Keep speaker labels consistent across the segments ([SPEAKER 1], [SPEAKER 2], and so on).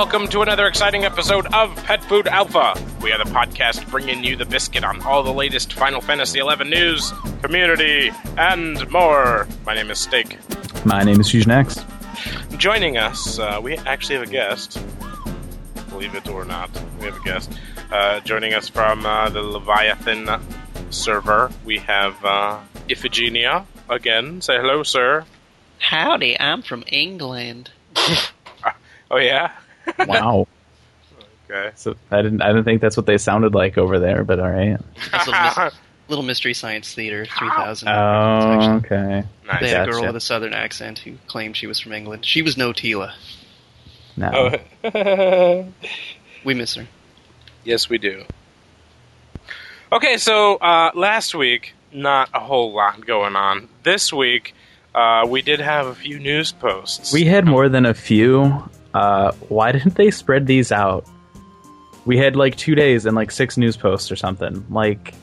[SPEAKER 1] welcome to another exciting episode of Pet Food Alpha. We are the podcast bringing you the biscuit on all the latest Final Fantasy XI news, community, and more. My name is Steak.
[SPEAKER 2] My name is Fusion X.
[SPEAKER 1] Joining us, uh, we actually have a guest. Believe it or not, we have a guest. Uh, joining us from uh, the Leviathan server, we have uh, Iphigenia again. Say hello, sir.
[SPEAKER 3] Howdy, I'm from England.
[SPEAKER 1] Oh yeah.
[SPEAKER 2] Wow.
[SPEAKER 1] Okay.
[SPEAKER 2] so I didn't I didn't think that's what they sounded like over there, but all right.
[SPEAKER 3] That's Little, Mys- Little Mystery Science Theater 3000.
[SPEAKER 2] Oh,
[SPEAKER 3] It's
[SPEAKER 2] okay.
[SPEAKER 1] Nice.
[SPEAKER 3] They had a girl with a southern accent who claimed she was from England. She was no Tila.
[SPEAKER 2] No.
[SPEAKER 1] Oh.
[SPEAKER 3] We miss her.
[SPEAKER 1] Yes, we do. Okay, so uh, last week, not a whole lot going on. This week, uh, we did have a few news posts.
[SPEAKER 2] We had more than a few. Uh, why didn't they spread these out? We had like two days and like six news posts or something. Like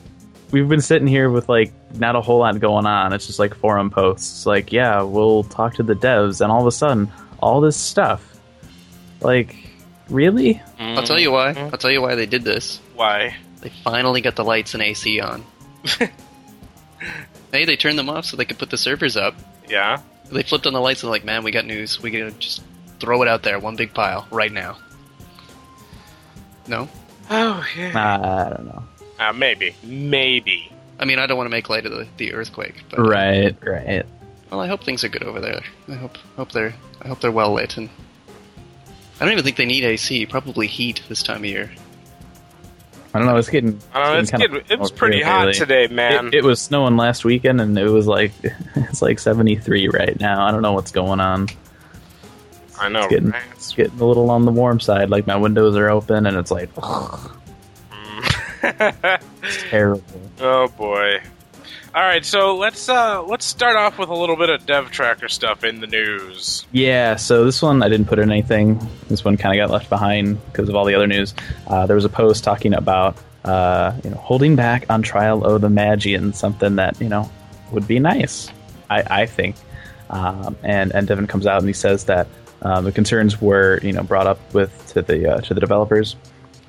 [SPEAKER 2] we've been sitting here with like not a whole lot going on. It's just like forum posts. Like yeah, we'll talk to the devs, and all of a sudden, all this stuff. Like really?
[SPEAKER 3] I'll tell you why. I'll tell you why they did this.
[SPEAKER 1] Why?
[SPEAKER 3] They finally got the lights and AC on. hey, they turned them off so they could put the servers up.
[SPEAKER 1] Yeah.
[SPEAKER 3] They flipped on the lights and like, man, we got news. We gotta just throw it out there, one big pile, right now. No?
[SPEAKER 1] Oh yeah.
[SPEAKER 2] Uh, I don't know.
[SPEAKER 1] Uh, maybe. Maybe.
[SPEAKER 3] I mean, I don't want to make light of the, the earthquake, but
[SPEAKER 2] Right, right.
[SPEAKER 3] Well, I hope things are good over there. I hope hope they're I hope they're well lit and I don't even think they need AC. Probably heat this time of year.
[SPEAKER 2] I don't know. It's getting.
[SPEAKER 1] I don't know. It's
[SPEAKER 2] getting
[SPEAKER 1] good. It was pretty
[SPEAKER 2] lately.
[SPEAKER 1] hot today, man.
[SPEAKER 2] It, it was snowing last weekend, and it was like it's like seventy three right now. I don't know what's going on.
[SPEAKER 1] I know.
[SPEAKER 2] It's getting,
[SPEAKER 1] right?
[SPEAKER 2] it's getting a little on the warm side. Like my windows are open, and it's like terrible.
[SPEAKER 1] oh boy. All right, so let's uh, let's start off with a little bit of Dev Tracker stuff in the news.
[SPEAKER 2] Yeah. So this one I didn't put in anything. This one kind of got left behind because of all the other news. Uh, there was a post talking about uh, you know holding back on trial of the Magian, something that you know would be nice. I, I think. Um, and and Devin comes out and he says that um, the concerns were you know brought up with to the uh, to the developers,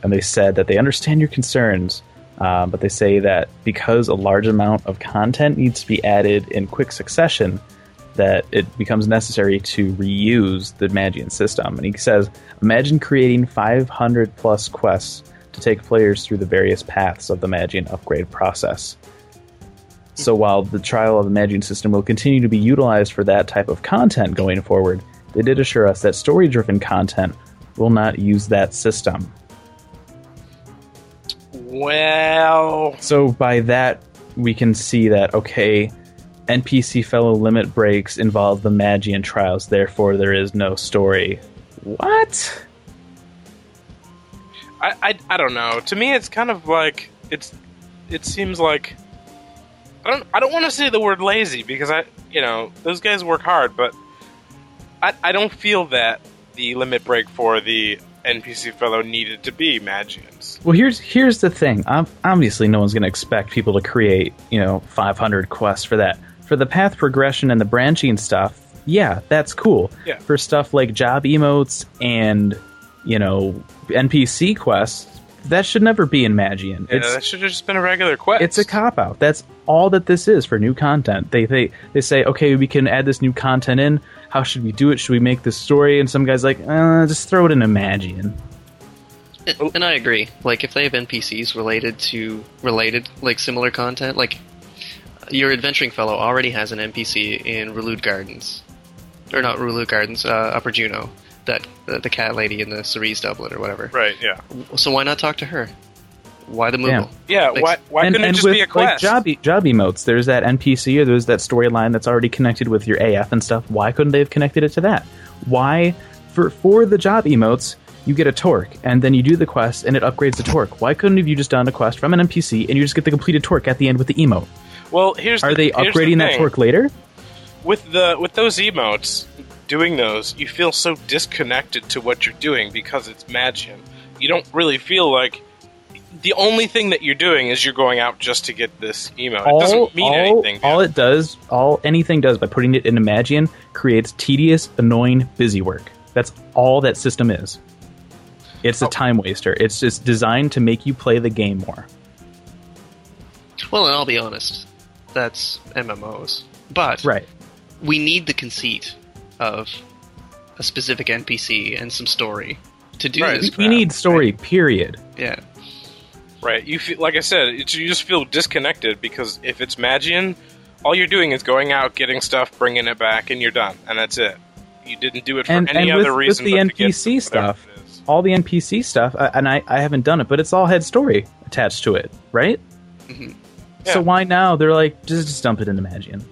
[SPEAKER 2] and they said that they understand your concerns, uh, but they say that because a large amount of content needs to be added in quick succession, that it becomes necessary to reuse the Magian system. And he says, imagine creating 500 plus quests to take players through the various paths of the Magian upgrade process. So while the trial of the Magian system will continue to be utilized for that type of content going forward, they did assure us that story driven content will not use that system.
[SPEAKER 1] Well,
[SPEAKER 2] So by that, we can see that okay, NPC fellow limit breaks involve the Magian trials, therefore there is no story. What?
[SPEAKER 1] I, I, I don't know. To me, it's kind of like it's. It seems like I don't. I don't want to say the word lazy because I, you know, those guys work hard, but I, I don't feel that the limit break for the NPC fellow needed to be Magians.
[SPEAKER 2] Well, here's here's the thing. Um, obviously, no one's going to expect people to create you know 500 quests for that. For the path progression and the branching stuff, yeah, that's cool.
[SPEAKER 1] Yeah.
[SPEAKER 2] For stuff like job emotes and you know NPC quests, that should never be in Magian.
[SPEAKER 1] Yeah,
[SPEAKER 2] It's
[SPEAKER 1] that should have just been a regular quest.
[SPEAKER 2] It's a cop out. That's all that this is for new content. They they they say, okay, we can add this new content in. How should we do it? Should we make this story? And some guys like, uh, just throw it in Imagian.
[SPEAKER 3] And, and I agree. Like if they have NPCs related to related like similar content, like your adventuring fellow already has an NPC in Rulude Gardens, or not Rulude Gardens, uh, Upper Jeuno, that uh, the cat lady in the cerise doublet or whatever.
[SPEAKER 1] right. Yeah.
[SPEAKER 3] So why not talk to her? Why the
[SPEAKER 2] Yeah.
[SPEAKER 3] Moogle?
[SPEAKER 1] Yeah.
[SPEAKER 3] Makes-
[SPEAKER 1] Why? Why
[SPEAKER 2] and
[SPEAKER 1] couldn't
[SPEAKER 2] and
[SPEAKER 1] it just
[SPEAKER 2] with
[SPEAKER 1] be a
[SPEAKER 2] like
[SPEAKER 1] quest?
[SPEAKER 2] job e- job emotes, there's that NPC or there's that storyline that's already connected with your AF and stuff. Why couldn't they have connected it to that? Why for for the job emotes? you get a torque, and then you do the quest, and it upgrades the torque. Why couldn't have you just done a quest from an NPC and you just get the completed torque at the end with the emote?
[SPEAKER 1] Well, here's
[SPEAKER 2] Are
[SPEAKER 1] the,
[SPEAKER 2] they
[SPEAKER 1] here's the
[SPEAKER 2] upgrading that torque later?
[SPEAKER 1] with the with those emotes doing those you feel so disconnected to what you're doing because it's magian you don't really feel like the only thing that you're doing is you're going out just to get this emote it doesn't mean
[SPEAKER 2] all,
[SPEAKER 1] anything
[SPEAKER 2] all it does, all anything does by putting it into Magian creates tedious, annoying busy work. That's all that system is. It's a
[SPEAKER 1] Oh.
[SPEAKER 2] time waster. It's just designed to make you play the game more.
[SPEAKER 3] Well, and I'll be honest, that's MMOs. But
[SPEAKER 2] Right.
[SPEAKER 3] we need the conceit of a specific NPC and some story to do
[SPEAKER 1] Right.
[SPEAKER 3] this.
[SPEAKER 2] We, we need story, period.
[SPEAKER 3] Yeah.
[SPEAKER 1] Right you feel like i said it's, you just feel disconnected because if it's magian all you're doing is going out getting stuff bringing it back and you're done and that's it you didn't do it for
[SPEAKER 2] And,
[SPEAKER 1] any
[SPEAKER 2] and with,
[SPEAKER 1] other
[SPEAKER 2] with
[SPEAKER 1] reason
[SPEAKER 2] the
[SPEAKER 1] to get
[SPEAKER 2] NPC stuff, all the NPC stuff, and I, I haven't done it, but it's all head story attached to it, right?
[SPEAKER 3] Mhm.
[SPEAKER 1] Yeah.
[SPEAKER 2] So why now they're like just, just dump it into Magian?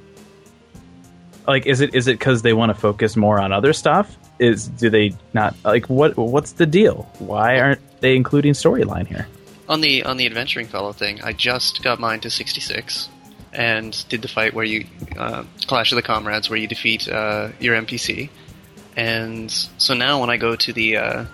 [SPEAKER 2] Like, is it is it because they want to focus more on other stuff? Is do they not like what what's the deal? Why aren't they including storyline here?
[SPEAKER 3] On the on the adventuring fellow thing, I just got mine to 66 and did the fight where you uh, Clash of the Comrades, where you defeat uh, your NPC. And so now when I go to the uh,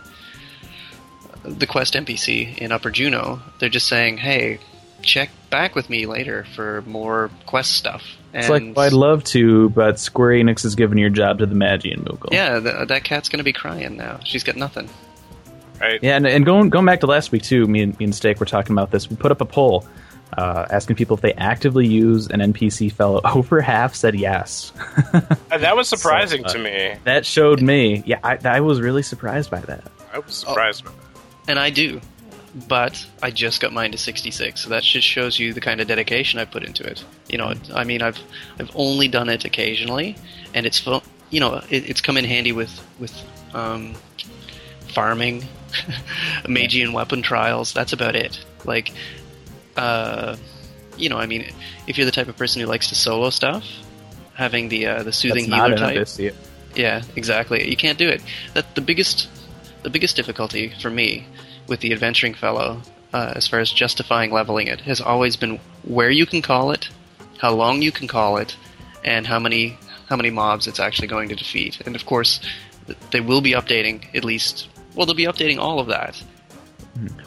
[SPEAKER 3] the quest NPC in Upper Jeuno, they're just saying, "Hey, check back with me later for more quest stuff."
[SPEAKER 2] It's like well, I'd love to, but Square Enix is giving your job to the Magian Moogle.
[SPEAKER 3] yeah, th- that cat's gonna be crying now. She's got nothing.
[SPEAKER 1] Right
[SPEAKER 2] Yeah, and, and going going back to last week too, me and me and Steak were talking about this. We put up a poll uh, asking people if they actively use an NPC fellow. Over half said yes.
[SPEAKER 1] That was surprising
[SPEAKER 2] So, uh,
[SPEAKER 1] to me
[SPEAKER 2] that showed me. Yeah, I, I was really surprised by that.
[SPEAKER 1] i was surprised by that
[SPEAKER 3] And I do. But I just got mine to 66, so that just shows you the kind of dedication I put into it. You know, I mean, I've I've only done it occasionally, and it's you know, it, it's come in handy with with um, farming, Magian weapon trials. That's about it. Like, uh, you know, I mean, if you're the type of person who likes to solo stuff, having the uh, the soothing
[SPEAKER 2] That's
[SPEAKER 3] healer type,
[SPEAKER 2] Odysseus.
[SPEAKER 3] yeah, exactly. You can't do it. That the biggest, the biggest difficulty for me with the adventuring fellow, uh, as far as justifying leveling it, has always been where you can call it, how long you can call it, and how many how many mobs it's actually going to defeat. And of course, they will be updating at least. Well, they'll be updating all of that.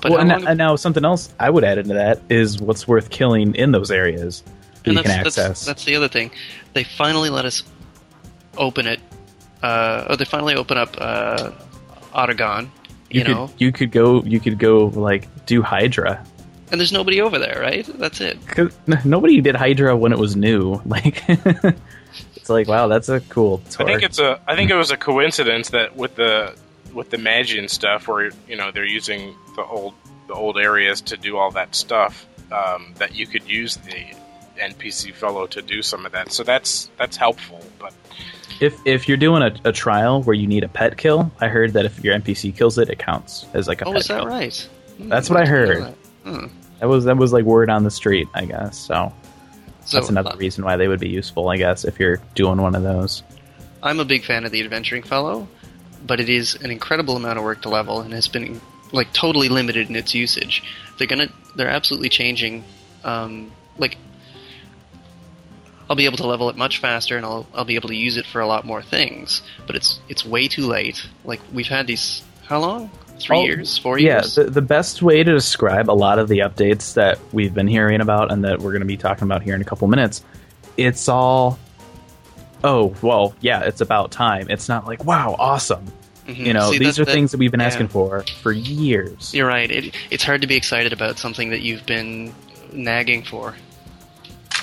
[SPEAKER 3] But
[SPEAKER 2] well, and,
[SPEAKER 3] long-
[SPEAKER 2] and now something else I would add into that is what's worth killing in those areas that
[SPEAKER 3] and
[SPEAKER 2] you can
[SPEAKER 3] that's,
[SPEAKER 2] access.
[SPEAKER 3] That's, that's the other thing. They finally let us open it. Uh, or they finally open up uh, Aht Urhgan. You,
[SPEAKER 2] you could
[SPEAKER 3] know,
[SPEAKER 2] you could go you could go like do Hydra.
[SPEAKER 3] and there's nobody over there, right? That's it.
[SPEAKER 2] nobody did Hydra when it was new. Like it's like wow, that's a cool.
[SPEAKER 1] I think it's a. I think it was a coincidence that with the with the Magian stuff, where you know they're using the old the old areas to do all that stuff, um, that you could use the NPC fellow to do some of that. So that's that's helpful. But
[SPEAKER 2] If if you're doing a, a trial where you need a pet kill, I heard that if your NPC kills it, it counts as like a
[SPEAKER 3] Oh,
[SPEAKER 2] pet
[SPEAKER 3] is that
[SPEAKER 2] kill.
[SPEAKER 3] right? Hmm,
[SPEAKER 2] That's what I heard.
[SPEAKER 3] that. Hmm.
[SPEAKER 2] That was that was like word on the street, I guess. So,
[SPEAKER 3] So
[SPEAKER 2] that's another
[SPEAKER 3] uh,
[SPEAKER 2] reason why they would be useful, I guess, if you're doing one of those.
[SPEAKER 3] I'm a big fan of the adventuring fellow, but it is an incredible amount of work to level and has been like totally limited in its usage. They're gonna, they're absolutely changing. Um, like, I'll be able to level it much faster, and I'll I'll be able to use it for a lot more things. But it's it's way too late. Like we've had these how long? Three
[SPEAKER 2] Oh,
[SPEAKER 3] years? Four
[SPEAKER 2] Yeah,
[SPEAKER 3] years?
[SPEAKER 2] the, the best way to describe a lot of the updates that we've been hearing about and that we're going to be talking about here in a couple minutes, it's all, oh, well, yeah, it's about time. It's not like, wow, awesome.
[SPEAKER 3] Mhm.
[SPEAKER 2] You know,
[SPEAKER 3] See,
[SPEAKER 2] these are
[SPEAKER 3] that-
[SPEAKER 2] things that we've been
[SPEAKER 3] yeah.
[SPEAKER 2] asking for for years.
[SPEAKER 3] You're right. It, it's hard to be excited about something that you've been nagging for.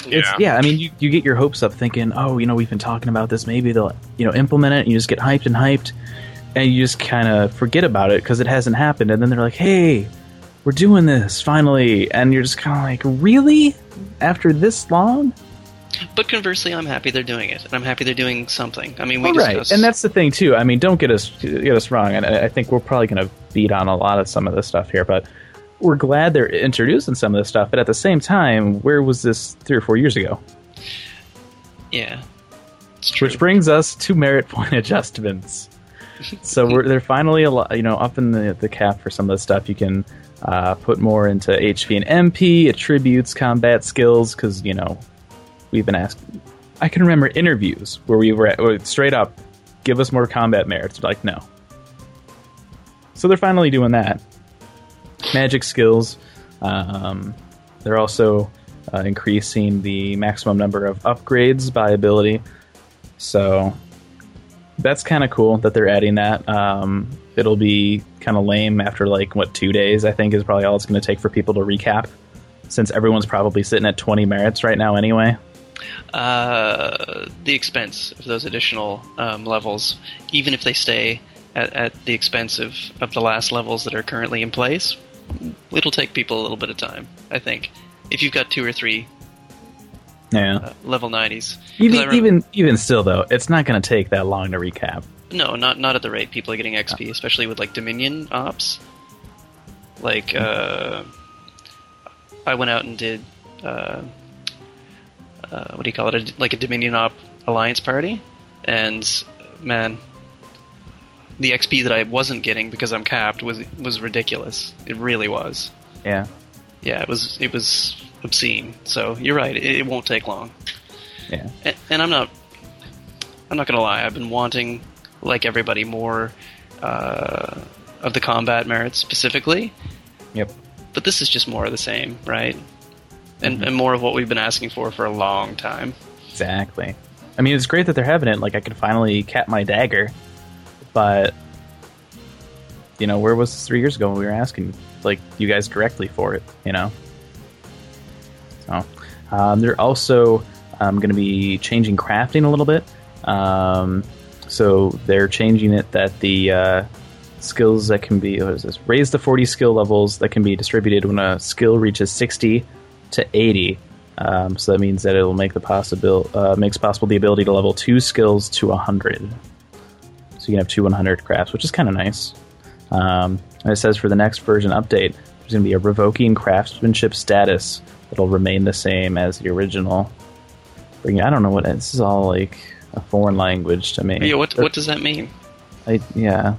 [SPEAKER 2] It's, yeah, I mean, you, you get your hopes up thinking, oh, you know, we've been talking about this. Maybe they'll, you know, implement it. And you just get hyped and hyped, and you just kind of forget about it because it hasn't happened. And then they're like, hey, we're doing this finally, and you're just kind of like, really? After this long?
[SPEAKER 3] But conversely, I'm happy they're doing it, and I'm happy they're doing something. I mean, we
[SPEAKER 2] right,
[SPEAKER 3] discussed,
[SPEAKER 2] and that's the thing too. I mean, don't get us get us wrong, and I I think we're probably going to beat on a lot of some of this stuff here, but we're glad they're introducing some of this stuff. But at the same time, where was this three or four years ago?
[SPEAKER 3] yeah.
[SPEAKER 2] Which brings us to merit point adjustments. so we're, they're finally a lot, you know up in the, the cap for some of the stuff. You can uh, put more into HP and MP attributes, combat skills, because you know we've been asked. I can remember interviews where we were at, straight up, give us more combat merits. Like no. So they're finally doing that. Magic skills. Um, they're also uh, increasing the maximum number of upgrades by ability. So that's kind of cool that they're adding that. Um, it'll be kind of lame after like what two days. I think is probably all it's going to take for people to recap, since everyone's probably sitting at twenty merits right now anyway.
[SPEAKER 3] Uh, the expense of those additional um, levels, even if they stay at, at the expense of, of the last levels that are currently in place, it'll take people a little bit of time. I think if you've got two or three
[SPEAKER 2] Yeah.
[SPEAKER 3] uh, level nineties,
[SPEAKER 2] even even even still though, it's not going to take that long to recap.
[SPEAKER 3] No, not not at the rate people are getting XP, especially with like Dominion ops. Like, uh, I went out and did, uh, uh, what do you call it? A, like a Dominion op alliance party, and man, the XP that I wasn't getting because I'm capped was was ridiculous. It really was.
[SPEAKER 2] Yeah.
[SPEAKER 3] Yeah, it was it was obscene. So you're right. It, it won't take long.
[SPEAKER 2] Yeah.
[SPEAKER 3] And, and I'm not. I'm not gonna lie. I've been wanting, like everybody, more uh, of the combat merits specifically.
[SPEAKER 2] Yep.
[SPEAKER 3] But this is just more of the same, right? And,
[SPEAKER 2] Mm-hmm.
[SPEAKER 3] and more of what we've been asking for for a long time.
[SPEAKER 2] Exactly. I mean, it's great that they're having it. Like, I could finally cap my dagger, but you know, where was this three years ago when we were asking like you guys directly for it? You know. So, um, they're also um, going to be changing crafting a little bit. Um, so they're changing it that the uh, skills that can be what is this? Raise the forty skill levels that can be distributed when a skill reaches sixty to eighty. Um, so that means that it'll make the possible uh, makes possible the ability to level two skills to hundred. So you can have two 100 crafts, which is kind of nice. Um, and it says for the next version update, there's going to be a revoking craftsmanship status that'll remain the same as the original. Bring- I don't know what this is all like a foreign language to me.
[SPEAKER 3] Yeah, what what does that mean?
[SPEAKER 2] I, yeah,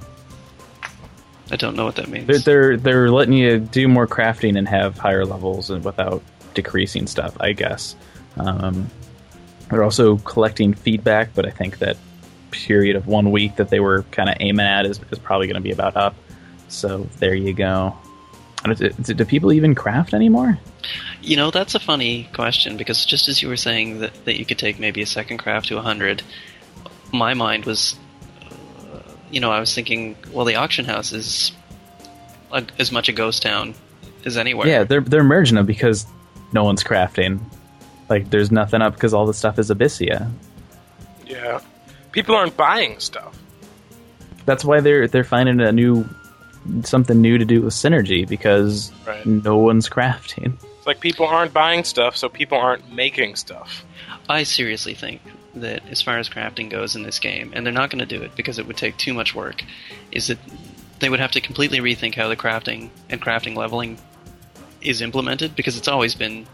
[SPEAKER 3] I don't know what that means.
[SPEAKER 2] they're, they're they're letting you do more crafting and have higher levels and without decreasing stuff. I guess. Um, they're also collecting feedback, but I think that period of one week that they were kind of aiming at is, is probably going to be about up. So there you go. And do, do- do people even craft anymore?
[SPEAKER 3] You know, that's a funny question because just as you were saying that, that you could take maybe a second craft to 100, my mind was, uh, you know, I was thinking, well, the auction house is a, as much a ghost town as anywhere.
[SPEAKER 2] Yeah, they're they're merging them because no one's crafting. Like there's nothing up because all the stuff is Abyssea.
[SPEAKER 1] Yeah. People aren't buying stuff.
[SPEAKER 2] That's why they're they're finding a new something new to do with synergy because
[SPEAKER 1] Right.
[SPEAKER 2] no one's crafting.
[SPEAKER 1] It's like people aren't buying stuff, so people aren't making stuff.
[SPEAKER 3] I seriously think that as far as crafting goes in this game, and they're not going to do it because it would take too much work, is that they would have to completely rethink how the crafting and crafting leveling is implemented because it's always been.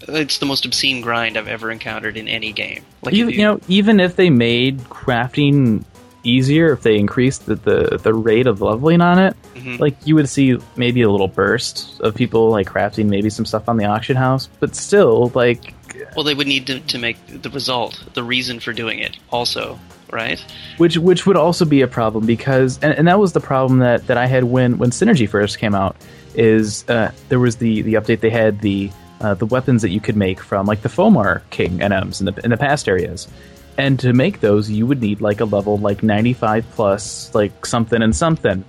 [SPEAKER 3] It's the most obscene grind I've ever encountered in any game. Like
[SPEAKER 2] even you know, even if they made crafting easier, if they increased the, the, the rate of leveling on it,
[SPEAKER 3] Mhm.
[SPEAKER 2] like you would see maybe a little burst of people like crafting maybe some stuff on the auction house, but still like
[SPEAKER 3] Well, they would need to, to make the result, the reason for doing it, also, right?
[SPEAKER 2] which which would also be a problem because and, and that was the problem that, that I had when when Synergy first came out is uh, there was the the update they had the uh, the weapons that you could make from like the Fomar King NMs in the in the past areas. And to make those, you would need like a level like 95 plus, like something and something.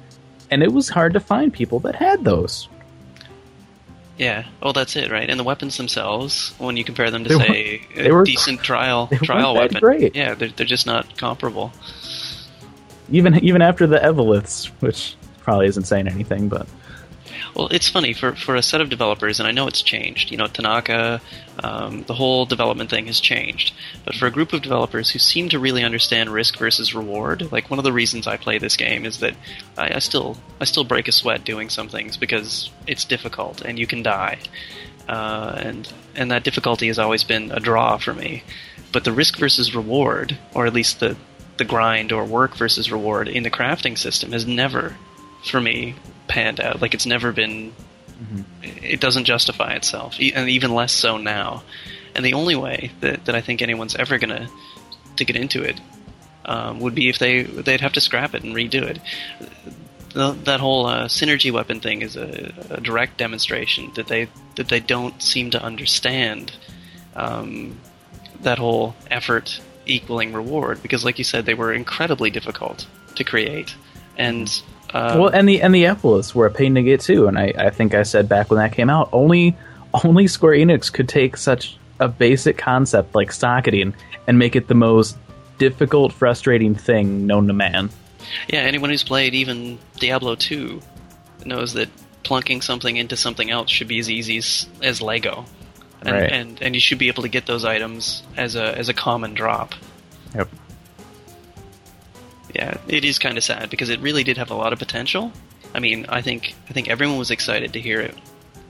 [SPEAKER 2] And it was hard to find people that had those.
[SPEAKER 3] Yeah. Oh, that's it, right? And the weapons themselves, when you compare them to say a
[SPEAKER 2] were-
[SPEAKER 3] decent trial trial weapon,
[SPEAKER 2] great.
[SPEAKER 3] yeah, they're they're just not comparable.
[SPEAKER 2] Even even after the Evoliths, which probably isn't saying anything, but
[SPEAKER 3] Well, it's funny for for a set of developers, and I know it's changed. You know, Tanaka, um, the whole development thing has changed. But for a group of developers who seem to really understand risk versus reward, like one of the reasons I play this game is that I, I still I still break a sweat doing some things because it's difficult and you can die, uh, and and that difficulty has always been a draw for me. But the risk versus reward, or at least the the grind or work versus reward in the crafting system has never, for me, panned out. Like it's never been. It doesn't justify itself, and even less so now. And the only way that, that I think anyone's ever gonna to get into it um, would be if they they'd have to scrap it and redo it. The, that whole uh, synergy weapon thing is a, a direct demonstration that they that they don't seem to understand um, that whole effort equaling reward because, like you said, they were incredibly difficult to create. And um,
[SPEAKER 2] well, and the and the Evoliths were a pain to get too. And I, I think I said back when that came out, only only Square Enix could take such a basic concept like socketing and make it the most difficult, frustrating thing known to man.
[SPEAKER 3] yeah, anyone who's played even Diablo 2 knows that plunking something into something else should be as easy as, as Lego. And,
[SPEAKER 2] Right.
[SPEAKER 3] and and you should be able to get those items as a as a common drop.
[SPEAKER 2] Yep.
[SPEAKER 3] Yeah, it is kind of sad because it really did have a lot of potential. I mean, I think I think everyone was excited to hear it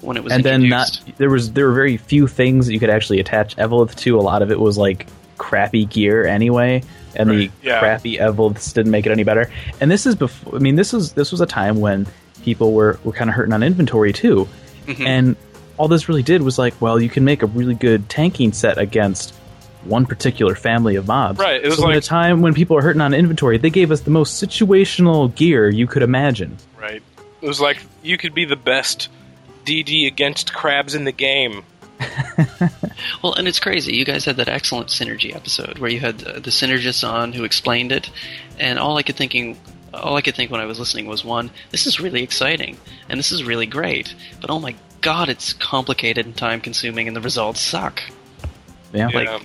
[SPEAKER 3] when it was
[SPEAKER 2] and then not there was there were very few things that you could actually attach Evolith to. A lot of it was like crappy gear anyway, and
[SPEAKER 1] Right,
[SPEAKER 2] the
[SPEAKER 1] yeah.
[SPEAKER 2] crappy Evoliths didn't make it any better. And this is before. I mean, this was this was a time when people were were kind of hurting on inventory too,
[SPEAKER 3] Mhm.
[SPEAKER 2] and all this really did was like, well, you can make a really good tanking set against one particular family of mobs.
[SPEAKER 1] Right, it was
[SPEAKER 2] so in a time when people are hurting on inventory, they gave us the most situational gear you could imagine.
[SPEAKER 1] Right. It was like you could be the best DD against crabs in the game.
[SPEAKER 3] Well, and it's crazy. You guys had that excellent synergy episode where you had uh, the synergists on who explained it, and all I could thinking, all I could think when I was listening was one, this is really exciting, and this is really great, but oh my god, it's complicated and time consuming, and the results suck.
[SPEAKER 2] Yeah,
[SPEAKER 3] Like-
[SPEAKER 1] Yeah.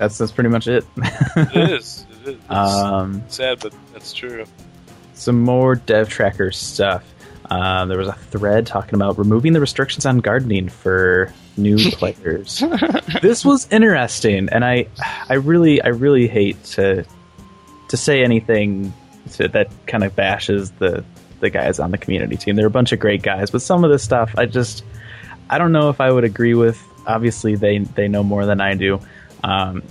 [SPEAKER 2] That's that's pretty much it.
[SPEAKER 1] it is. It is. It's
[SPEAKER 2] um,
[SPEAKER 1] sad, but that's true.
[SPEAKER 2] some more dev tracker stuff. Uh, there was a thread talking about removing the restrictions on gardening for new players. this was interesting, and I, I really, I really hate to, to say anything to, that kind of bashes the the guys on the community team. They're a bunch of great guys, but some of this stuff, I just, I don't know if I would agree with. Obviously, they they know more than I do, um,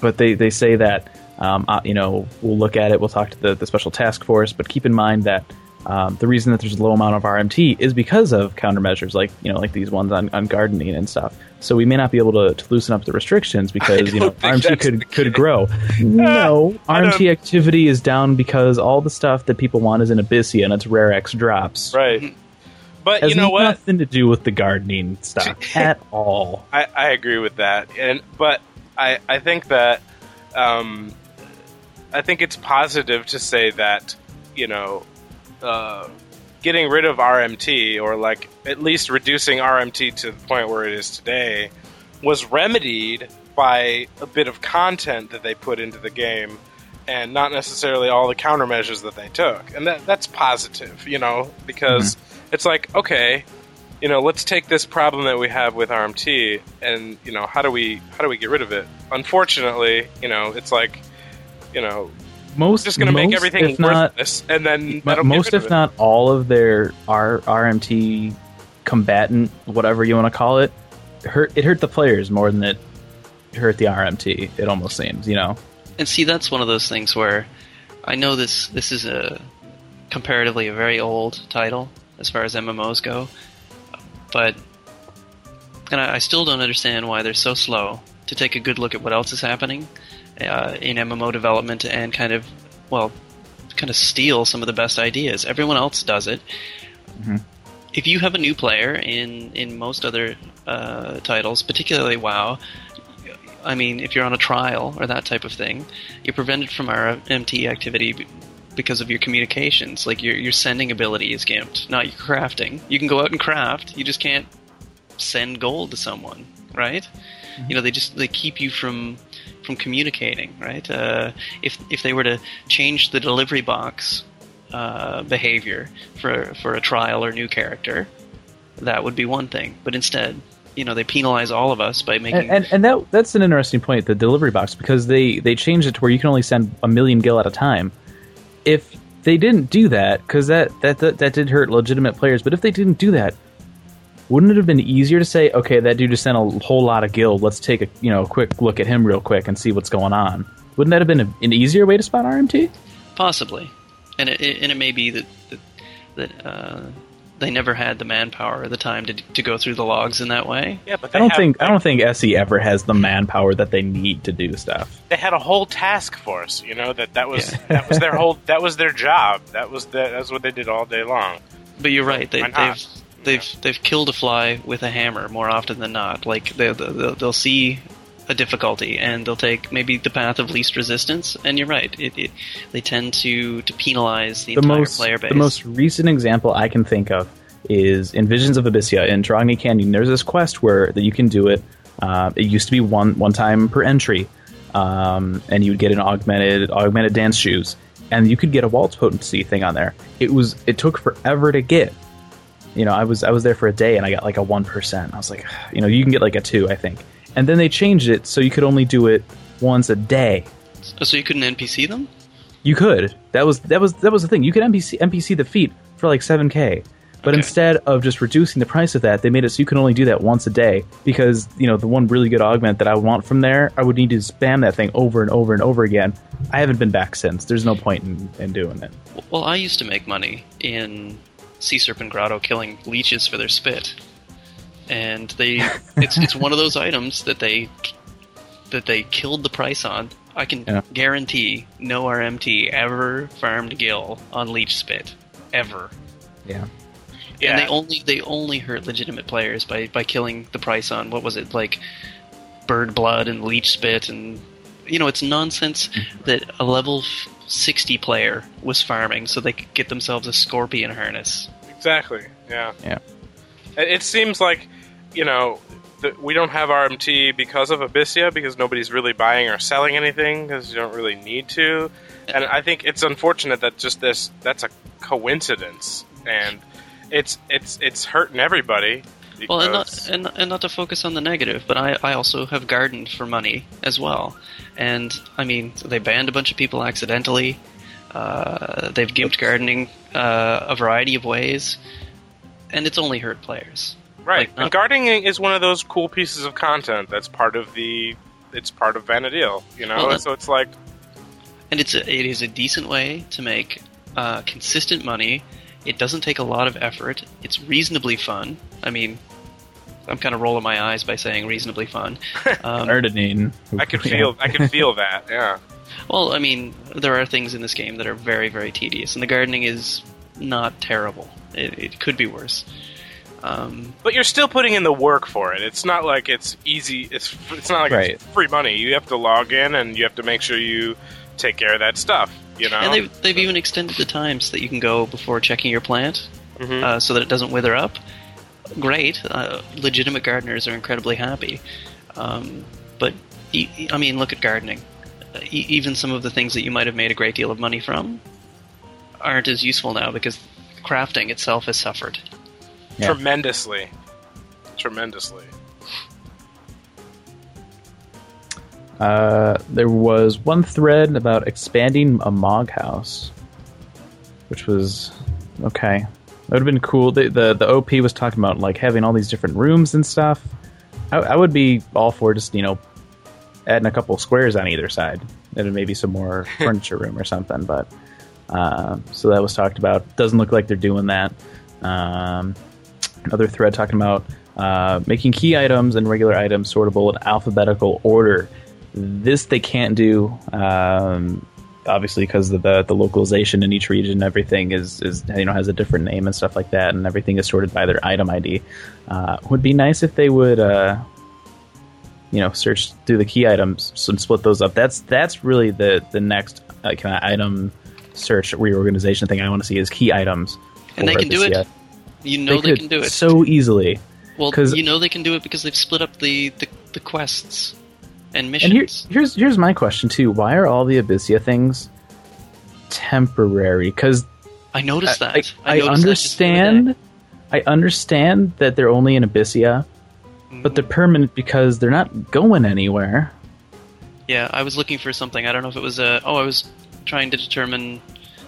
[SPEAKER 2] but they they say that um, uh, you know we'll look at it. We'll talk to the, the special task force, but keep in mind that um, the reason that there's a low amount of RMT is because of countermeasures like you know like these ones on, on gardening and stuff. So we may not be able to, to loosen up the restrictions because you know RMT could could grow. No, RMT activity is down because all the stuff that people want is in Abyssea and it's rare X drops.
[SPEAKER 1] Right. But
[SPEAKER 2] Has
[SPEAKER 1] you know what?
[SPEAKER 2] nothing to do with the gardening stuff at all.
[SPEAKER 1] I, I agree with that, and but I I think that um, I think it's positive to say that you know uh, getting rid of RMT or like at least reducing RMT to the point where it is today was remedied by a bit of content that they put into the game and not necessarily all the countermeasures that they took. And that that's positive you know because it's like okay you know, let's take this problem that we have with RMT and, you know, how do we how do we get rid of it? Unfortunately, you know, it's like, you know,
[SPEAKER 2] Most
[SPEAKER 1] just going to make
[SPEAKER 2] most,
[SPEAKER 1] everything
[SPEAKER 2] if not,
[SPEAKER 1] and then
[SPEAKER 2] Mo- most if
[SPEAKER 1] it.
[SPEAKER 2] not all of their R- RMT combatant, whatever you want to call it, hurt it hurt the players more than it hurt the RMT. It almost seems, you know.
[SPEAKER 3] And see, that's one of those things where I know this this is a comparatively a very old title as far as MMOs go, but and I, I still don't understand why they're so slow to take a good look at what else is happening uh, in MMO development and kind of well, kind of steal some of the best ideas. Everyone else does it. If you have a new player in in most other uh, titles, particularly WoW, I mean, if you're on a trial or that type of thing, you're prevented from RMT activity because of your communications. Like your your sending ability is gimped, not your crafting. You can go out and craft, you just can't send gold to someone, right? You know, they just they keep you from from communicating, right? Uh, if if they were to change the delivery box uh, behavior for for a trial or new character, that would be one thing. But instead, you know, they penalize all of us by making
[SPEAKER 2] And, and and that that's an interesting point, the delivery box, because they they changed it to where you can only send a million gil at a time. If they didn't do that, because that, that that that did hurt legitimate players, but if they didn't do that, wouldn't it have been easier to say, okay, that dude just sent a whole lot of guild. Let's take a you know a quick look at him real quick and see what's going on. Wouldn't that have been a, an easier way to spot RMT?
[SPEAKER 3] Possibly, and it, and it may be that that, that uh, they never had the manpower or the time to to go through the logs in that way.
[SPEAKER 1] Yeah, but
[SPEAKER 2] I don't
[SPEAKER 1] have-
[SPEAKER 2] think I don't think SE ever has the manpower that they need to do stuff.
[SPEAKER 1] they had a whole task force. You know that that was
[SPEAKER 3] Yeah.
[SPEAKER 1] that was their whole that was their job. That was the, that's what they did all day long.
[SPEAKER 3] But you're right. They, they've they've they've killed a fly with a hammer more often than not. Like they they'll, they'll see a difficulty and they'll take maybe the path of least resistance. And you're right. It, it they tend to to penalize the,
[SPEAKER 2] the
[SPEAKER 3] entire
[SPEAKER 2] most
[SPEAKER 3] player base.
[SPEAKER 2] the most recent example I can think of is in Visions of Abyssea in Tahrongi Canyon. There's this quest where that you can do it. Uh, it used to be one one time per entry, um, and you would get an augmented augmented dance shoes, and you could get a waltz potency thing on there. It was it took forever to get. You know, I was I was there for a day and I got like a one percent. I was like, you know, you can get like a two, I think, and then they changed it so you could only do it once a day.
[SPEAKER 3] Oh, so you couldn't NPC them?
[SPEAKER 2] You could. That was that was that was the thing. You could NPC NPC the feat for like seven k, but
[SPEAKER 3] Okay.
[SPEAKER 2] instead of just reducing the price of that, they made it so you can only do that once a day. Because you know the one really good augment that I want from there, I would need to spam that thing over and over and over again. I haven't been back since. There's no point in, in doing it.
[SPEAKER 3] Well, I used to make money in Sea Serpent Grotto killing leeches for their spit, and they it's it's one of those items that they that they killed the price on. I can
[SPEAKER 2] Yeah.
[SPEAKER 3] guarantee no RMT ever farmed gil on leech spit ever.
[SPEAKER 2] Yeah.
[SPEAKER 1] Yeah,
[SPEAKER 3] And they only they only hurt legitimate players by by killing the price on what was it like bird blood and leech spit and you know it's nonsense mm-hmm. that a level 60 player was farming so they could get themselves a scorpion harness.
[SPEAKER 1] Exactly. Yeah.
[SPEAKER 2] Yeah.
[SPEAKER 1] It, it seems like, you know, that we don't have RMT because of Abyssea because nobody's really buying or selling anything because you don't really need to. And I think it's unfortunate that just this that's a coincidence and it's it's it's hurting everybody.
[SPEAKER 3] Well, and not, and, and not to focus on the negative, but I, I also have gardened for money as well. And, I mean, they banned a bunch of people accidentally. Uh, they've gimped gardening uh, a variety of ways. And it's only hurt players.
[SPEAKER 1] Right.
[SPEAKER 3] like,
[SPEAKER 1] and
[SPEAKER 3] not-
[SPEAKER 1] gardening is one of those cool pieces of content that's part of the it's part of Vana'diel, you know.
[SPEAKER 3] Well, that-
[SPEAKER 1] so it's like
[SPEAKER 3] And it's a, it is a decent way to make uh, consistent money. It doesn't take a lot of effort. It's reasonably fun. I mean, I'm kind of rolling my eyes by saying reasonably fun. Um,
[SPEAKER 2] Ardenine.
[SPEAKER 1] I can feel I can feel that. Yeah.
[SPEAKER 3] Well, I mean, there are things in this game that are very, very tedious, and the gardening is not terrible. It, it could be worse. Um,
[SPEAKER 1] But you're still putting in the work for it. It's not like it's easy. It's it's not like
[SPEAKER 2] Right.
[SPEAKER 1] it's free money. You have to log in and you have to make sure you take care of that stuff. You know.
[SPEAKER 3] and they've, they've even extended the times that you can go before checking your plant
[SPEAKER 1] Mhm.
[SPEAKER 3] uh, so that it doesn't wither up. Great. Uh, legitimate gardeners are incredibly happy. Um, but, e- e- I mean, look at gardening. Uh, e- even some of the things that you might have made a great deal of money from aren't as useful now because crafting itself has suffered.
[SPEAKER 2] Yeah.
[SPEAKER 1] tremendously, tremendously.
[SPEAKER 2] Uh, there was one thread about expanding a Mog house, which was okay. That would have been cool. The, the the OP was talking about like having all these different rooms and stuff. I, I would be all for just you know adding a couple squares on either side, and maybe some more furniture room or something. But uh, so that was talked about. Doesn't look like they're doing that. Um, another thread talking about uh, making key items and regular items sortable in alphabetical order. This they can't do, um, obviously, because the, the the localization in each region, and everything is is you know has a different name and stuff like that, and everything is sorted by their item ID. Uh, would be nice if they would, uh, you know, search through the key items and split those up. That's that's really the the next uh, kind of item search reorganization thing I want to see is key items.
[SPEAKER 3] And they can do it.
[SPEAKER 2] yet.
[SPEAKER 3] You know they,
[SPEAKER 2] could
[SPEAKER 3] can do it.
[SPEAKER 2] so easily.
[SPEAKER 3] Well,
[SPEAKER 2] cause,
[SPEAKER 3] you know they can do it because they've split up the, the, the quests and
[SPEAKER 2] And
[SPEAKER 3] missions.
[SPEAKER 2] here, here's here's my question too: Why are all the Abyssea things temporary? Because
[SPEAKER 3] I noticed
[SPEAKER 2] I,
[SPEAKER 3] that.
[SPEAKER 2] I,
[SPEAKER 3] noticed that the other day.
[SPEAKER 2] understand, I understand that they're only in Abyssea, but they're mm-hmm. permanent because they're not going anywhere.
[SPEAKER 3] Yeah, I was looking for something. I don't know if it was a. Oh, I was trying to determine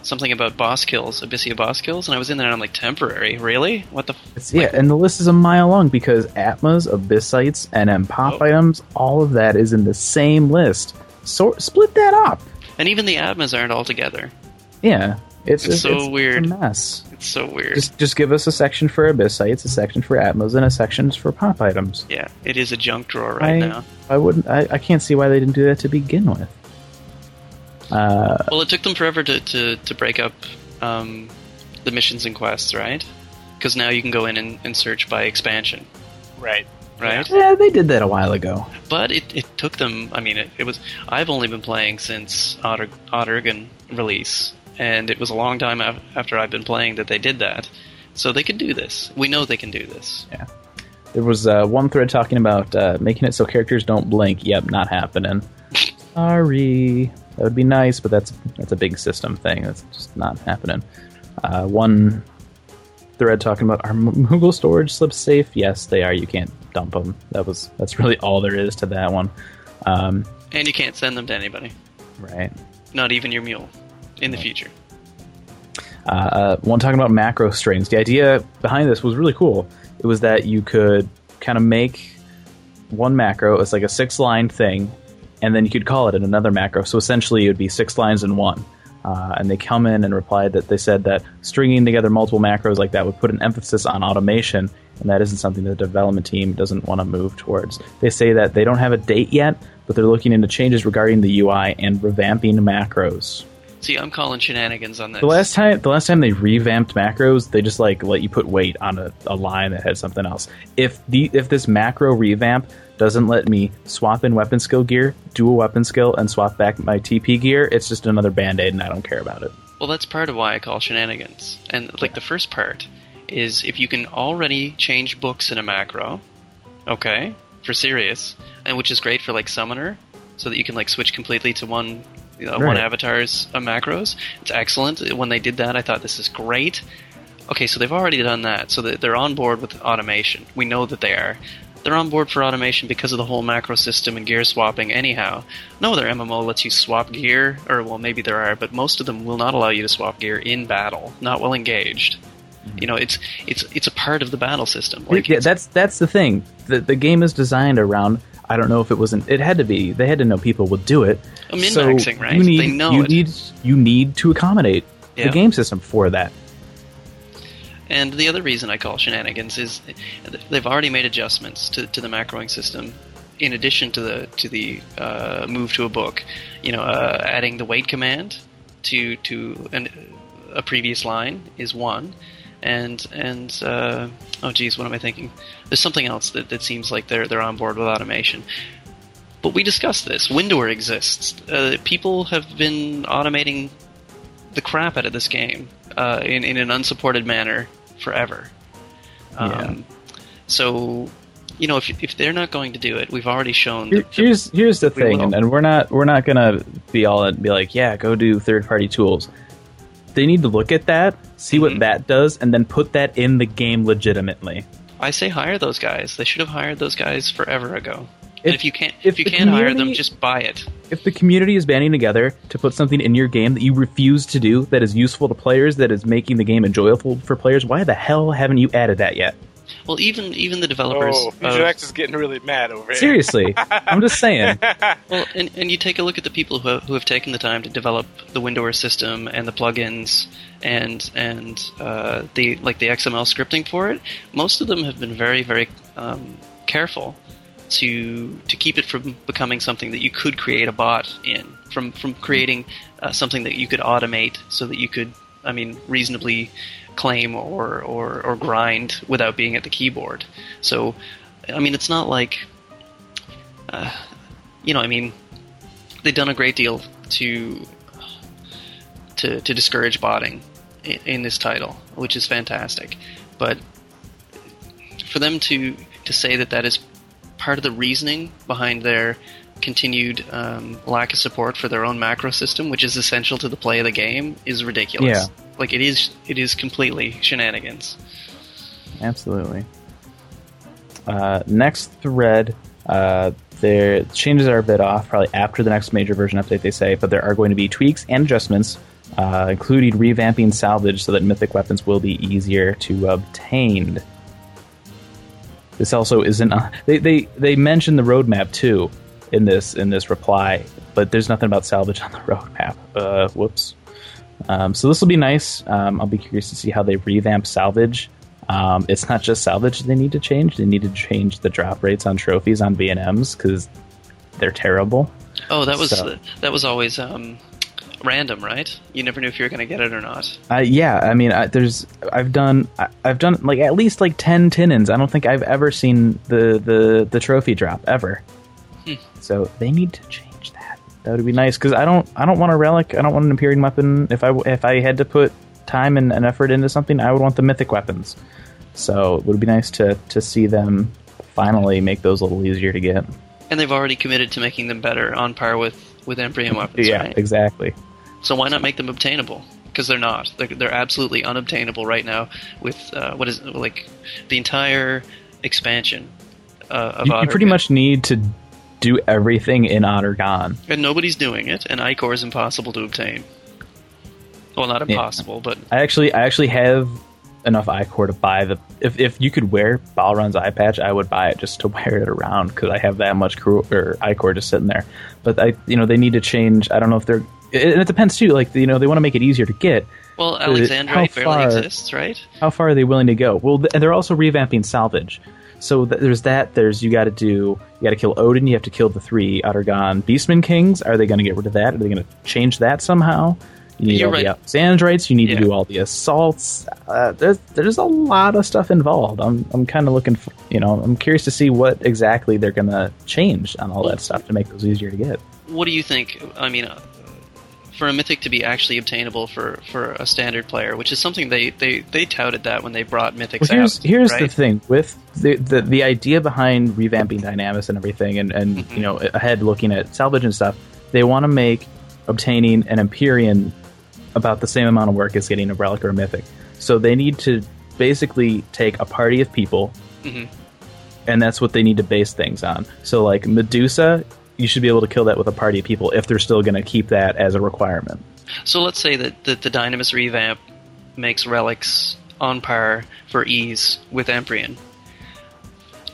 [SPEAKER 3] something about boss kills, Abyssea boss kills, and I was in there and I'm like, temporary? Really? What the? F-?
[SPEAKER 2] It's, yeah, and the list is a mile long because Atmas, Abyssites, and M pop
[SPEAKER 3] Oh.
[SPEAKER 2] items, all of that is in the same list. So split that up.
[SPEAKER 3] And even the Atmas aren't all together.
[SPEAKER 2] Yeah, it's,
[SPEAKER 3] It's so weird.
[SPEAKER 2] It's a mess.
[SPEAKER 3] It's so weird.
[SPEAKER 2] Just just give us a section for Abyssites, a section for Atmas, and a section for pop items.
[SPEAKER 3] yeah, it is a junk drawer right
[SPEAKER 2] I,
[SPEAKER 3] now.
[SPEAKER 2] I wouldn't. I, I can't see why they didn't do that to begin with. Uh,
[SPEAKER 3] Well, it took them forever to to, to break up um, the missions and quests, right? Because now you can go in and, and search by expansion,
[SPEAKER 1] Right.
[SPEAKER 3] right?
[SPEAKER 2] yeah, they did that a while ago.
[SPEAKER 3] But it, it took them. I mean, it, it was. I've only been playing since Otter, Aht Urhgan release, and it was a long time after I've been playing that they did that. So they can do this. We know they can do this. Yeah.
[SPEAKER 2] There was uh, one thread talking about uh, making it so characters don't blink. Yep, not happening. Sorry, that would be nice, but that's that's a big system thing. That's just not happening. Uh, one thread talking about are M- Moogle storage slips safe? Yes, they are. You can't dump them. That was that's really all there is to that one. Um,
[SPEAKER 3] And you can't send them to anybody,
[SPEAKER 2] right.
[SPEAKER 3] not even your mule, in the future.
[SPEAKER 2] Uh, one talking about macro strings. The idea behind this was really cool. It was that you could kind of make one macro It's like a six line thing, and then you could call it in another macro. So essentially, it would be six lines in one. Uh, and they come in and replied that they said that stringing together multiple macros like that would put an emphasis on automation, and that isn't something the development team doesn't want to move towards. They say that they don't have a date yet, but they're looking into changes regarding the UI and revamping macros.
[SPEAKER 3] See, I'm calling shenanigans on this.
[SPEAKER 2] The last time, the last time they revamped macros, they just like let you put weight on a, a line that had something else. If the if this macro revamp doesn't let me swap in weapon skill gear, do a weapon skill, and swap back my TP gear, it's just another band aid, and I don't care about it.
[SPEAKER 3] Well, that's part of why I call shenanigans. And like the first part is if you can already change books in a macro, okay, for serious, and which is great for like summoner, so that you can like switch completely to one you know, one avatar's uh, macros. It's excellent. When they did that, I thought this is great. Okay, so they've already done that, so they're on board with automation. We know that they are. They're on board for automation because of the whole macro system and gear swapping, anyhow. No other MMO lets you swap gear, or well, maybe there are, but most of them will not allow you to swap gear in battle, not well engaged. Mm-hmm. You know, it's it's it's a part of the battle system. Like,
[SPEAKER 2] yeah, that's that's the thing. The the game is designed around. I don't know if it wasn't. It had to be. They had to know people would do it.
[SPEAKER 3] Min-maxing,
[SPEAKER 2] so
[SPEAKER 3] right?
[SPEAKER 2] You need,
[SPEAKER 3] They know
[SPEAKER 2] you
[SPEAKER 3] it.
[SPEAKER 2] need you need to accommodate
[SPEAKER 3] Yeah.
[SPEAKER 2] the game system for that.
[SPEAKER 3] And the other reason I call shenanigans is they've already made adjustments to, to the macroing system, in addition to the to the uh, move to a book. You know, uh, adding the wait command to to an, a previous line is one, and and uh, oh geez, what am I thinking? There's something else that, that seems like they're they're on board with automation. But we discussed this. Windower exists. Uh, people have been automating the crap out of this game uh, in, in an unsupported manner forever. Um, So, you know, if, if they're not going to do it, we've already shown.
[SPEAKER 2] Here- here's here's the thing, and, and we're not we're not gonna be all and be like, yeah, go do third party tools. They need to look at that, see
[SPEAKER 3] Mhm.
[SPEAKER 2] what that does, and then put that in the game legitimately.
[SPEAKER 3] I say hire those guys. They should have hired those guys forever ago. And
[SPEAKER 2] If-
[SPEAKER 3] if you can't,
[SPEAKER 2] if
[SPEAKER 3] if, you can't hire them, just buy it.
[SPEAKER 2] If the community is banding together to put something in your game that you refuse to do, that is useful to players, that is making the game enjoyable for players, why the hell haven't you added that yet?
[SPEAKER 3] Well, even even the developers.
[SPEAKER 1] Oh,
[SPEAKER 3] of-
[SPEAKER 1] is getting really mad over here.
[SPEAKER 2] Seriously, I'm just saying.
[SPEAKER 3] Well, and, and you take a look at the people who have, who have taken the time to develop the Windower system and the plugins and and uh, the like the XML scripting for it. Most of them have been very very um, careful to to keep it from becoming something that you could create a bot in, from from creating uh, something that you could automate so that you could, I mean, reasonably claim or, or or grind without being at the keyboard. So, I mean, it's not like uh, you know, I mean, they've done a great deal to to, to discourage botting in, in this title, which is fantastic. But for them to to say that that is part of the reasoning behind their continued um, lack of support for their own macro system, which is essential to the play of the game, is ridiculous.
[SPEAKER 2] Yeah.
[SPEAKER 3] Like it is, it is completely shenanigans.
[SPEAKER 2] Absolutely. Uh, next thread, uh, their changes are a bit off, probably after the next major version update, they say, but there are going to be tweaks and adjustments uh, including revamping salvage so that mythic weapons will be easier to obtain. This also isn't. They they they mentioned the roadmap too in this in this reply, but there's nothing about salvage on the roadmap. Uh, whoops. Um, so this will be nice. Um, I'll be curious to see how they revamp salvage. Um, it's not just salvage they need to change; they need to change the drop rates on trophies on V and M's because they're terrible.
[SPEAKER 3] Oh, that was
[SPEAKER 2] So-
[SPEAKER 3] that was always um, random, right? You never knew if you were going to get it or not.
[SPEAKER 2] Uh, yeah, I mean, I, there's I've done I, I've done like at least like ten Tinnins. I don't think I've ever seen the the the trophy drop ever.
[SPEAKER 3] Hmm.
[SPEAKER 2] So they need to change that. That would be nice because I don't I don't want a relic. I don't want an Empyrean weapon. If I if I had to put time and, and effort into something, I would want the mythic weapons. So it would be nice to to see them finally make those a little easier to get.
[SPEAKER 3] And they've already committed to making them better on par with with Empyrean weapons,
[SPEAKER 2] yeah,
[SPEAKER 3] right?
[SPEAKER 2] exactly.
[SPEAKER 3] So why not make them obtainable? Because they're not. They're, they're absolutely unobtainable right now. With uh, what is like the entire expansion uh, of
[SPEAKER 2] You, you pretty much need to do everything in Aht Urhgan.
[SPEAKER 3] and nobody's doing it. And Ichor is impossible to obtain. Well, not
[SPEAKER 2] Yeah.
[SPEAKER 3] impossible, but
[SPEAKER 2] I actually I actually have enough Ichor to buy the if if you could wear Balrahn's eye patch, I would buy it just to wear it around because I have that much crew or Ichor just sitting there. But I you know they need to change. I don't know if they're and it depends too. Like you know they want to make it easier to get.
[SPEAKER 3] well,
[SPEAKER 2] how
[SPEAKER 3] Alexandrite barely
[SPEAKER 2] far-
[SPEAKER 3] exists, right?
[SPEAKER 2] How far are they willing to go? Well, th- and they're also revamping salvage. So th- there's that. There's you got to do. You got to kill Odin. You have to kill the three Aht Urhgan Beastman Kings. Are they going to get rid of that? Are they going to change that somehow? You need
[SPEAKER 3] You're
[SPEAKER 2] all
[SPEAKER 3] right.
[SPEAKER 2] the Alexandrites. You need
[SPEAKER 3] Yeah.
[SPEAKER 2] to do all the assaults. Uh, there's there's a lot of stuff involved. I'm I'm kind of looking. For, you know, I'm curious to see what exactly they're going to change on all that stuff to make those easier to get.
[SPEAKER 3] What do you think? I mean, uh, for a mythic to be actually obtainable for, for a standard player, which is something they, they, they touted that when they brought mythics
[SPEAKER 2] Well, here's
[SPEAKER 3] out.
[SPEAKER 2] here's
[SPEAKER 3] right?
[SPEAKER 2] the thing with the, the the idea behind revamping Dynamis and everything, and and
[SPEAKER 3] Mhm.
[SPEAKER 2] you know ahead looking at salvage and stuff. They want to make obtaining an Empyrean about the same amount of work as getting a relic or a mythic. So they need to basically take a party of people,
[SPEAKER 3] Mhm.
[SPEAKER 2] and that's what they need to base things on. So like Medusa. You should be able to kill that with a party of people if they're still going to keep that as a requirement.
[SPEAKER 3] So let's say that, that the Dynamis revamp makes relics on par for ease with Empyrean.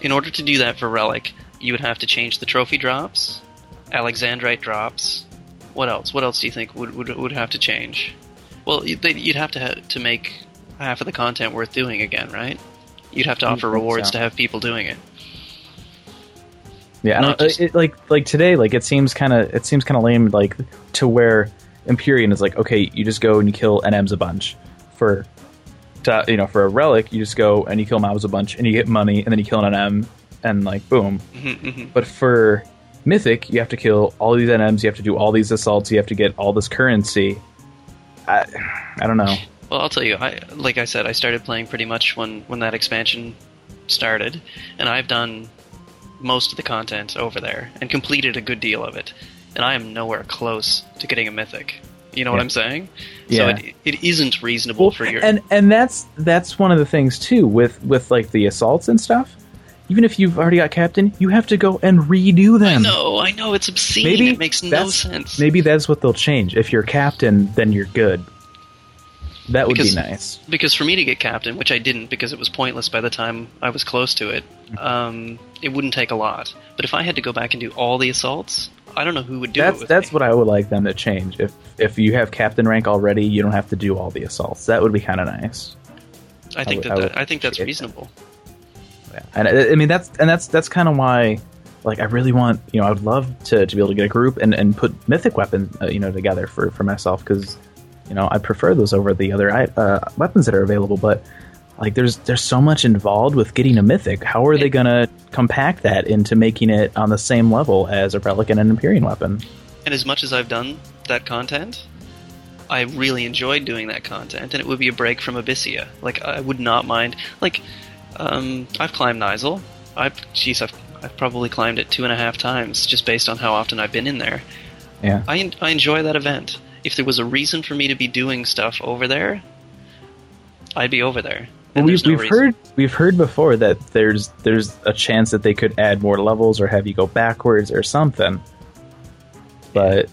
[SPEAKER 3] In order to do that for relic, you would have to change the trophy drops, Alexandrite drops. What else? What else do you think would would, would have to change? Well, you'd, have to ha- to make half of the content worth doing again, right? You'd have to
[SPEAKER 2] mm,
[SPEAKER 3] offer rewards
[SPEAKER 2] so.
[SPEAKER 3] to have people doing it.
[SPEAKER 2] Yeah,
[SPEAKER 3] Not just-
[SPEAKER 2] it, like like today, like it seems kind of it seems kind of lame, like to where Empyrean is like, okay, you just go and you kill NMs a bunch for, to, you know, for a relic, you just go and you kill mobs a bunch and you get money, and then you kill an NM, and like boom.
[SPEAKER 3] Mhm, mhm.
[SPEAKER 2] But for Mythic, you have to kill all these NMs, you have to do all these assaults, you have to get all this currency. I, I don't know.
[SPEAKER 3] Well, I'll tell you. I like I said, I started playing pretty much when when that expansion started, and I've done most of the content over there and completed a good deal of it. And I am nowhere close to getting a mythic. You know what I'm saying?
[SPEAKER 2] Yeah.
[SPEAKER 3] So it, it isn't reasonable for your.
[SPEAKER 2] and and that's that's one of the things too with with like the assaults and stuff. Even if you've already got captain, you have to go and redo
[SPEAKER 3] I
[SPEAKER 2] them.
[SPEAKER 3] know, I know, it's obscene.
[SPEAKER 2] Maybe
[SPEAKER 3] it makes no sense.
[SPEAKER 2] Maybe that's what they'll change. If you're captain, then you're good. That would
[SPEAKER 3] Because-
[SPEAKER 2] be nice.
[SPEAKER 3] because for me to get captain, which I didn't because it was pointless by the time I was close to it, um, it wouldn't take a lot. But if I had to go back and do all the assaults, I don't know who would do
[SPEAKER 2] That's
[SPEAKER 3] it. With
[SPEAKER 2] that's
[SPEAKER 3] me.
[SPEAKER 2] what I would like them to change. If if you have captain rank already, you don't have to do all the assaults. That would be kind of nice.
[SPEAKER 3] I think
[SPEAKER 2] would- I
[SPEAKER 3] that,
[SPEAKER 2] would
[SPEAKER 3] that I think that's
[SPEAKER 2] appreciate that.
[SPEAKER 3] reasonable.
[SPEAKER 2] Yeah. And I, I mean that's and that's that's kind of why. Like I really want, you know, I would love to, to be able to get a group and, and put mythic weapons, uh, you know, together for, for myself because, you know, I prefer those over the other uh, weapons that are available. But like, there's there's so much involved with getting a mythic. How are they gonna compact that into making it on the same level as a relic and an Empyrean weapon?
[SPEAKER 3] And as much as I've done that content, I really enjoyed doing that content, and it would be a break from Abyssea. Like I would not mind. Like um, I've climbed Nyzul. I've jeez, I've I've probably climbed it two and a half times just based on how often I've been in there.
[SPEAKER 2] Yeah.
[SPEAKER 3] I I enjoy that event. If there was a reason for me to be doing stuff over there, I'd be over there.
[SPEAKER 2] Well, we've
[SPEAKER 3] no
[SPEAKER 2] we've heard we've heard before that there's there's a chance that they could add more levels or have you go backwards or something. But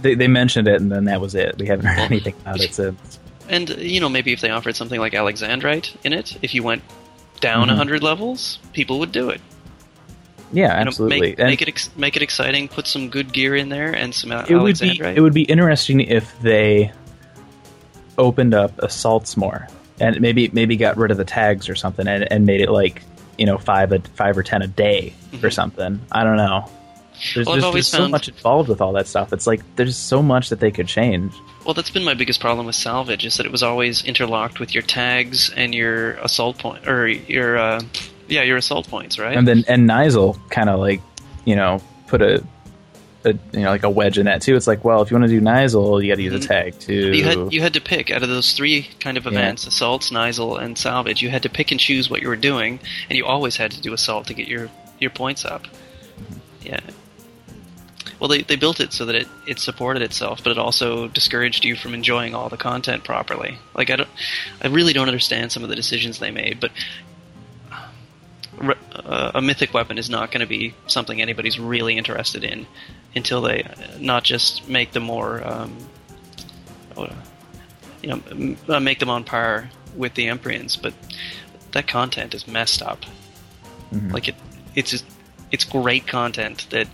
[SPEAKER 2] they, they mentioned it, and then that was it. We haven't heard anything about it since.
[SPEAKER 3] And you know, maybe if they offered something like Alexandrite in it, if you went down a
[SPEAKER 2] Mhm.
[SPEAKER 3] hundred levels, people would do it.
[SPEAKER 2] Yeah,
[SPEAKER 3] You know,
[SPEAKER 2] absolutely.
[SPEAKER 3] make, make it ex- make it exciting. Put some good gear in there and some
[SPEAKER 2] it would be it would be interesting if they opened up assaults more and maybe maybe got rid of the tags or something and, and made it like you know five a five or ten a day or
[SPEAKER 3] Mhm.
[SPEAKER 2] something. I don't know. There's
[SPEAKER 3] Well, I've
[SPEAKER 2] just
[SPEAKER 3] always
[SPEAKER 2] there's so much involved with all that stuff. It's like there's so much that they could change.
[SPEAKER 3] Well, that's been my biggest problem with salvage is that it was always interlocked with your tags and your assault point or your uh, yeah your assault points, right?
[SPEAKER 2] And then and Nyzul kind of like you know put a, a you know like a wedge in that too. It's like well if you want to do Nyzul you got to use a hmm. tag too.
[SPEAKER 3] you had you had to pick out of those three kind of
[SPEAKER 2] Yeah.
[SPEAKER 3] events: assaults, Nyzul, and salvage. You had to pick and choose what you were doing, and you always had to do assault to get your your points up. Yeah. Well, they, they built it so that it, it supported itself, but it also discouraged you from enjoying all the content properly. Like I don't, I really don't understand some of the decisions they made, but a mythic weapon is not going to be something anybody's really interested in until they uh, not just make them more, um, uh, you know, m- uh, make them on par with the Empyreans, but that content is messed up.
[SPEAKER 2] Mhm.
[SPEAKER 3] Like it, it's just, it's great content that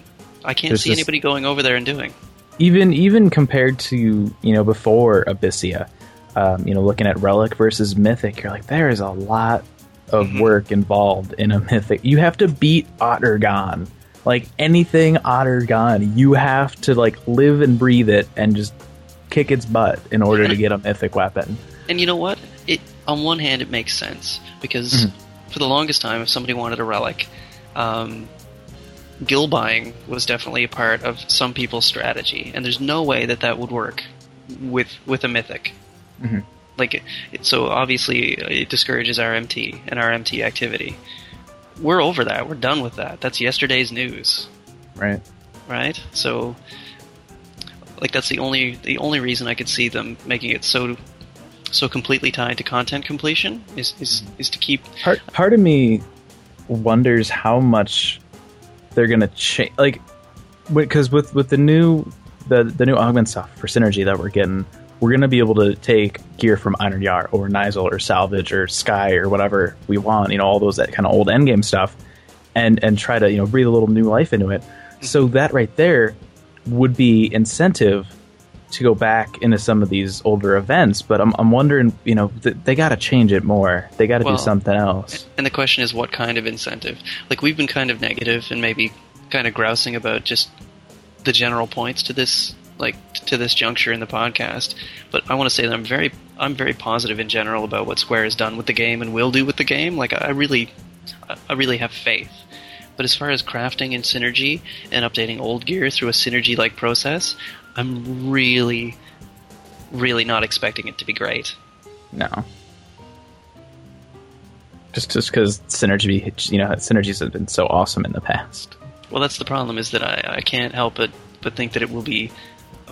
[SPEAKER 3] I can't
[SPEAKER 2] There's
[SPEAKER 3] see
[SPEAKER 2] this-
[SPEAKER 3] anybody going over there and doing.
[SPEAKER 2] even even compared to you know before Abyssea, um, you know looking at Relic versus Mythic, you're like there is a lot of
[SPEAKER 3] Mhm.
[SPEAKER 2] work involved in a Mythic. You have to beat Aht Urhgan, like anything Aht Urhgan, you have to like live and breathe it and just kick its butt in order to get a Mythic weapon.
[SPEAKER 3] And you know what? It on one hand it makes sense because
[SPEAKER 2] Mhm.
[SPEAKER 3] for the longest time, if somebody wanted a relic, um, gil buying was definitely a part of some people's strategy, and there's no way that that would work with with a mythic.
[SPEAKER 2] Mhm.
[SPEAKER 3] Like, so obviously it discourages RMT and RMT activity. We're over that. We're done with that. That's yesterday's news
[SPEAKER 2] Right.
[SPEAKER 3] right? So, like that's the only the only reason I could see them making it so so completely tied to content completion is is, mm-hmm. is to keep
[SPEAKER 2] Part part of me wonders how much they're gonna change. Like, because with with the new the the new augment stuff for synergy that we're getting, we're gonna be able to take gear from Einherjar or Nyzul or Salvage or Sky or whatever we want. You know, all those that kind of old endgame stuff, and and try to you know breathe a little new life into it. So mm-hmm. that right there would be incentive to go back into some of these older events. But I'm I'm wondering, you know, th- they got to change it more. They got to
[SPEAKER 3] Well,
[SPEAKER 2] do something else.
[SPEAKER 3] and the question is what kind of incentive like we've been kind of negative and maybe kind of grousing about just the general points to this like to this juncture in the podcast but i want to say that i'm very i'm very positive in general about what square has done with the game and will do with the game like i really i really have faith but as far as crafting and synergy and updating old gear through a synergy like process i'm really really not expecting it to be great
[SPEAKER 2] No. Just just because synergy, you know, synergies have been so awesome in the past.
[SPEAKER 3] Well, that's the problem is that I, I can't help but, but think that it will be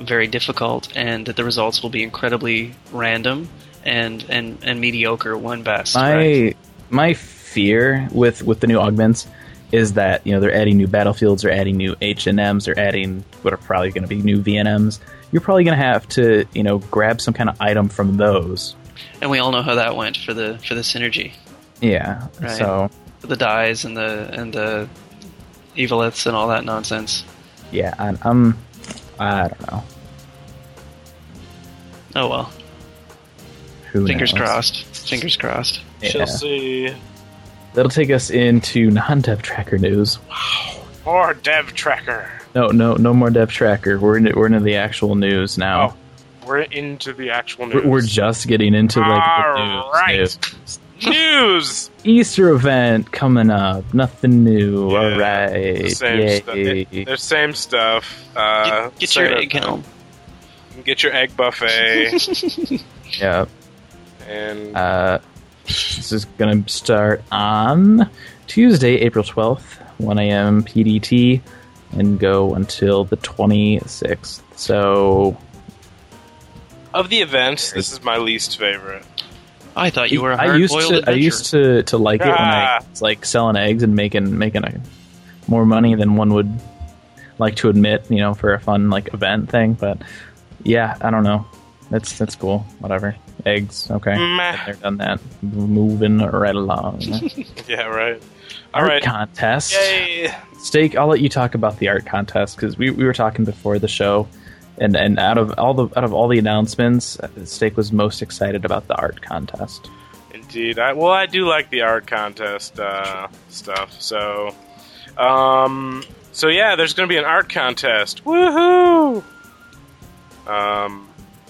[SPEAKER 3] very difficult and that the results will be incredibly random and, and, and mediocre one best.
[SPEAKER 2] My
[SPEAKER 3] right?
[SPEAKER 2] my fear with with the new augments is that you know they're adding new battlefields, they're adding new H and M's, they're adding what are probably going to be new VNMs. You're probably going to have to you know grab some kind of item from those.
[SPEAKER 3] And we all know how that went for the for the synergy,
[SPEAKER 2] Yeah.
[SPEAKER 3] Right.
[SPEAKER 2] So
[SPEAKER 3] the dies and the and the Evoliths and all that nonsense.
[SPEAKER 2] yeah, I, I'm I don't know.
[SPEAKER 3] Oh well,
[SPEAKER 2] Who
[SPEAKER 3] fingers
[SPEAKER 2] knows?
[SPEAKER 3] crossed. Fingers crossed.
[SPEAKER 2] Yeah.
[SPEAKER 1] Shall see.
[SPEAKER 2] That'll take us into non-dev tracker news.
[SPEAKER 1] More Dev Tracker.
[SPEAKER 2] No, no, no more dev tracker. We're into, we're into the actual news now.
[SPEAKER 1] Oh, we're into the actual news.
[SPEAKER 2] We're, we're just getting into like the news.
[SPEAKER 1] All right.
[SPEAKER 2] news.
[SPEAKER 1] News.
[SPEAKER 2] Easter event coming up. Nothing new.
[SPEAKER 1] Yeah,
[SPEAKER 2] All right.
[SPEAKER 1] The same
[SPEAKER 2] Yay.
[SPEAKER 1] stuff. It- the same stuff. Uh,
[SPEAKER 3] Get, get your
[SPEAKER 1] that-
[SPEAKER 3] egg helm.
[SPEAKER 1] Get your egg buffet.
[SPEAKER 2] yeah.
[SPEAKER 1] and
[SPEAKER 2] Uh, this is going to start on Tuesday, April 12th, 1 a.m. PDT, and go until the 26th. So
[SPEAKER 1] of the events, this is my least favorite.
[SPEAKER 3] I thought you were a
[SPEAKER 2] I used to I used to, to like it when I
[SPEAKER 1] Ah.
[SPEAKER 2] was like selling eggs and making making a, more money than one would like to admit, you know, for a fun like event thing. But yeah, I don't know. That's that's cool. Whatever. Eggs. Okay.
[SPEAKER 1] Meh.
[SPEAKER 2] They're done that. Moving right along.
[SPEAKER 1] Yeah, right. All
[SPEAKER 2] art
[SPEAKER 1] right.
[SPEAKER 2] contest.
[SPEAKER 1] Yay.
[SPEAKER 2] Steak. I'll let you talk about the art contest because we, we were talking before the show, and and out of all the out of all the announcements, uh, Steak was most excited about the art contest.
[SPEAKER 1] Indeed. I, well, I do like the art contest uh, stuff. So, um, so yeah, there's going to be an art contest. Woohoo! Um,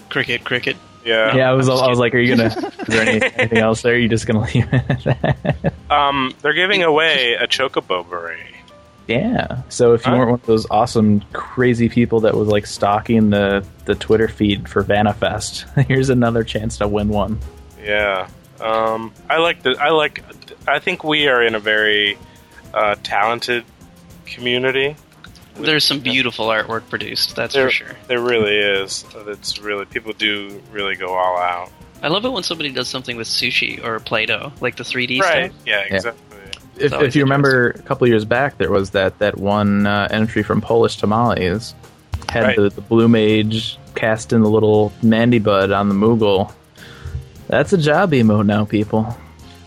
[SPEAKER 3] Cricket, cricket.
[SPEAKER 1] yeah.
[SPEAKER 2] Yeah, I was I was like, are you gonna? Is there any, anything else there? Are you just gonna leave it?
[SPEAKER 1] Um, they're giving away a chocobo beret.
[SPEAKER 2] Yeah. So if you
[SPEAKER 1] Huh?
[SPEAKER 2] weren't one of those awesome, crazy people that was like stalking the the Twitter feed for Vana'Fest, here's another chance to win one.
[SPEAKER 1] Yeah. Um, I like the. I like. I think we are in a very uh, talented community.
[SPEAKER 3] There's some beautiful artwork produced, that's
[SPEAKER 1] There,
[SPEAKER 3] for sure.
[SPEAKER 1] there really is. It's really people do really go all out.
[SPEAKER 3] I love it when somebody does something with sushi or Play-Doh, like the 3D
[SPEAKER 1] Right?
[SPEAKER 3] stuff.
[SPEAKER 1] Yeah. Exactly.
[SPEAKER 2] If, if you remember a couple years back, there was that that one uh, entry from Polish Tamales had
[SPEAKER 1] Right.
[SPEAKER 2] the, the blue mage casting the little Mandy Bud on the Moogle. That's a job emote now, people.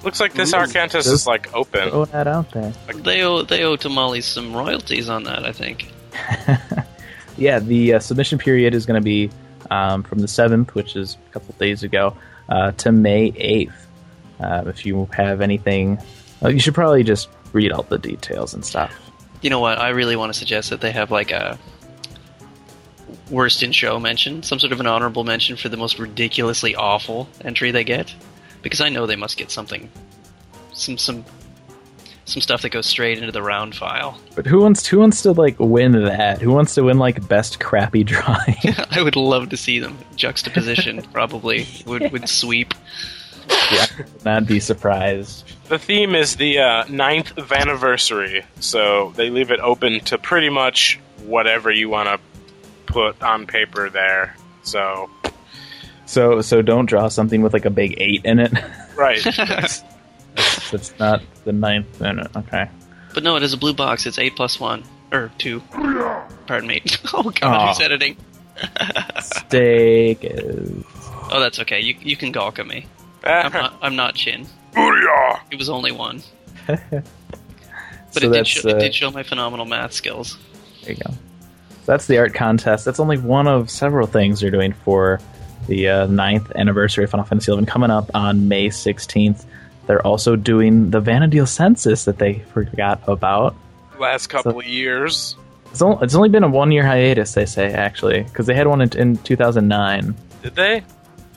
[SPEAKER 1] Looks like this
[SPEAKER 2] Ooh.
[SPEAKER 1] art contest
[SPEAKER 2] This-
[SPEAKER 1] is like open.
[SPEAKER 2] Throw that out there.
[SPEAKER 3] They owe they owe Tamales some royalties on that, I think.
[SPEAKER 2] Yeah, the uh, submission period is going to be um, from the 7th, which is a couple days ago, uh, to May 8th. Uh, if you have anything, well, Uh, you should probably just read all the details and stuff.
[SPEAKER 3] You know what? I really want to suggest that they have like a worst in show mention, some sort of an honorable mention for the most ridiculously awful entry they get, because I know they must get something, some some some stuff that goes straight into the round file.
[SPEAKER 2] But who wants who wants to like win that? Who wants to win like best crappy drawing?
[SPEAKER 3] I would love to see them juxtaposition. probably would would sweep.
[SPEAKER 2] Yeah, I would not be surprised.
[SPEAKER 1] The theme is the uh, ninth anniversary, so they leave it open to pretty much whatever you want to put on paper there. So,
[SPEAKER 2] So so don't draw something with like a big eight in it.
[SPEAKER 1] right.
[SPEAKER 2] that's, that's not the ninth. No, no, okay.
[SPEAKER 3] But no, it is a blue box. It's eight plus one or two. Pardon me. Oh God,
[SPEAKER 2] Aw.
[SPEAKER 3] who's editing?
[SPEAKER 2] Steak is
[SPEAKER 3] Oh, that's okay. You you can gawk at me. I'm
[SPEAKER 1] Ah,
[SPEAKER 3] not, I'm not Chin.
[SPEAKER 1] booyah.
[SPEAKER 3] It was only one, but
[SPEAKER 2] so
[SPEAKER 3] it did, show,
[SPEAKER 2] uh,
[SPEAKER 3] it did show my phenomenal math skills.
[SPEAKER 2] There you go. So that's the art contest. That's only one of several things they're doing for the uh, ninth anniversary of Final Fantasy XI coming up on May 16th. They're also doing the Vana'diel census that they forgot about.
[SPEAKER 1] Last couple of years.
[SPEAKER 2] It's only, it's only been a one year hiatus, they say, actually, because they had one in, in 2009.
[SPEAKER 1] Did they?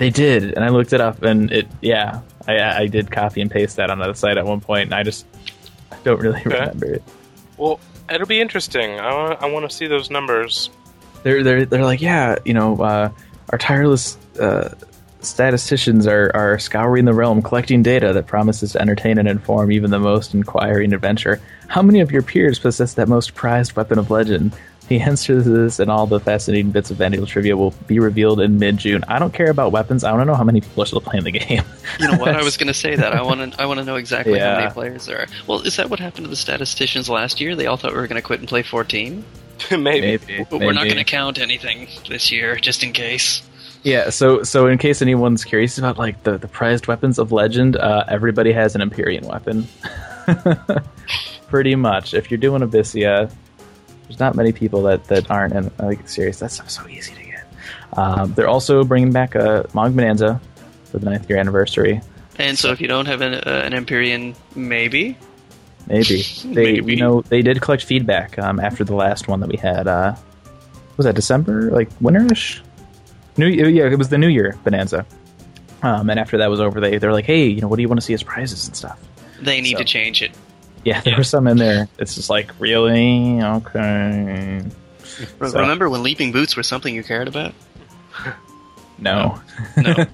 [SPEAKER 2] They did, and I looked it up, and it, yeah, I, I did copy and paste that onto the site at one point, and I just don't really remember it.
[SPEAKER 1] Well, it'll be interesting. I want, I want to see those numbers.
[SPEAKER 2] they're they're they're like, yeah, you know, uh, our tireless uh, statisticians are are scouring the realm, collecting data that promises to entertain and inform even the most inquiring adventurer. How many of your peers possess that most prized weapon of legend? The answer to this and all the fascinating bits of Vana'diel trivia will be revealed in mid June. I don't care about weapons. I want to know how many people are still playing the game.
[SPEAKER 3] You know what? I was going to say that. I want to. I want to know exactly how many players there are. Well, is that what happened to the statisticians last year? They all thought we were going to quit and play 14.
[SPEAKER 1] Maybe.
[SPEAKER 2] Maybe,
[SPEAKER 3] But we're not going to count anything this year, just in case.
[SPEAKER 2] Yeah, so so in case anyone's curious about like the, the prized weapons of legend, uh, everybody has an Empyrean weapon. Pretty much. If you're doing Abyssea, there's not many people that, that aren't in, like serious. That stuff's so easy to get. Um, they're also bringing back a Mog Bonanza for the ninth year anniversary.
[SPEAKER 3] And so, if you don't have an, uh, an Empyrean, maybe
[SPEAKER 2] Maybe they
[SPEAKER 1] Maybe.
[SPEAKER 2] you know they did collect feedback um, after the last one that we had. Uh, was that December like winterish? New yeah, it was the New Year Bonanza. Um, and after that was over, they they're like, hey, you know, what do you want to see as prizes and stuff?
[SPEAKER 3] they need
[SPEAKER 2] So-
[SPEAKER 3] to change it.
[SPEAKER 2] Yeah, there were some in there. It's just like really okay.
[SPEAKER 3] Re-
[SPEAKER 2] So-
[SPEAKER 3] Remember when leaping boots were something you cared about?
[SPEAKER 2] No,
[SPEAKER 3] No.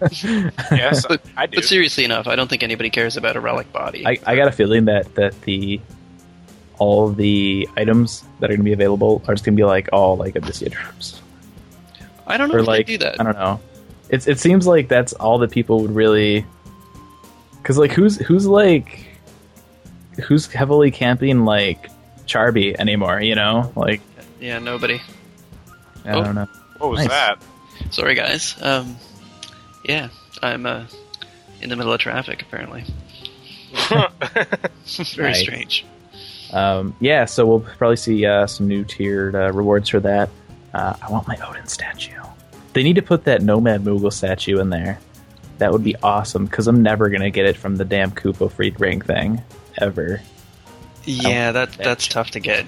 [SPEAKER 1] Yes,
[SPEAKER 3] But,
[SPEAKER 1] I do.
[SPEAKER 3] but seriously enough, I don't think anybody cares about a relic body.
[SPEAKER 2] I, I got a feeling that that the all the items that are going to be available are just going to be like all like Abyssea drops.
[SPEAKER 3] I don't know
[SPEAKER 2] or
[SPEAKER 3] if
[SPEAKER 2] like
[SPEAKER 3] they do that.
[SPEAKER 2] I don't know. It's it seems like that's all that people would really because like who's who's like who's heavily camping like Charby anymore? You know, like
[SPEAKER 3] Yeah, nobody.
[SPEAKER 2] I
[SPEAKER 3] Oh.
[SPEAKER 2] don't know.
[SPEAKER 1] What was
[SPEAKER 2] Nice.
[SPEAKER 1] that?
[SPEAKER 3] Sorry, guys. Um, yeah, I'm uh, in the middle of traffic. Apparently, very
[SPEAKER 2] Nice.
[SPEAKER 3] strange.
[SPEAKER 2] Um, yeah, so we'll probably see uh, some new tiered uh, rewards for that. Uh, I want my Odin statue. They need to put that Nomad Moogle statue in there. That would be awesome because I'm never gonna get it from the damn Koopa Freak Ring thing ever.
[SPEAKER 3] Yeah, that
[SPEAKER 2] that
[SPEAKER 3] that's tough to get.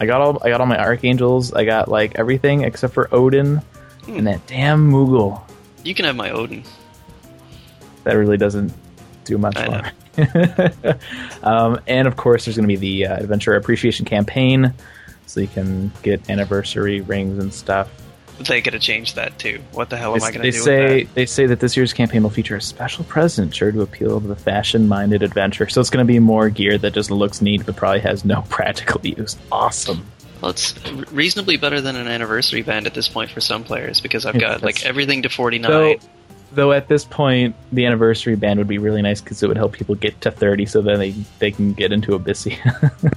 [SPEAKER 2] I got all I got all my archangels. I got like everything except for Odin
[SPEAKER 3] Hmm.
[SPEAKER 2] and that damn Moogle.
[SPEAKER 3] You can have my Odin.
[SPEAKER 2] That really doesn't do much
[SPEAKER 3] I
[SPEAKER 2] for me. um, and of course, there's going to be the uh, Adventure Appreciation Campaign, so you can get anniversary rings and stuff.
[SPEAKER 3] They gotta change that too. What the hell am
[SPEAKER 2] They,
[SPEAKER 3] I gonna
[SPEAKER 2] they
[SPEAKER 3] do
[SPEAKER 2] say
[SPEAKER 3] with
[SPEAKER 2] they say that this year's campaign will feature a special present sure to appeal to the fashion-minded adventurer. So it's going to be more gear that just looks neat but probably has no practical use. Awesome.
[SPEAKER 3] Well, it's reasonably better than an anniversary band at this point for some players because I've
[SPEAKER 2] Yeah,
[SPEAKER 3] got like everything to 49.
[SPEAKER 2] Though, though at this point, the anniversary band would be really nice because it would help people get to 30 so then they, they can get into Abyssea.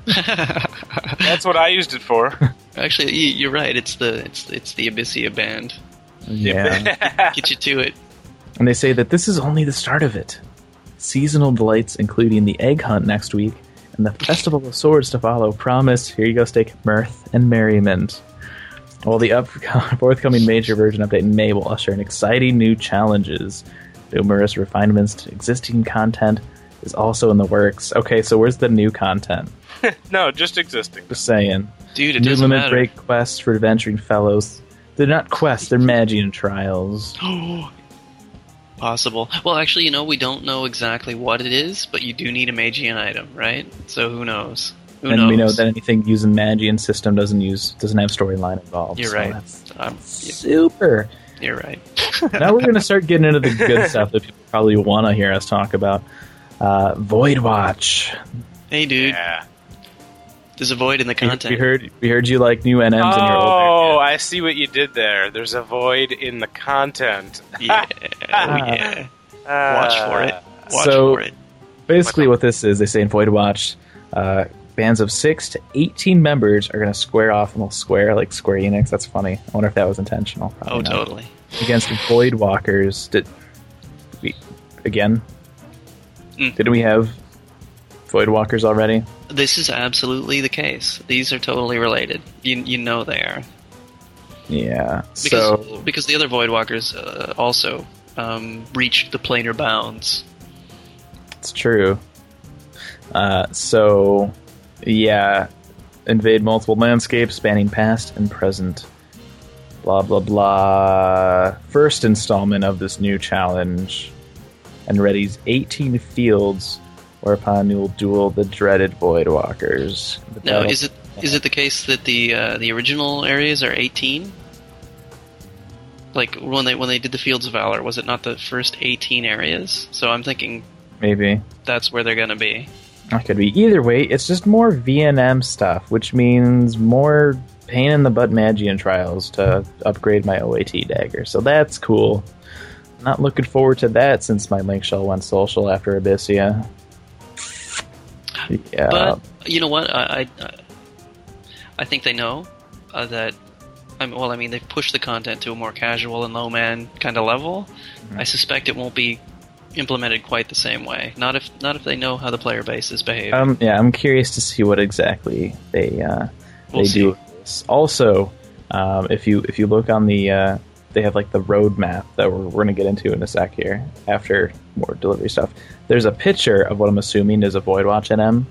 [SPEAKER 1] That's what I used it for.
[SPEAKER 3] Actually, you- you're right. It's the it's it's the Abyssea band.
[SPEAKER 2] yeah.
[SPEAKER 3] Get you to it.
[SPEAKER 2] And they say that this is only the start of it. Seasonal delights, including the egg hunt next week and the Festival of Swords to follow, promise, here you go, steak, mirth and merriment. While the up- forthcoming major version update in May will usher in exciting new challenges. Numerous refinements to existing content is also in the works. Okay, so where's the new content?
[SPEAKER 1] no, just existing.
[SPEAKER 2] Just saying.
[SPEAKER 3] Dude, it
[SPEAKER 2] new
[SPEAKER 3] doesn't
[SPEAKER 2] limit
[SPEAKER 3] matter.
[SPEAKER 2] break quests for adventuring fellows. They're not quests, they're Magian trials.
[SPEAKER 3] Possible. Well, actually, you know, we don't know exactly what it is, but you do need a Magian item, right? So who knows? Who
[SPEAKER 2] and
[SPEAKER 3] knows?
[SPEAKER 2] we know that anything using Magian system doesn't use doesn't have storyline involved.
[SPEAKER 3] You're
[SPEAKER 2] so
[SPEAKER 3] right.
[SPEAKER 2] that's
[SPEAKER 3] Um, y-
[SPEAKER 2] super.
[SPEAKER 3] you're right.
[SPEAKER 2] now we're gonna start getting into the good stuff that people probably want to hear us talk about. Uh, Void Watch.
[SPEAKER 3] Hey, dude,
[SPEAKER 1] Yeah.
[SPEAKER 3] There's a void in the content.
[SPEAKER 2] we heard we heard you like new NMs in your
[SPEAKER 1] Oh. I see what you did there. There's a void in the content.
[SPEAKER 3] Yeah, oh, yeah. Watch for it. Watch
[SPEAKER 2] So-
[SPEAKER 3] for it.
[SPEAKER 2] Basically, what this is, they say in Void Watch, uh, bands of six to eighteen members are gonna square off and they'll square like Square Enix. That's funny. I wonder if that was intentional. Probably
[SPEAKER 3] Oh,
[SPEAKER 2] not.
[SPEAKER 3] totally.
[SPEAKER 2] against Void Walkers. Did we again?
[SPEAKER 3] Mm.
[SPEAKER 2] Did we have Void Walkers already?
[SPEAKER 3] This is absolutely the case. These are totally related. You you know they are
[SPEAKER 2] Yeah.
[SPEAKER 3] because
[SPEAKER 2] so
[SPEAKER 3] because the other Voidwalkers uh, also um, reached the planar bounds.
[SPEAKER 2] it's true. Uh, so yeah, invade multiple landscapes spanning past and present. Blah blah blah. First installment of this new challenge, and readies 18 fields, whereupon you'll duel the dreaded Void Walkers.
[SPEAKER 3] Now, is it is it the case that the uh, the original areas are eighteen? Like when they when they did the Fields of Valor, was it not the first eighteen areas? So I'm thinking
[SPEAKER 2] maybe?
[SPEAKER 3] that's where they're gonna be.
[SPEAKER 2] That could be. Either way, it's just more VNM stuff, which means more pain in the butt Magian trials to upgrade my OAT dagger. So that's cool. Not looking forward to that since my link shell went social after Abyssea. Yeah.
[SPEAKER 3] But you know what? I I, I think they know uh, that. I mean, well, I mean, they've pushed the content to a more casual and low man kind of level.
[SPEAKER 2] Mm-hmm.
[SPEAKER 3] I suspect it won't be implemented quite the same way. Not if not if they know how the player base is behaving.
[SPEAKER 2] um, yeah, I'm curious to see what exactly they uh,
[SPEAKER 3] We'll
[SPEAKER 2] they
[SPEAKER 3] see.
[SPEAKER 2] do. Also, um, if you if you look on the uh, they have like the roadmap that we're, we're going to get into in a sec here after more delivery stuff. There's a picture of what I'm assuming is a Void Watch NM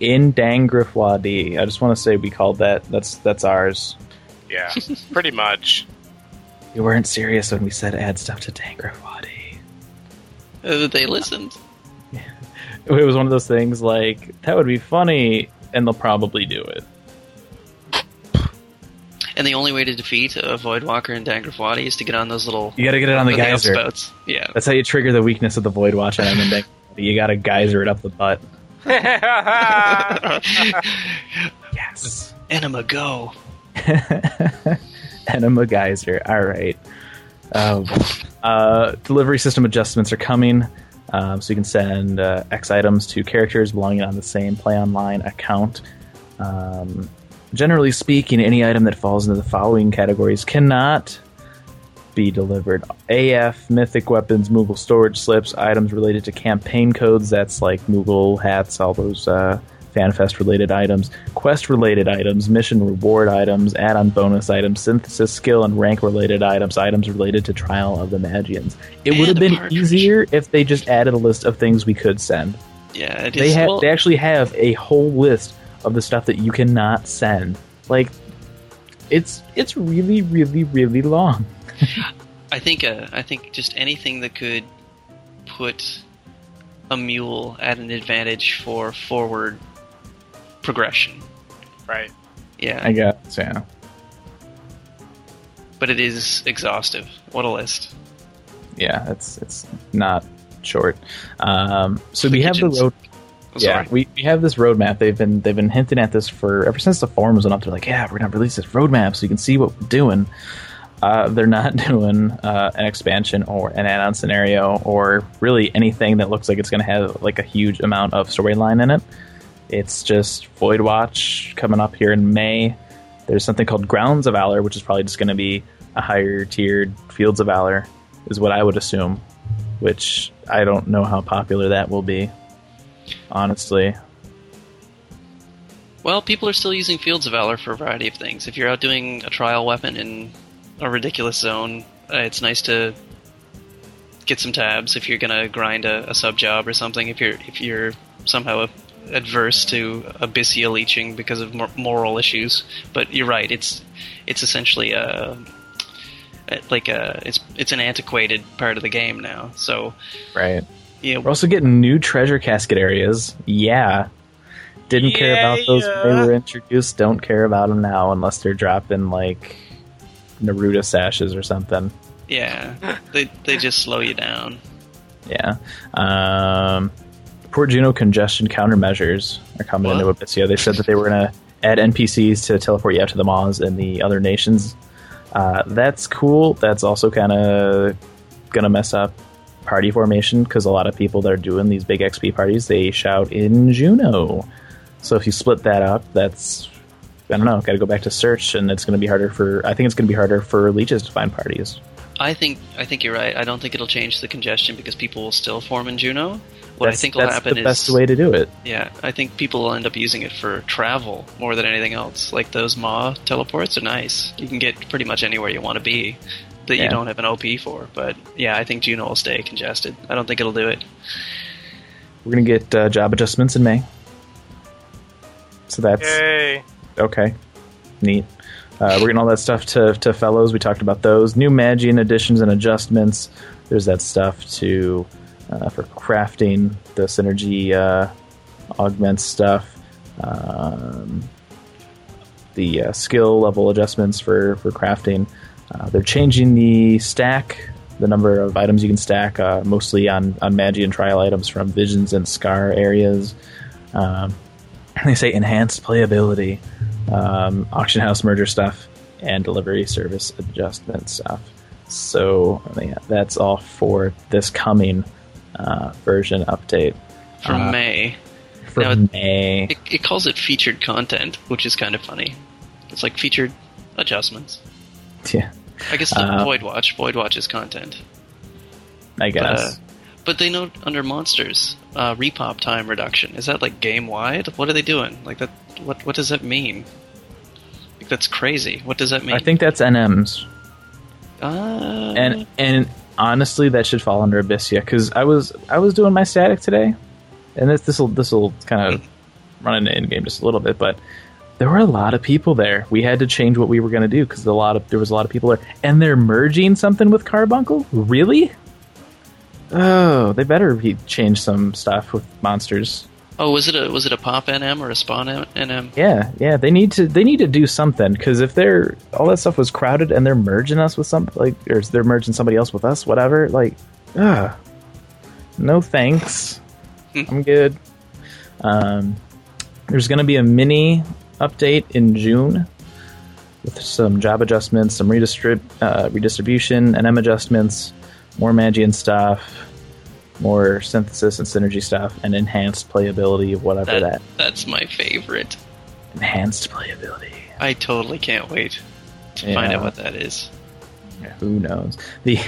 [SPEAKER 2] in Dangruf Wadi. I just want to say we called that. That's that's ours.
[SPEAKER 1] Yeah, pretty much.
[SPEAKER 2] We weren't serious when we said add stuff to Dangruf Wadi.
[SPEAKER 3] Uh, they listened.
[SPEAKER 2] It was one of those things like that would be funny, and they'll probably do it.
[SPEAKER 3] And the only way to defeat a Voidwalker in Dangruf Wadi is to get on those little
[SPEAKER 2] You got to get it on the geyser.
[SPEAKER 3] spouts. Yeah.
[SPEAKER 2] That's how you trigger the weakness of the Void Watch NM in Dangruf You got to geyser it up the butt. Yes.
[SPEAKER 3] Enema, go.
[SPEAKER 2] Enema Geyser. All right. Um, uh, delivery system adjustments are coming, um, so you can send uh, X items to characters belonging on the same Play Online account. Um, generally speaking, any item that falls into the following categories cannot be delivered. AF, mythic weapons, Moogle storage slips, items related to campaign codes, that's like Moogle hats, all those uh, FanFest related items, quest related items, mission reward items, add on bonus items, synthesis skill and rank related items, items related to Trial of the Magians. It would have been
[SPEAKER 3] partridge.
[SPEAKER 2] easier if they just added a list of things we could send.
[SPEAKER 3] Yeah, it
[SPEAKER 2] They
[SPEAKER 3] is.
[SPEAKER 2] have
[SPEAKER 3] well,
[SPEAKER 2] they actually have a whole list of the stuff that you cannot send. Like it's it's really really really long.
[SPEAKER 3] I think uh, I think just anything that could put a mule at an advantage for forward progression.
[SPEAKER 1] Right.
[SPEAKER 3] Yeah,
[SPEAKER 2] I guess yeah.
[SPEAKER 3] but it is exhaustive. What a list!
[SPEAKER 2] Yeah, it's it's not short. Um, so we have the road. Yeah, we, we have this roadmap. They've been they've been hinting at this for ever since the forums went up. They're like, yeah, we're gonna release this roadmap so you can see what we're doing. Uh, they're not doing uh, an expansion or an add-on scenario or really anything that looks like it's going to have like a huge amount of storyline in it. It's just Void Watch coming up here in May. There's something called Grounds of Valor, which is probably just going to be a higher tiered Fields of Valor, is what I would assume. Which I don't know how popular that will be, honestly.
[SPEAKER 3] Well, people are still using Fields of Valor for a variety of things. If you're out doing a trial weapon in a ridiculous zone, uh, it's nice to get some tabs. If you're gonna grind a, a sub job or something, if you're if you're somehow adverse to Abyssea leeching because of mor- moral issues, but you're right. It's it's essentially a like a it's it's an antiquated part of the game now. So
[SPEAKER 2] Right.
[SPEAKER 3] Yeah,
[SPEAKER 2] We're also getting new treasure casket areas. Yeah. Didn't care about those when they were introduced. Don't care about them now unless they're dropping like Naruto sashes or something.
[SPEAKER 3] yeah, they they just slow you down.
[SPEAKER 2] Yeah. Um, Port Jeuno congestion countermeasures are coming
[SPEAKER 3] What?
[SPEAKER 2] into Abyssea. They said that they were going to add NPCs to teleport you out to the Maws and the other nations. Uh, that's cool. That's also kind of going to mess up party formation because a lot of people that are doing these big XP parties, they shout in Jeuno. So if you split that up, that's I don't know. Got to go back to search, and it's going to be harder for. I think it's going to be harder for leeches to find parties.
[SPEAKER 3] I think I think you're right. I don't think it'll change the congestion because people will still form in Jeuno. What
[SPEAKER 2] that's,
[SPEAKER 3] I think will happen is that's
[SPEAKER 2] the
[SPEAKER 3] is
[SPEAKER 2] best way to do it.
[SPEAKER 3] yeah, I think people will end up using it for travel more than anything else. Like those Ma teleports are nice. You can get pretty much anywhere you want to be that
[SPEAKER 2] Yeah.
[SPEAKER 3] you don't have an OP for. But yeah, I think Jeuno will stay congested. I don't think it'll do it.
[SPEAKER 2] We're gonna get uh, job adjustments in May. So that's
[SPEAKER 1] Yay.
[SPEAKER 2] okay, neat. Uh, we're getting all that stuff to to fellows. We talked about those new Magian additions and adjustments. There's that stuff to uh, for crafting the synergy uh, augment stuff. Um, the uh, skill level adjustments for for crafting. Uh, they're changing the stack, the number of items you can stack, uh, mostly on on Magian trial items from visions and scar areas. Um, they say enhanced playability, um, auction house merger stuff, and delivery service adjustment stuff. So yeah, that's all for this coming uh, version update
[SPEAKER 3] From
[SPEAKER 2] Uh,
[SPEAKER 3] May,
[SPEAKER 2] for
[SPEAKER 3] Now,
[SPEAKER 2] May.
[SPEAKER 3] it, it calls it featured content, which is kind of funny. It's like featured adjustments.
[SPEAKER 2] Yeah,
[SPEAKER 3] I guess the
[SPEAKER 2] Uh,
[SPEAKER 3] Void Watch. Void Watch is content.
[SPEAKER 2] I
[SPEAKER 3] But,
[SPEAKER 2] guess.
[SPEAKER 3] uh, but they note under monsters, uh, repop time reduction. Is that like game wide? What are they doing? Like that? What what does that mean? Like that's crazy. What does that mean?
[SPEAKER 2] I think that's NMs.
[SPEAKER 3] Uh,
[SPEAKER 2] and and honestly, that should fall under Abyssea because I was I was doing my static today, and this this will this will kind of run into in game just a little bit, but there were a lot of people there. We had to change what we were going to do because a lot of there was a lot of people there, and they're merging something with Carbuncle. Really? Oh, they better be, change some stuff with monsters.
[SPEAKER 3] oh, was it a was it a pop NM or a spawn NM?
[SPEAKER 2] Yeah, yeah, they need to they need to do something because if they're all that stuff was crowded and they're merging us with some like or they're merging somebody else with us, whatever. Like, ah, no thanks.
[SPEAKER 3] Hmm.
[SPEAKER 2] I'm good. Um, there's going to be a mini update in June with some job adjustments, some redistrib- uh, redistribution, NM adjustments, more Magian stuff, more synthesis and synergy stuff, and enhanced playability of whatever
[SPEAKER 3] That,
[SPEAKER 2] that
[SPEAKER 3] that's my favorite.
[SPEAKER 2] enhanced playability.
[SPEAKER 3] I totally can't wait to find out what that is.
[SPEAKER 2] Who knows? The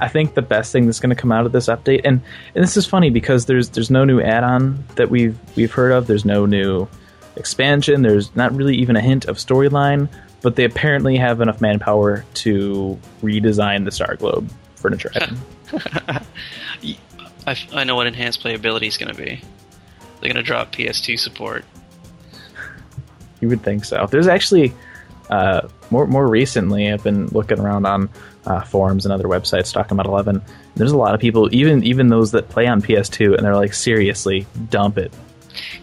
[SPEAKER 2] I think the best thing that's going to come out of this update, and, and this is funny because there's there's no new add-on that we've we've heard of. There's no new expansion. There's not really even a hint of storyline. But they apparently have enough manpower to redesign the Star Globe furniture item.
[SPEAKER 3] I, I know what enhanced playability is going to be. They're going to drop PS2 support.
[SPEAKER 2] You would think so. There's actually uh, more more recently. I've been looking around on uh, forums and other websites talking about 11. There's a lot of people, even even those that play on PS2, and they're like, seriously, dump it.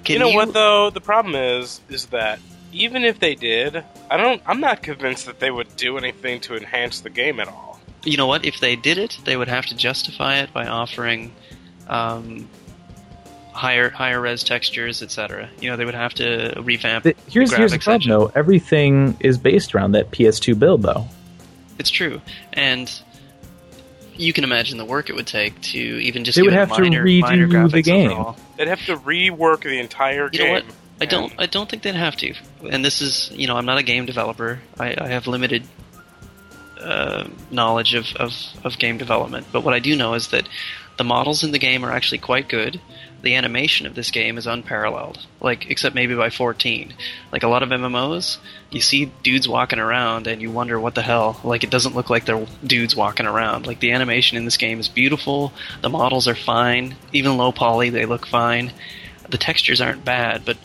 [SPEAKER 3] Can
[SPEAKER 1] you know what though? The problem is, is that even if they did, I don't. I'm not convinced that they would do anything to enhance the game at all.
[SPEAKER 3] You know what? If they did it, they would have to justify it by offering um, higher higher res textures, etc. You know, they would have to revamp.
[SPEAKER 2] The- here's
[SPEAKER 3] the
[SPEAKER 2] here's the
[SPEAKER 3] graphics
[SPEAKER 2] problem
[SPEAKER 3] engine.
[SPEAKER 2] though. Everything is based around that PS2 build though.
[SPEAKER 3] It's true, and you can imagine the work it would take to even just
[SPEAKER 2] They would
[SPEAKER 3] it
[SPEAKER 2] have to
[SPEAKER 3] minor,
[SPEAKER 2] redo
[SPEAKER 3] minor
[SPEAKER 2] the
[SPEAKER 3] graphics
[SPEAKER 2] game.
[SPEAKER 3] overall.
[SPEAKER 1] They'd have to rework the entire
[SPEAKER 3] You
[SPEAKER 1] game.
[SPEAKER 3] know what? I don't. I don't think they'd have to. And this is, you know, I'm not a game developer. I, I have limited uh, knowledge of, of, of game development. But what I do know is that the models in the game are actually quite good. The animation of this game is unparalleled. Like, except maybe by 14. Like a lot of MMOs, you see dudes walking around and you wonder what the hell. Like, it doesn't look like they're dudes walking around. Like, the animation in this game is beautiful. The models are fine. Even low poly, they look fine. The textures aren't bad, but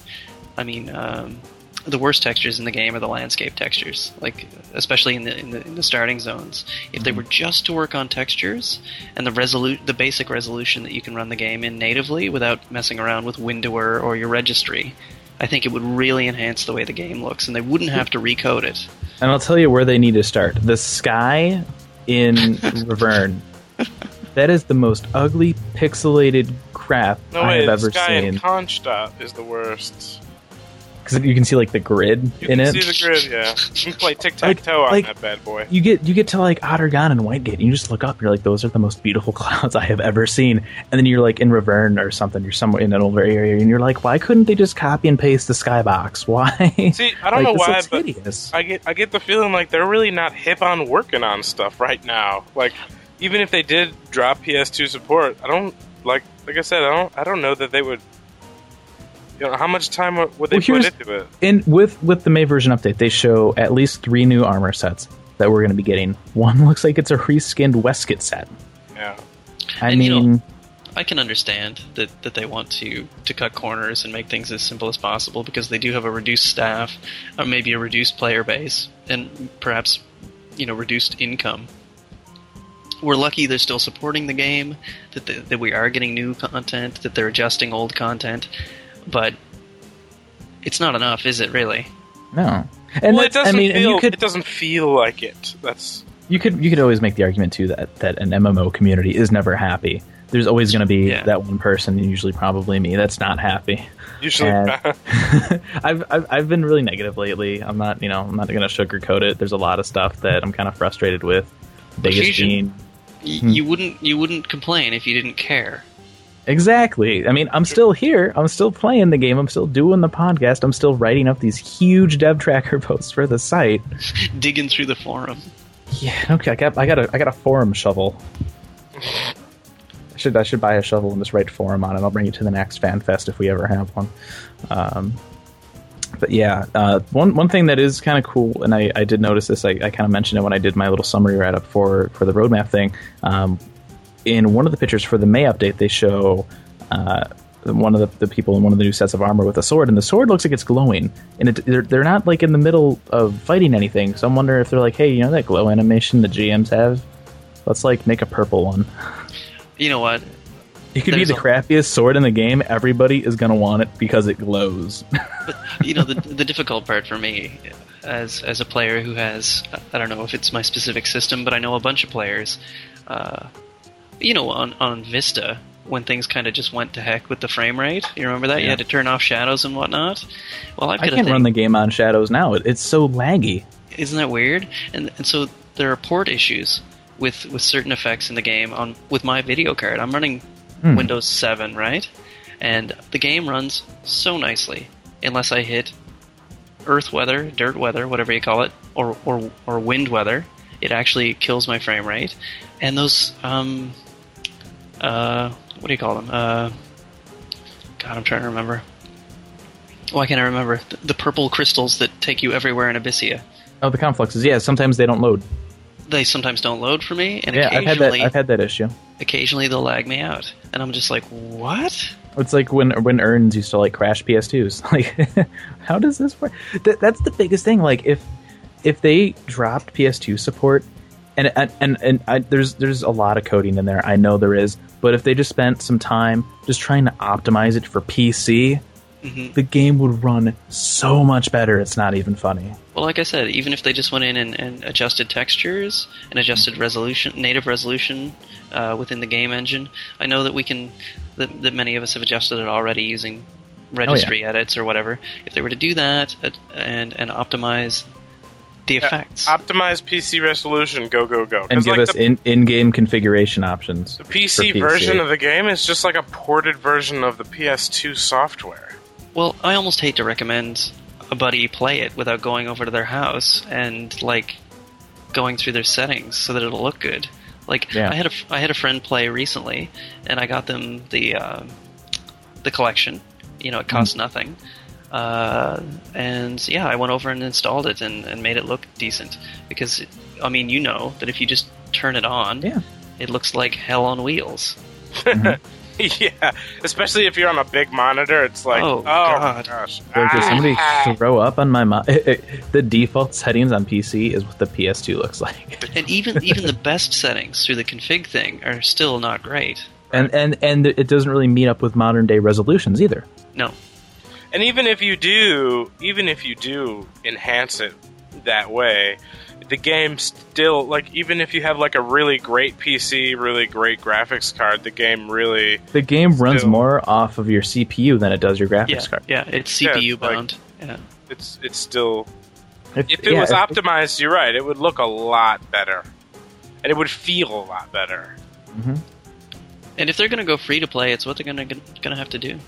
[SPEAKER 3] I mean, um, the worst textures in the game are the landscape textures, like especially in the in the, in the starting zones. If they mm-hmm. were just to work on textures and the resolu- the basic resolution that you can run the game in natively without messing around with Windower or your registry, I think it would really enhance the way the game looks, and they wouldn't have to recode it.
[SPEAKER 2] And I'll tell you where they need to start. The sky in Riverne. That is the most ugly, pixelated crap
[SPEAKER 1] no
[SPEAKER 2] I
[SPEAKER 1] way.
[SPEAKER 2] have
[SPEAKER 1] The
[SPEAKER 2] ever
[SPEAKER 1] sky in
[SPEAKER 2] seen.
[SPEAKER 1] Konschtat is the worst.
[SPEAKER 2] Because you can see like the grid
[SPEAKER 1] You
[SPEAKER 2] in
[SPEAKER 1] can
[SPEAKER 2] it.
[SPEAKER 1] see the grid. Yeah, you can play tic tac toe on
[SPEAKER 2] like-
[SPEAKER 1] that bad boy.
[SPEAKER 2] You get you get to like Aht Urhgan and Whitegate, and you just look up. You're like, those are the most beautiful clouds I have ever seen. And then you're like in Riverne or something. You're somewhere in an older area, and you're like, why couldn't they just copy and paste the skybox? Why?
[SPEAKER 1] See, I don't
[SPEAKER 2] Like,
[SPEAKER 1] know why, but
[SPEAKER 2] hideous.
[SPEAKER 1] I get I get the feeling like they're really not hip on working on stuff right now. Like even if they did drop PS2 support, I don't like like I said, I don't I don't know that they would you know, how much time would they
[SPEAKER 2] Well,
[SPEAKER 1] put into it?
[SPEAKER 2] In with with the May version update, they show at least three new armor sets that we're going to be getting. One looks like it's a reskinned Westcott set.
[SPEAKER 1] Yeah.
[SPEAKER 2] I
[SPEAKER 3] And, you know,
[SPEAKER 2] mean,
[SPEAKER 3] I can understand that, that they want to, to cut corners and make things as simple as possible because they do have a reduced staff, or maybe a reduced player base, and perhaps you know reduced income. We're lucky they're still supporting the game, that the, that we are getting new content, that they're adjusting old content, but it's not enough, is it? Really?
[SPEAKER 2] no. And
[SPEAKER 1] well, it doesn't
[SPEAKER 2] I mean,
[SPEAKER 1] feel
[SPEAKER 2] you could
[SPEAKER 1] it doesn't feel like it. That's
[SPEAKER 2] you could you could always make the argument too that that an MMO community is never happy. There's always going to be
[SPEAKER 3] Yeah.
[SPEAKER 2] that one person, usually probably me, that's not happy.
[SPEAKER 1] usually
[SPEAKER 2] I've, I've I've been really negative lately. I'm not you know I'm not going to sugarcoat it. There's a lot of stuff that I'm kind of frustrated with. Biggest
[SPEAKER 3] Fusion.
[SPEAKER 2] being
[SPEAKER 3] Y-
[SPEAKER 2] Hmm.
[SPEAKER 3] You wouldn't you wouldn't complain if you didn't care.
[SPEAKER 2] Exactly. I mean, I'm still here. I'm still playing the game. I'm still doing the podcast. I'm still writing up these huge dev tracker posts for the site.
[SPEAKER 3] Digging through the forum.
[SPEAKER 2] Yeah. Okay. I got. I got a. I got a forum shovel. I should. I should buy a shovel and just write forum on it. I'll bring it to the next fan fest if we ever have one. Um, but yeah, uh, one one thing that is kind of cool, and I, I did notice this. I, I kind of mentioned it when I did my little summary write up for for the roadmap thing. Um, in one of the pictures for the May update, they show uh, one of the, the people in one of the new sets of armor with a sword, and the sword looks like it's glowing. And it, they're, they're not like in the middle of fighting anything. So I'm wondering if they're like, hey, you know that glow animation the GMs have? Let's like make a purple one.
[SPEAKER 3] You know what?
[SPEAKER 2] It could be the
[SPEAKER 3] a-
[SPEAKER 2] crappiest sword in the game. Everybody is gonna want it because it glows.
[SPEAKER 3] you know the the difficult part for me as as a player who has I don't know if it's my specific system, but I know a bunch of players. Uh, you know, on on Vista when things kind of just went to heck with the frame rate. You remember that you had to turn off shadows and whatnot. Well, I've got a
[SPEAKER 2] can't run the game on shadows now. It, it's so laggy.
[SPEAKER 3] Isn't that weird? And and so there are port issues with with certain effects in the game on with my video card. I'm running
[SPEAKER 2] Hmm.
[SPEAKER 3] Windows 7, right? And the game runs so nicely unless I hit earth weather, dirt weather, whatever you call it, or or or wind weather, it actually kills my frame rate. And those um, uh, what do you call them? Uh, God, I'm trying to remember. Why can't I remember the, the purple crystals that take you everywhere in Abyssea?
[SPEAKER 2] Oh, the confluxes. Yeah, sometimes they don't load.
[SPEAKER 3] They sometimes don't load for me, and
[SPEAKER 2] Yeah, I've had that.
[SPEAKER 3] occasionally,
[SPEAKER 2] I've had that issue.
[SPEAKER 3] occasionally they'll lag me out, and I'm just like, what?
[SPEAKER 2] It's like when when Earns used to like crash PS2s. Like, how does this work? Th- that's the biggest thing. Like, if if they dropped PS2 support, and and and, I, there's there's a lot of coding in there. I know there is, but if they just spent some time just trying to optimize it for PC,
[SPEAKER 3] hmm
[SPEAKER 2] the game would run so much better. It's not even funny.
[SPEAKER 3] Well, like I said, even if they just went in and, and adjusted textures and adjusted resolution, native resolution uh, within the game engine, I know that we can, that, that many of us have adjusted it already using registry edits or whatever. If they were to do that uh, and and optimize the
[SPEAKER 1] Yeah,
[SPEAKER 3] effects,
[SPEAKER 1] Optimize PC resolution, go go go.
[SPEAKER 2] And give
[SPEAKER 1] like,
[SPEAKER 2] us
[SPEAKER 1] the,
[SPEAKER 2] in in game configuration options.
[SPEAKER 1] the PC,
[SPEAKER 2] PC.
[SPEAKER 1] version of the game is just like a ported version of the PS2 software.
[SPEAKER 3] well, I almost hate to recommend a buddy play it without going over to their house and like going through their settings so that it'll look good. Like
[SPEAKER 2] Yeah.
[SPEAKER 3] I had a f- I had a friend play recently, and I got them the uh, the collection. You know, it
[SPEAKER 2] Hmm.
[SPEAKER 3] cost nothing. Uh, and yeah, I went over and installed it and, and made it look decent because I mean, you know that if you just turn it on,
[SPEAKER 2] Yeah.
[SPEAKER 3] it looks like hell on wheels.
[SPEAKER 1] yeah, especially if you're on a big monitor, it's like,
[SPEAKER 3] Oh,
[SPEAKER 1] oh,
[SPEAKER 3] God.
[SPEAKER 1] gosh.
[SPEAKER 2] Did did somebody
[SPEAKER 1] Ah.
[SPEAKER 2] throw up on my mo- The default settings on PC is what the PS2 looks like.
[SPEAKER 3] And even even the best settings through the config thing are still not great.
[SPEAKER 2] and and and it doesn't really meet up with modern day resolutions either.
[SPEAKER 3] No,
[SPEAKER 1] And even if you do, even if you do enhance it that way, the game still like even if you have like a really great PC, really great graphics card, the game really
[SPEAKER 2] The game runs
[SPEAKER 1] Still-
[SPEAKER 2] more off of your CPU than it does your graphics
[SPEAKER 3] yeah,
[SPEAKER 2] card.
[SPEAKER 3] yeah, it's
[SPEAKER 1] Yeah,
[SPEAKER 3] CPU
[SPEAKER 1] it's like-
[SPEAKER 3] bound. yeah.
[SPEAKER 1] it's it's still
[SPEAKER 2] If,
[SPEAKER 1] if it
[SPEAKER 2] yeah,
[SPEAKER 1] was
[SPEAKER 2] if-
[SPEAKER 1] optimized, you're right, it would look a lot better. And it would feel a lot better.
[SPEAKER 2] Mhm.
[SPEAKER 3] And if they're going to go free to play, it's what they're going to going to have to do.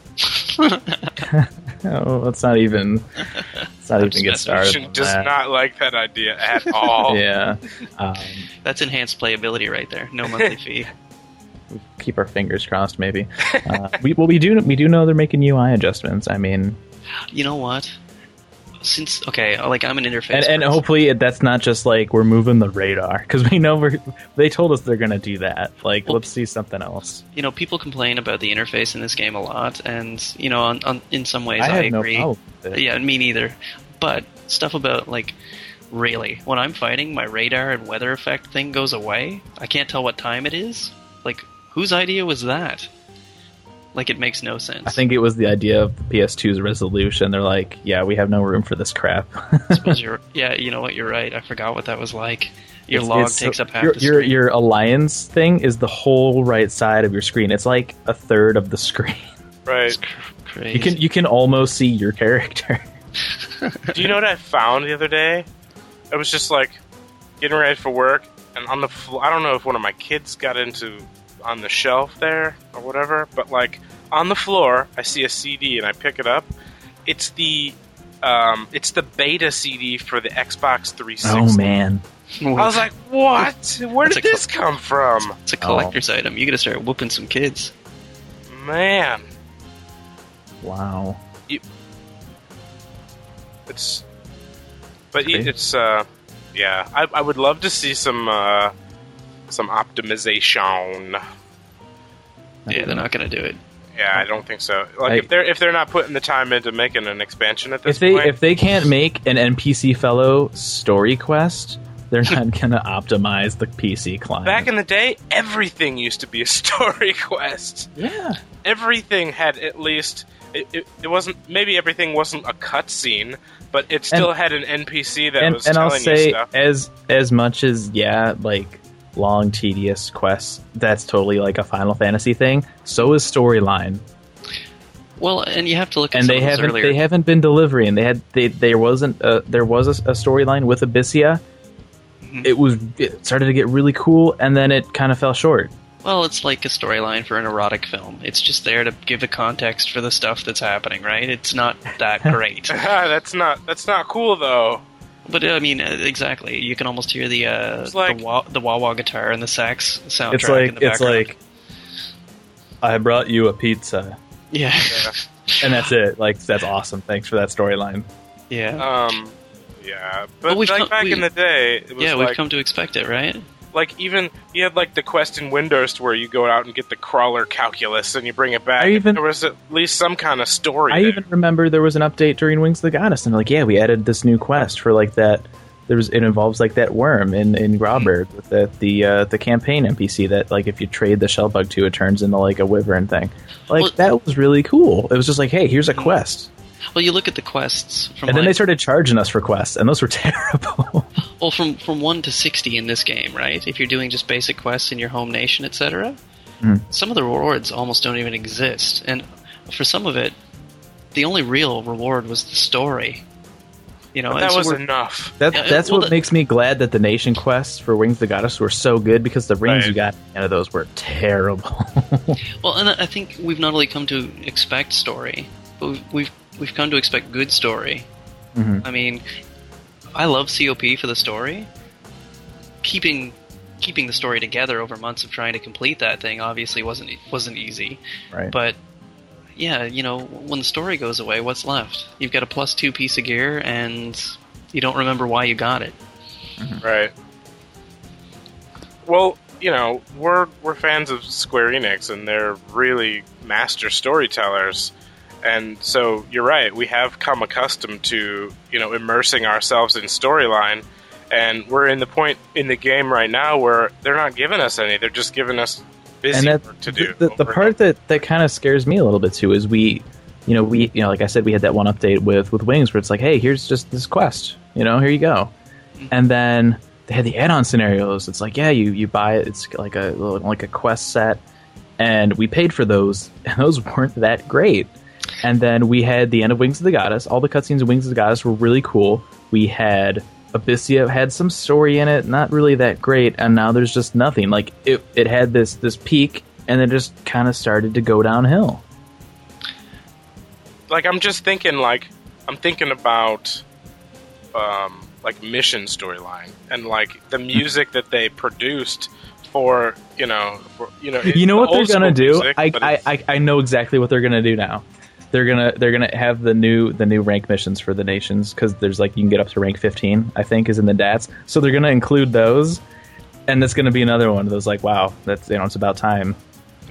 [SPEAKER 2] Oh, let's not even. Let's not even get started.
[SPEAKER 1] Fusion
[SPEAKER 2] on
[SPEAKER 1] does
[SPEAKER 2] that.
[SPEAKER 1] not like that idea at all.
[SPEAKER 2] Yeah, um,
[SPEAKER 3] That's enhanced playability right there. No monthly fee.
[SPEAKER 2] keep our fingers crossed. Maybe. Uh, we well, we do we do know they're making UI adjustments. I mean,
[SPEAKER 3] You know what? Since okay, uh, like I'm an interface,
[SPEAKER 2] and, and hopefully it, that's not just like we're moving the radar because we know we're. They told us they're going to do that. Like,
[SPEAKER 3] Well-
[SPEAKER 2] let's see something else.
[SPEAKER 3] you know people complain about the interface in this game a lot, and you know, on, on, in some ways
[SPEAKER 2] I
[SPEAKER 3] I,
[SPEAKER 2] no
[SPEAKER 3] agree.
[SPEAKER 2] it.
[SPEAKER 3] Yeah, me neither. But stuff about like really when I'm fighting, my radar and weather effect thing goes away. I can't tell what time it is. Like whose idea was that? Like it makes no sense.
[SPEAKER 2] I think it was the idea of the PS2's resolution. They're like, yeah, we have no room for this crap.
[SPEAKER 3] Suppose you're. Yeah, you know what? You're right. I forgot what that was like. Your
[SPEAKER 2] It's-
[SPEAKER 3] log
[SPEAKER 2] it's-
[SPEAKER 3] takes up half
[SPEAKER 2] your,
[SPEAKER 3] the
[SPEAKER 2] your,
[SPEAKER 3] screen.
[SPEAKER 2] your alliance thing is the whole right side of your screen. It's like a third of the screen.
[SPEAKER 1] Right.
[SPEAKER 3] Cr- crazy.
[SPEAKER 2] You can you can almost see your character.
[SPEAKER 1] Do you know what I found the other day? I was just like getting ready for work, and on the fl- I don't know if one of my kids got into on the shelf there or whatever, but like on the floor, I see a CD and I pick it up. It's the um, it's the beta CD for the Xbox 360.
[SPEAKER 2] Oh man,
[SPEAKER 1] I was like, what? Where did
[SPEAKER 3] a
[SPEAKER 1] this come from?
[SPEAKER 3] it's a collector's item. You got to start whooping some kids.
[SPEAKER 1] Man,
[SPEAKER 2] wow.
[SPEAKER 1] it's but
[SPEAKER 2] Crazy.
[SPEAKER 1] it's uh yeah I, I would love to see some uh some optimization.
[SPEAKER 3] Yeah, they're not going to do it.
[SPEAKER 1] yeah i don't think so. Like
[SPEAKER 2] I-
[SPEAKER 1] if they're if they're not putting the time into making an expansion at this
[SPEAKER 2] If they
[SPEAKER 1] point
[SPEAKER 2] if they can't make an NPC fellow story quest, they're not gonna optimize the PC client.
[SPEAKER 1] back in the day everything used to be a story quest.
[SPEAKER 2] Yeah,
[SPEAKER 1] everything had at least it, it, it wasn't maybe everything wasn't a cutscene but it still had an npc that
[SPEAKER 2] and
[SPEAKER 1] was
[SPEAKER 2] and I'll say
[SPEAKER 1] you stuff.
[SPEAKER 2] as as much as yeah, like long tedious quests, that's totally like a Final Fantasy thing. So is storyline.
[SPEAKER 3] Well, and you have to look at
[SPEAKER 2] and
[SPEAKER 3] some
[SPEAKER 2] they
[SPEAKER 3] of
[SPEAKER 2] haven't
[SPEAKER 3] earlier.
[SPEAKER 2] they haven't been delivering. They had they there wasn't a, there was a, a storyline with Abyssea.
[SPEAKER 3] Mhm.
[SPEAKER 2] It was it started to get really cool, and then it kind of fell short.
[SPEAKER 3] Well, it's like a storyline for an erotic film. It's just there to give a context for the stuff that's happening, right? It's not that great.
[SPEAKER 1] that's not that's not cool though.
[SPEAKER 3] But I mean, uh, exactly. You can almost hear the uh,
[SPEAKER 1] like-
[SPEAKER 3] the, wah- the wah wah guitar and the sax soundtrack.
[SPEAKER 2] It's
[SPEAKER 3] in
[SPEAKER 2] like
[SPEAKER 3] the
[SPEAKER 2] it's
[SPEAKER 3] background.
[SPEAKER 2] like I brought you a pizza,
[SPEAKER 3] yeah,
[SPEAKER 1] Yeah.
[SPEAKER 2] and that's it. Like that's awesome. Thanks for that storyline.
[SPEAKER 3] yeah,
[SPEAKER 1] Um, yeah, but
[SPEAKER 3] Well, we've
[SPEAKER 1] like
[SPEAKER 3] come-
[SPEAKER 1] back
[SPEAKER 3] we-
[SPEAKER 1] in the day, it was
[SPEAKER 3] yeah.
[SPEAKER 1] like,
[SPEAKER 3] we've come to expect it, right?
[SPEAKER 1] Like even you had like the quest in Windows where you go out and get the crawler calculus and you bring it back.
[SPEAKER 2] I even-
[SPEAKER 1] there was at least some kind of story.
[SPEAKER 2] I
[SPEAKER 1] there.
[SPEAKER 2] even remember there was an update during Wings of the Goddess, and like, yeah, we added this new quest for like that. There was it involves like that worm in in Grauberg with the the uh, the campaign NPC that like if you trade the shell bug to, it turns into like a wyvern thing. Like
[SPEAKER 3] Well-
[SPEAKER 2] that was really cool. It was just like, hey, here's a quest,
[SPEAKER 3] Well, you look at the quests from
[SPEAKER 2] and then
[SPEAKER 3] like,
[SPEAKER 2] they started charging us for quests, and those were terrible.
[SPEAKER 3] well from from one to sixty in this game, right? If you're doing just basic quests in your home nation, etc.
[SPEAKER 2] Mhm.
[SPEAKER 3] Some of the rewards almost don't even exist, and for some of it, the only real reward was the story. You know,
[SPEAKER 1] But that
[SPEAKER 3] so
[SPEAKER 1] was enough.
[SPEAKER 2] That,
[SPEAKER 3] Yeah,
[SPEAKER 2] that's
[SPEAKER 3] well,
[SPEAKER 2] what
[SPEAKER 3] the-
[SPEAKER 2] makes me glad that the nation quests for Wings of the Goddess were so good because the rings
[SPEAKER 1] Right.
[SPEAKER 2] you got out of those were terrible.
[SPEAKER 3] Well, and I think we've not only come to expect story, but we've we've, we've come to expect good story.
[SPEAKER 2] Mhm.
[SPEAKER 3] I mean, I love COP for the story. Keeping keeping the story together over months of trying to complete that thing obviously wasn't wasn't easy.
[SPEAKER 2] Right.
[SPEAKER 3] But yeah, you know, when the story goes away, what's left? You've got a plus two piece of gear, and you don't remember why you got it.
[SPEAKER 1] Right. Well, you know, we're we're fans of Square Enix, and they're really master storytellers. And so you're right. We have come accustomed to you know immersing ourselves in storyline, and we're in the point in the game right now where they're not giving us any. They're just giving us busy
[SPEAKER 2] and
[SPEAKER 1] work to do.
[SPEAKER 2] the, the, the part
[SPEAKER 1] and
[SPEAKER 2] that, that kind of scares me a little bit too is we you know we you know like i said we had that one update with with wings where it's like hey here's just this quest you know here you go mm-hmm. and then they had the add-on scenarios it's like yeah you you buy it it's like a like a quest set and we paid for those and those weren't that great and then we had the end of wings of the goddess all the cutscenes of wings of the goddess were really cool we had Abyssea had some story in it, not really that great, and now there's just nothing. Like it, it had this this peak, and then just kind of started to go downhill.
[SPEAKER 1] like I'm just thinking like I'm thinking about um, like mission storyline and like the music that they produced for you know for, you know
[SPEAKER 2] you know what they're gonna do?
[SPEAKER 1] music,
[SPEAKER 2] I, I, I I know exactly what they're gonna do now. They're gonna they're gonna have the new the new rank missions for the nations because there's like you can get up to rank 15 I think is in the DATs. So they're gonna include those, and that's gonna be another one of those like wow that's you know it's about time.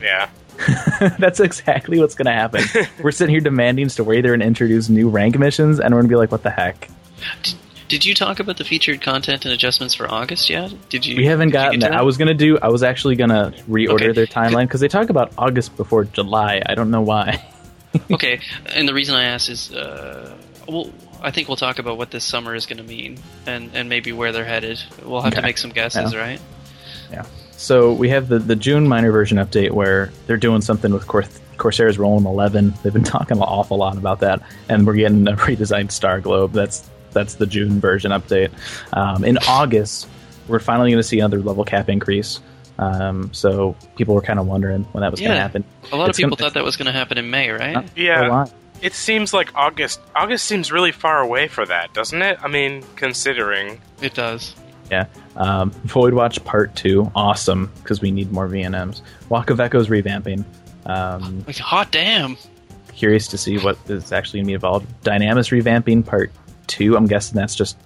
[SPEAKER 1] yeah
[SPEAKER 2] that's exactly what's gonna happen. We're sitting here demanding story there and introduce new rank missions, and we're gonna be like what the heck.
[SPEAKER 3] Did, did you talk about the featured content and adjustments for August yet? Did you?
[SPEAKER 2] We haven't gotten
[SPEAKER 3] get
[SPEAKER 2] that. I was gonna do. I was actually gonna reorder
[SPEAKER 3] Okay.
[SPEAKER 2] their timeline because they talk about August before July. I don't know why.
[SPEAKER 3] okay, and the reason I ask is, uh, well, I think we'll talk about what this summer is going to mean, and and maybe where they're headed. We'll have to make some guesses,
[SPEAKER 2] Yeah.
[SPEAKER 3] right? Yeah.
[SPEAKER 2] So we have the the June minor version update where they're doing something with Cor- Corsair's Rolling Eleven. They've been talking an awful lot about that, and we're getting a redesigned Star Globe. That's that's the June version update. Um, in August, we're finally going to see another level cap increase. Um, so people were kind of wondering when that was going to happen.
[SPEAKER 3] A lot
[SPEAKER 2] It's
[SPEAKER 3] of people
[SPEAKER 2] gonna-
[SPEAKER 3] thought that was going to happen in May, right?
[SPEAKER 1] Yeah it seems like August August seems really far away for that doesn't it I mean considering
[SPEAKER 3] It does.
[SPEAKER 2] Yeah. Um, Void Watch Part 2, awesome, because we need more VNMs. Walk of Echoes revamping. Um,
[SPEAKER 3] Like, hot damn!
[SPEAKER 2] curious to see what is actually going to be involved. Dynamis revamping Part 2, I'm guessing that's just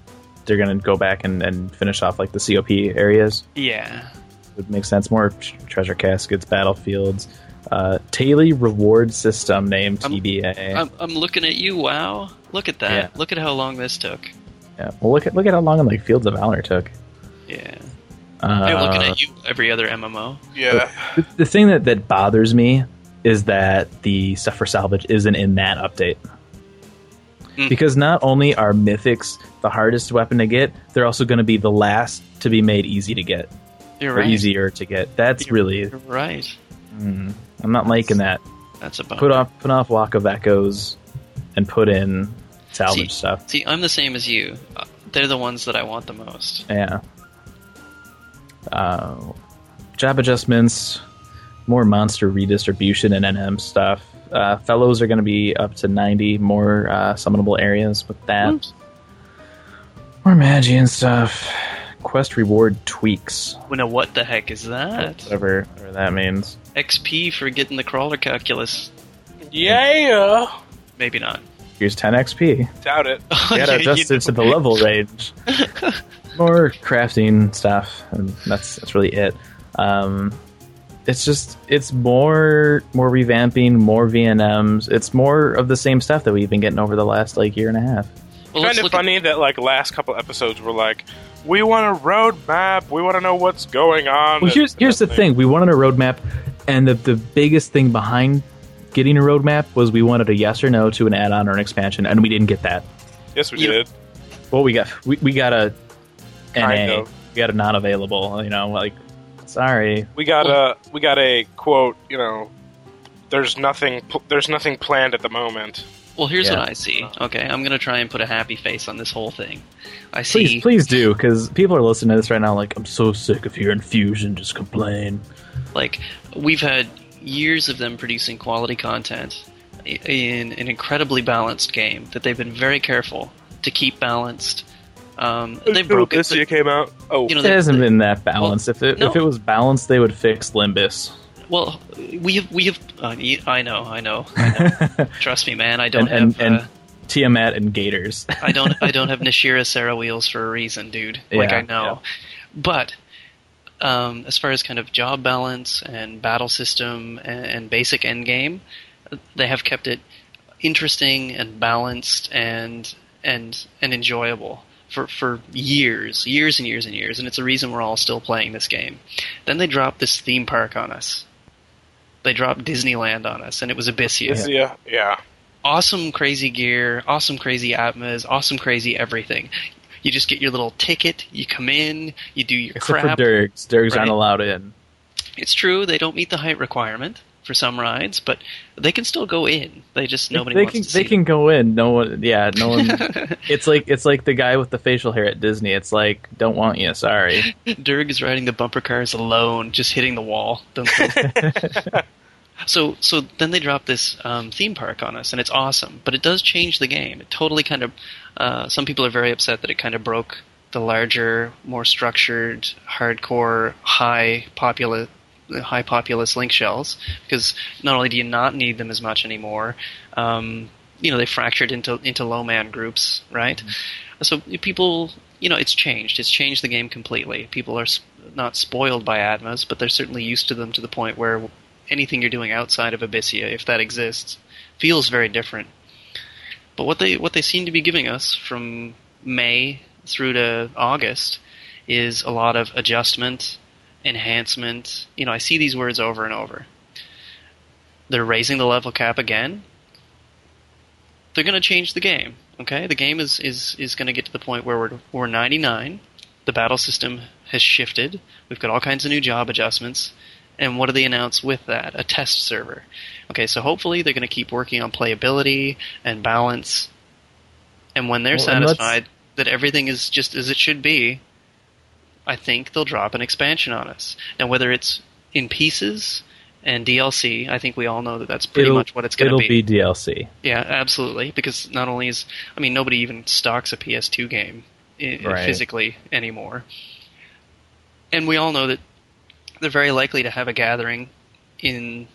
[SPEAKER 2] they're going to go back and, and finish off like the COP areas.
[SPEAKER 3] Yeah.
[SPEAKER 2] Would make sense. More treasure caskets, battlefields. Uh, Taily reward system named
[SPEAKER 3] I'm-
[SPEAKER 2] TBA.
[SPEAKER 3] I'm, I'm looking at you. Wow! Look at that.
[SPEAKER 2] Yeah.
[SPEAKER 3] Look at how long this took.
[SPEAKER 2] yeah. Well, look at look at how long like Fields of Valor took.
[SPEAKER 3] Yeah.
[SPEAKER 2] Uh,
[SPEAKER 3] I'm looking at you. Every other MMO.
[SPEAKER 1] yeah
[SPEAKER 2] The, the thing that, that bothers me is that the stuff for salvage isn't in that update.
[SPEAKER 3] Mm.
[SPEAKER 2] Because not only are mythics the hardest weapon to get, they're also going to be the last to be made easy to get
[SPEAKER 3] You're right.
[SPEAKER 2] easier to get. That's
[SPEAKER 3] You're-
[SPEAKER 2] really
[SPEAKER 3] right.
[SPEAKER 2] mm, I'm not liking that.
[SPEAKER 3] That's about.
[SPEAKER 2] Put off put off Walk of Echoes and put in salvage
[SPEAKER 3] See-
[SPEAKER 2] stuff.
[SPEAKER 3] See, I'm the same as you. Uh, they're the ones that I want the most.
[SPEAKER 2] Yeah. Uh, job adjustments. more monster redistribution and NM stuff. Uh, fellows are going to be up to 90 more uh, summonable areas with that.
[SPEAKER 3] Oops.
[SPEAKER 2] More Magi and stuff. Quest reward tweaks.
[SPEAKER 3] Well, now what the heck is that?
[SPEAKER 2] Whatever, whatever that means.
[SPEAKER 3] XP for getting the crawler calculus.
[SPEAKER 1] Yeah.
[SPEAKER 3] Maybe not.
[SPEAKER 2] Here's 10 XP.
[SPEAKER 1] Doubt it.
[SPEAKER 2] You gotta adjust it to the level range. More crafting stuff, and that's that's really it. Um, it's just it's more more revamping, more VNMs. It's more of the same stuff that we've been getting over the last like year and a half.
[SPEAKER 3] Well,
[SPEAKER 1] kind of
[SPEAKER 3] look at-
[SPEAKER 1] funny that like last couple episodes were like, we want a roadmap. We want to know what's going on.
[SPEAKER 2] Well, here's here's the
[SPEAKER 1] everything.
[SPEAKER 2] thing: we wanted a roadmap, and the the biggest thing behind getting a roadmap was we wanted a yes or no to an add-on or an expansion, and we didn't get that.
[SPEAKER 1] Yes, we
[SPEAKER 3] You-
[SPEAKER 1] did.
[SPEAKER 2] Well, we got we, we got a
[SPEAKER 1] Kind
[SPEAKER 2] NA,
[SPEAKER 1] of.
[SPEAKER 2] we got a not available. You know, like sorry,
[SPEAKER 1] We got a we got a quote. You know, there's nothing pl- there's nothing planned at the moment.
[SPEAKER 3] Well, here's
[SPEAKER 2] Yeah.
[SPEAKER 3] what I see. Okay, I'm gonna try and put a happy face on this whole thing. I see.
[SPEAKER 2] please please do because people are listening to this right now. Like I'm so sick of hearing Fusion just complain.
[SPEAKER 3] Like we've had years of them producing quality content in an incredibly balanced game that they've been very careful to keep balanced. Um, they broke it.
[SPEAKER 1] this year came out. Oh,
[SPEAKER 3] You know,
[SPEAKER 2] It
[SPEAKER 3] they-
[SPEAKER 2] hasn't
[SPEAKER 3] they-
[SPEAKER 2] been that balanced. if it
[SPEAKER 3] no.
[SPEAKER 2] if it was balanced, they would fix Limbus.
[SPEAKER 3] Well, we have we have. Uh, I know, I know. I know. Trust me, man. I don't
[SPEAKER 2] and
[SPEAKER 3] have.
[SPEAKER 2] and,
[SPEAKER 3] uh,
[SPEAKER 2] and Tiamat and Gators.
[SPEAKER 3] I don't I don't have Nashira Sarah wheels for a reason, dude. Like
[SPEAKER 2] Yeah,
[SPEAKER 3] I know. But um, as far as kind of job balance and battle system and, and basic end game, they have kept it interesting and balanced and and and enjoyable for for years, years and years and years, and it's a reason we're all still playing this game. Then they dropped this theme park on us. They dropped Disneyland on us, and it was Abyssea
[SPEAKER 1] this year, yeah.
[SPEAKER 3] awesome crazy gear, awesome crazy atmas, awesome crazy everything. You just get your little ticket, you come in, you do your
[SPEAKER 2] Except
[SPEAKER 3] crap.
[SPEAKER 2] for Dergs. Dergs
[SPEAKER 3] Right.
[SPEAKER 2] aren't allowed in.
[SPEAKER 3] It's true they don't meet the height requirement for some rides, but they can still go in. They just nobody
[SPEAKER 2] they
[SPEAKER 3] wants
[SPEAKER 2] can they can go in. No one, yeah, no one. it's like it's like the guy with the facial hair at Disney. It's like don't want you. Sorry.
[SPEAKER 3] Dirg is riding the bumper cars alone, just hitting the wall. So so then they drop this um, theme park on us, and it's awesome. But it does change the game. It totally kind of. Uh, some people are very upset that it kind of broke the larger, more structured, hardcore, high populous. High populous link shells because not only do you not need them as much anymore, um, you know they fractured into into low man groups, right? So people, you know, it's changed. It's changed the game completely. People are s- not spoiled by Atmas, but they're certainly used to them to the point where anything you're doing outside of Abyssea, if that exists, feels very different. But what they what they seem to be giving us from May through to August is a lot of adjustment, enhancement. You know, I see these words over and over. They're raising the level cap again. They're going to change the game. Okay, the game is is is going to get to the point where we're we're 99. The battle system has shifted. We've got all kinds of new job adjustments. And what do they announce with that? A test server. Okay, so hopefully they're going to keep working on playability and balance. And when they're
[SPEAKER 2] Well,
[SPEAKER 3] satisfied that everything is just as it should be, I think they'll drop an expansion on us. Now, whether it's in pieces and DLC, I think we all know that that's pretty
[SPEAKER 2] it'll,
[SPEAKER 3] much what it's going to be.
[SPEAKER 2] it'll be. DLC.
[SPEAKER 3] Yeah, absolutely. Because not only is, I mean, nobody even stocks a PS2 game i-
[SPEAKER 2] Right.
[SPEAKER 3] physically anymore. And we all know that they're very likely to have a gathering in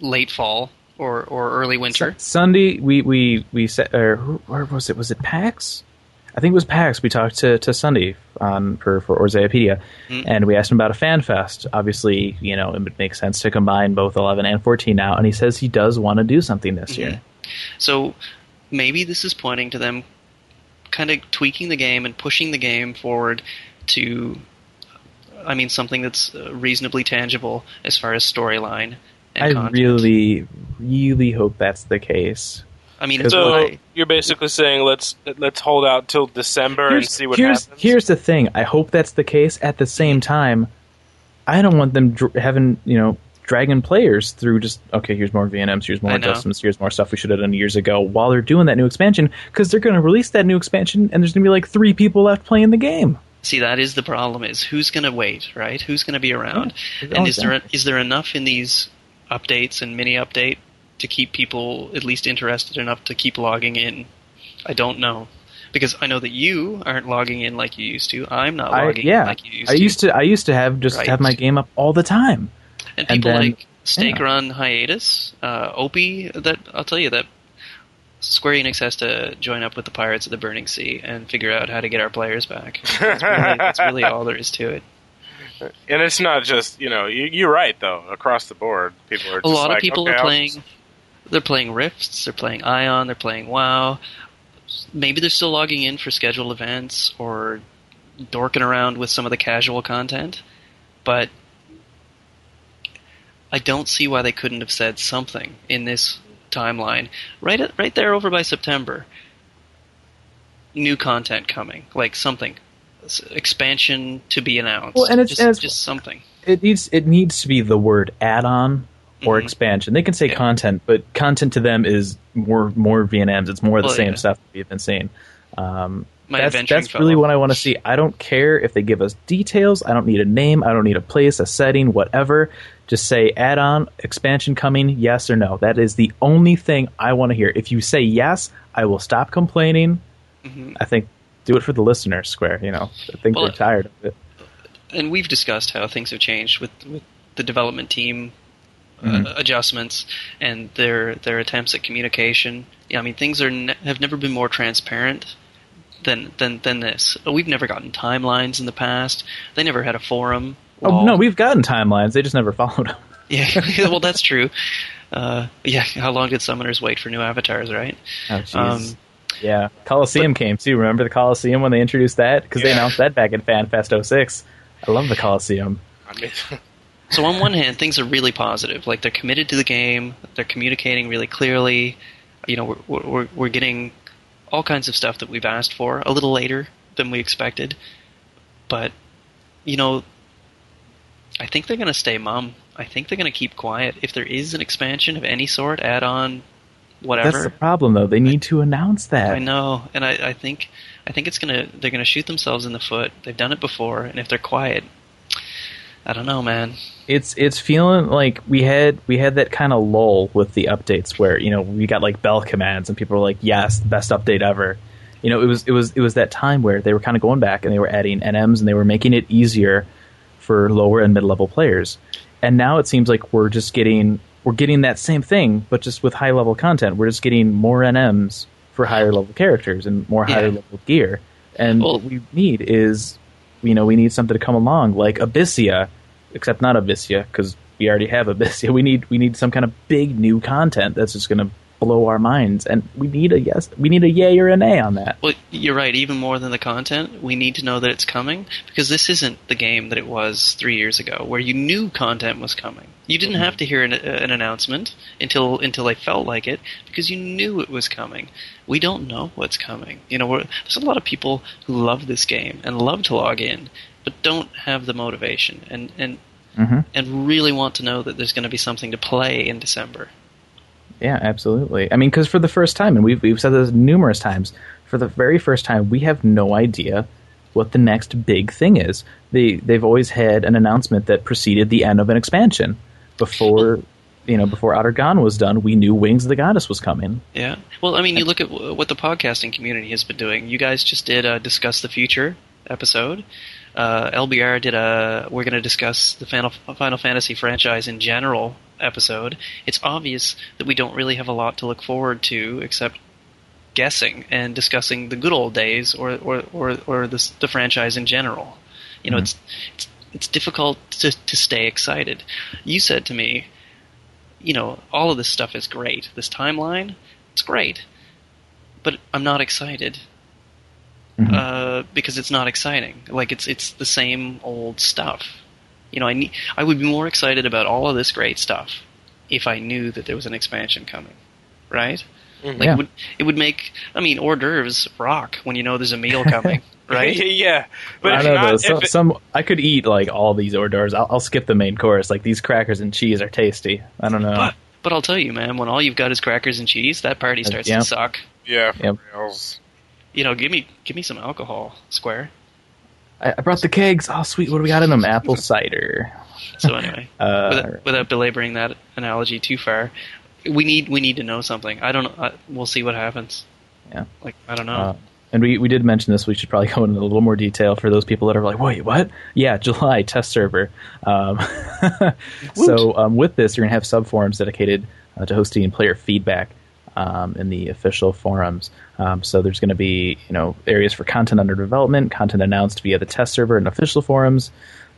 [SPEAKER 3] late fall or, or early winter.
[SPEAKER 2] Su- Sunday, we we we said, or where was it? Was it PAX? I think it was PAX. We talked to to Sunday on for for Orzaipedia,
[SPEAKER 3] Mhm.
[SPEAKER 2] and we asked him about a fan fest. Obviously, you know, it would make sense to combine both 11 and 14 now, and he says he does want to do something this
[SPEAKER 3] Mhm.
[SPEAKER 2] year.
[SPEAKER 3] So maybe this is pointing to them kind of tweaking the game and pushing the game forward to, I mean, something that's uh, reasonably tangible as far as storyline. And
[SPEAKER 2] I
[SPEAKER 3] content.
[SPEAKER 2] really, really hope that's the case.
[SPEAKER 3] I mean, it's
[SPEAKER 1] So
[SPEAKER 3] why-
[SPEAKER 1] you're basically saying let's let's hold out till December and
[SPEAKER 2] Here's,
[SPEAKER 1] see what
[SPEAKER 2] here's,
[SPEAKER 1] happens.
[SPEAKER 2] here's the thing. I hope that's the case. At the same time, I don't want them dr- having you know dragging players through just okay. Here's more VNMs. Here's more adjustments. Here's more stuff we should have done years ago. While they're doing that new expansion, because they're going to release that new expansion, and there's going to be like three people left playing the game.
[SPEAKER 3] See, that is the problem: is who's going to wait, right? Who's going to be around?
[SPEAKER 2] Yeah.
[SPEAKER 3] and is there
[SPEAKER 2] exactly.
[SPEAKER 3] is there enough in these updates and mini update to keep people at least interested enough to keep logging in. I don't know because I know that you aren't logging in like you used to. I'm not
[SPEAKER 2] I,
[SPEAKER 3] logging
[SPEAKER 2] yeah,
[SPEAKER 3] in like you used
[SPEAKER 2] I
[SPEAKER 3] to.
[SPEAKER 2] used to. I used to have just
[SPEAKER 3] Right.
[SPEAKER 2] have my game up all the time.
[SPEAKER 3] and
[SPEAKER 2] and
[SPEAKER 3] people
[SPEAKER 2] then-
[SPEAKER 3] like Steak
[SPEAKER 2] yeah.
[SPEAKER 3] Run Hiatus, uh, Opie. That I'll tell you that Square Enix has to join up with the Pirates of the Burning Sea and figure out how to get our players back. That's really, that's really all there is to it.
[SPEAKER 1] And it's not just you know you, you're right though across the board people are
[SPEAKER 3] A lot
[SPEAKER 1] like,
[SPEAKER 3] of people
[SPEAKER 1] okay,
[SPEAKER 3] are playing.
[SPEAKER 1] just-
[SPEAKER 3] They're playing Rifts. They're playing Aion. They're playing WoW. Maybe they're still logging in for scheduled events or dorking around with some of the casual content, but I don't see why they couldn't have said something in this timeline. Right, at, right there over by September. New content coming, like something, expansion to be announced.
[SPEAKER 2] Well, and it's-
[SPEAKER 3] just,
[SPEAKER 2] and it's-
[SPEAKER 3] just something.
[SPEAKER 2] It needs it needs to be the word add-on or
[SPEAKER 3] Mhm.
[SPEAKER 2] expansion. They can say
[SPEAKER 3] Yeah.
[SPEAKER 2] content, but content to them is more more VNMs. It's more of the
[SPEAKER 3] Well,
[SPEAKER 2] same
[SPEAKER 3] yeah.
[SPEAKER 2] stuff we've been seeing. Um,
[SPEAKER 3] My
[SPEAKER 2] that's that's really what I want to see. I don't care if they give us details. I don't need a name. I don't need a place, a setting, whatever. Just say add-on expansion coming, yes or no. That is the only thing I want to hear. If you say yes, I will stop complaining.
[SPEAKER 3] Mhm.
[SPEAKER 2] I think do it for the listeners, Square. You know, I think
[SPEAKER 3] Well,
[SPEAKER 2] they're tired of it.
[SPEAKER 3] and we've discussed how things have changed with, with the development team uh,
[SPEAKER 2] Mhm.
[SPEAKER 3] adjustments and their their attempts at communication. Yeah, I mean things are ne- have never been more transparent than than than this. We've never gotten timelines in the past. They never had a forum.
[SPEAKER 2] Oh
[SPEAKER 3] wall.
[SPEAKER 2] no, we've gotten timelines. They just never followed them.
[SPEAKER 3] yeah, well that's true. Uh, yeah, how long did summoners wait for new avatars, right?
[SPEAKER 2] Oh.
[SPEAKER 3] Um,
[SPEAKER 2] yeah, Coliseum came too. Remember the Coliseum when they introduced that? Because they announced that back in FanFest 06. I love the Coliseum.
[SPEAKER 1] I mean,
[SPEAKER 3] So on one hand, things are really positive. Like they're committed to the game. They're communicating really clearly. You know, we're we're, we're getting all kinds of stuff that we've asked for a little later than we expected. But you know, I think they're going to stay mum. I think they're going to keep quiet. If there is an expansion of any sort, add on, whatever.
[SPEAKER 2] That's the problem, though. They need to announce that.
[SPEAKER 3] I know, and I, I think I think it's gonna they're gonna shoot themselves in the foot. They've done it before, and if they're quiet, I don't know, man.
[SPEAKER 2] It's it's feeling like we had we had that kind of lull with the updates where you know we got like bell commands and people were like, yes, best update ever. You know, it was it was it was that time where they were kind of going back and they were adding NMs and they were making it easier for lower and mid level players. And now it seems like we're just getting we're getting that same thing, but just with high level content. We're just getting more NMs for higher level characters and more
[SPEAKER 3] Yeah.
[SPEAKER 2] higher level gear. And
[SPEAKER 3] Well-
[SPEAKER 2] what we need is, you know, we need something to come along like Abyssea, except not Abyssea because we already have Abyssea. We need we need some kind of big new content that's just going to blow our minds, and we need a yes, we need a yay or a nay on that.
[SPEAKER 3] Well, you're right. Even more than the content, we need to know that it's coming because this isn't the game that it was three years ago, where you knew content was coming. You didn't have to hear an, an announcement until until they felt like it because you knew it was coming. We don't know what's coming. You know, we're, there's a lot of people who love this game and love to log in, but don't have the motivation and and
[SPEAKER 2] Mhm.
[SPEAKER 3] and really want to know that there's going to be something to play in December.
[SPEAKER 2] Yeah, absolutely. I mean, because for the first time, and we've we've said this numerous times, for the very first time, we have no idea what the next big thing is. They they've always had an announcement that preceded the end of an expansion. Before you know, before Aht Urhgan was done, we knew Wings of the Goddess was coming.
[SPEAKER 3] Yeah. Well, I mean, you look at what the podcasting community has been doing. You guys just did a discuss the future episode. Uh, LBR did a we're going to discuss the Final Final Fantasy franchise in general episode. It's obvious that we don't really have a lot to look forward to except guessing and discussing the good old days or or or, or the, the franchise in general. You know,
[SPEAKER 2] Mhm.
[SPEAKER 3] it's it's it's difficult to to stay excited. You said to me, you know, all of this stuff is great. This timeline, it's great, but I'm not excited
[SPEAKER 2] Mhm.
[SPEAKER 3] uh, because it's not exciting. Like it's it's the same old stuff. You know, I need, I would be more excited about all of this great stuff if I knew that there was an expansion coming, right? Like
[SPEAKER 2] Yeah.
[SPEAKER 3] it would it would make I mean hors d'oeuvres rock when you know there's a meal coming, right?
[SPEAKER 1] yeah, but
[SPEAKER 2] I
[SPEAKER 1] if
[SPEAKER 2] don't know.
[SPEAKER 1] not,
[SPEAKER 2] though,
[SPEAKER 1] if
[SPEAKER 2] some,
[SPEAKER 1] it-
[SPEAKER 2] some I could eat like all these hors d'oeuvres. I'll, I'll skip the main course. Like these crackers and cheese are tasty. I don't know.
[SPEAKER 3] But but I'll tell you, man, when all you've got is crackers and cheese, that party starts
[SPEAKER 2] yeah.
[SPEAKER 3] to suck.
[SPEAKER 1] yeah, for
[SPEAKER 2] Yep.
[SPEAKER 1] reals.
[SPEAKER 3] You know, give me give me some alcohol, Square.
[SPEAKER 2] I, I brought the kegs. Oh, sweet. What do we got in them? Apple cider.
[SPEAKER 3] So anyway,
[SPEAKER 2] Uh,
[SPEAKER 3] without, without belaboring that analogy too far, we need we need to know something. I don't know. We'll see what happens.
[SPEAKER 2] Yeah.
[SPEAKER 3] Like I don't know.
[SPEAKER 2] Uh, and we, we did mention this. We should probably go into a little more detail for those people that are like, wait, what? Yeah, July test server. Um, so um, with this, you're going to have sub forums dedicated uh, to hosting player feedback um, in the official forums. Um, so there's going to be you know areas for content under development, content announced via the test server and official forums.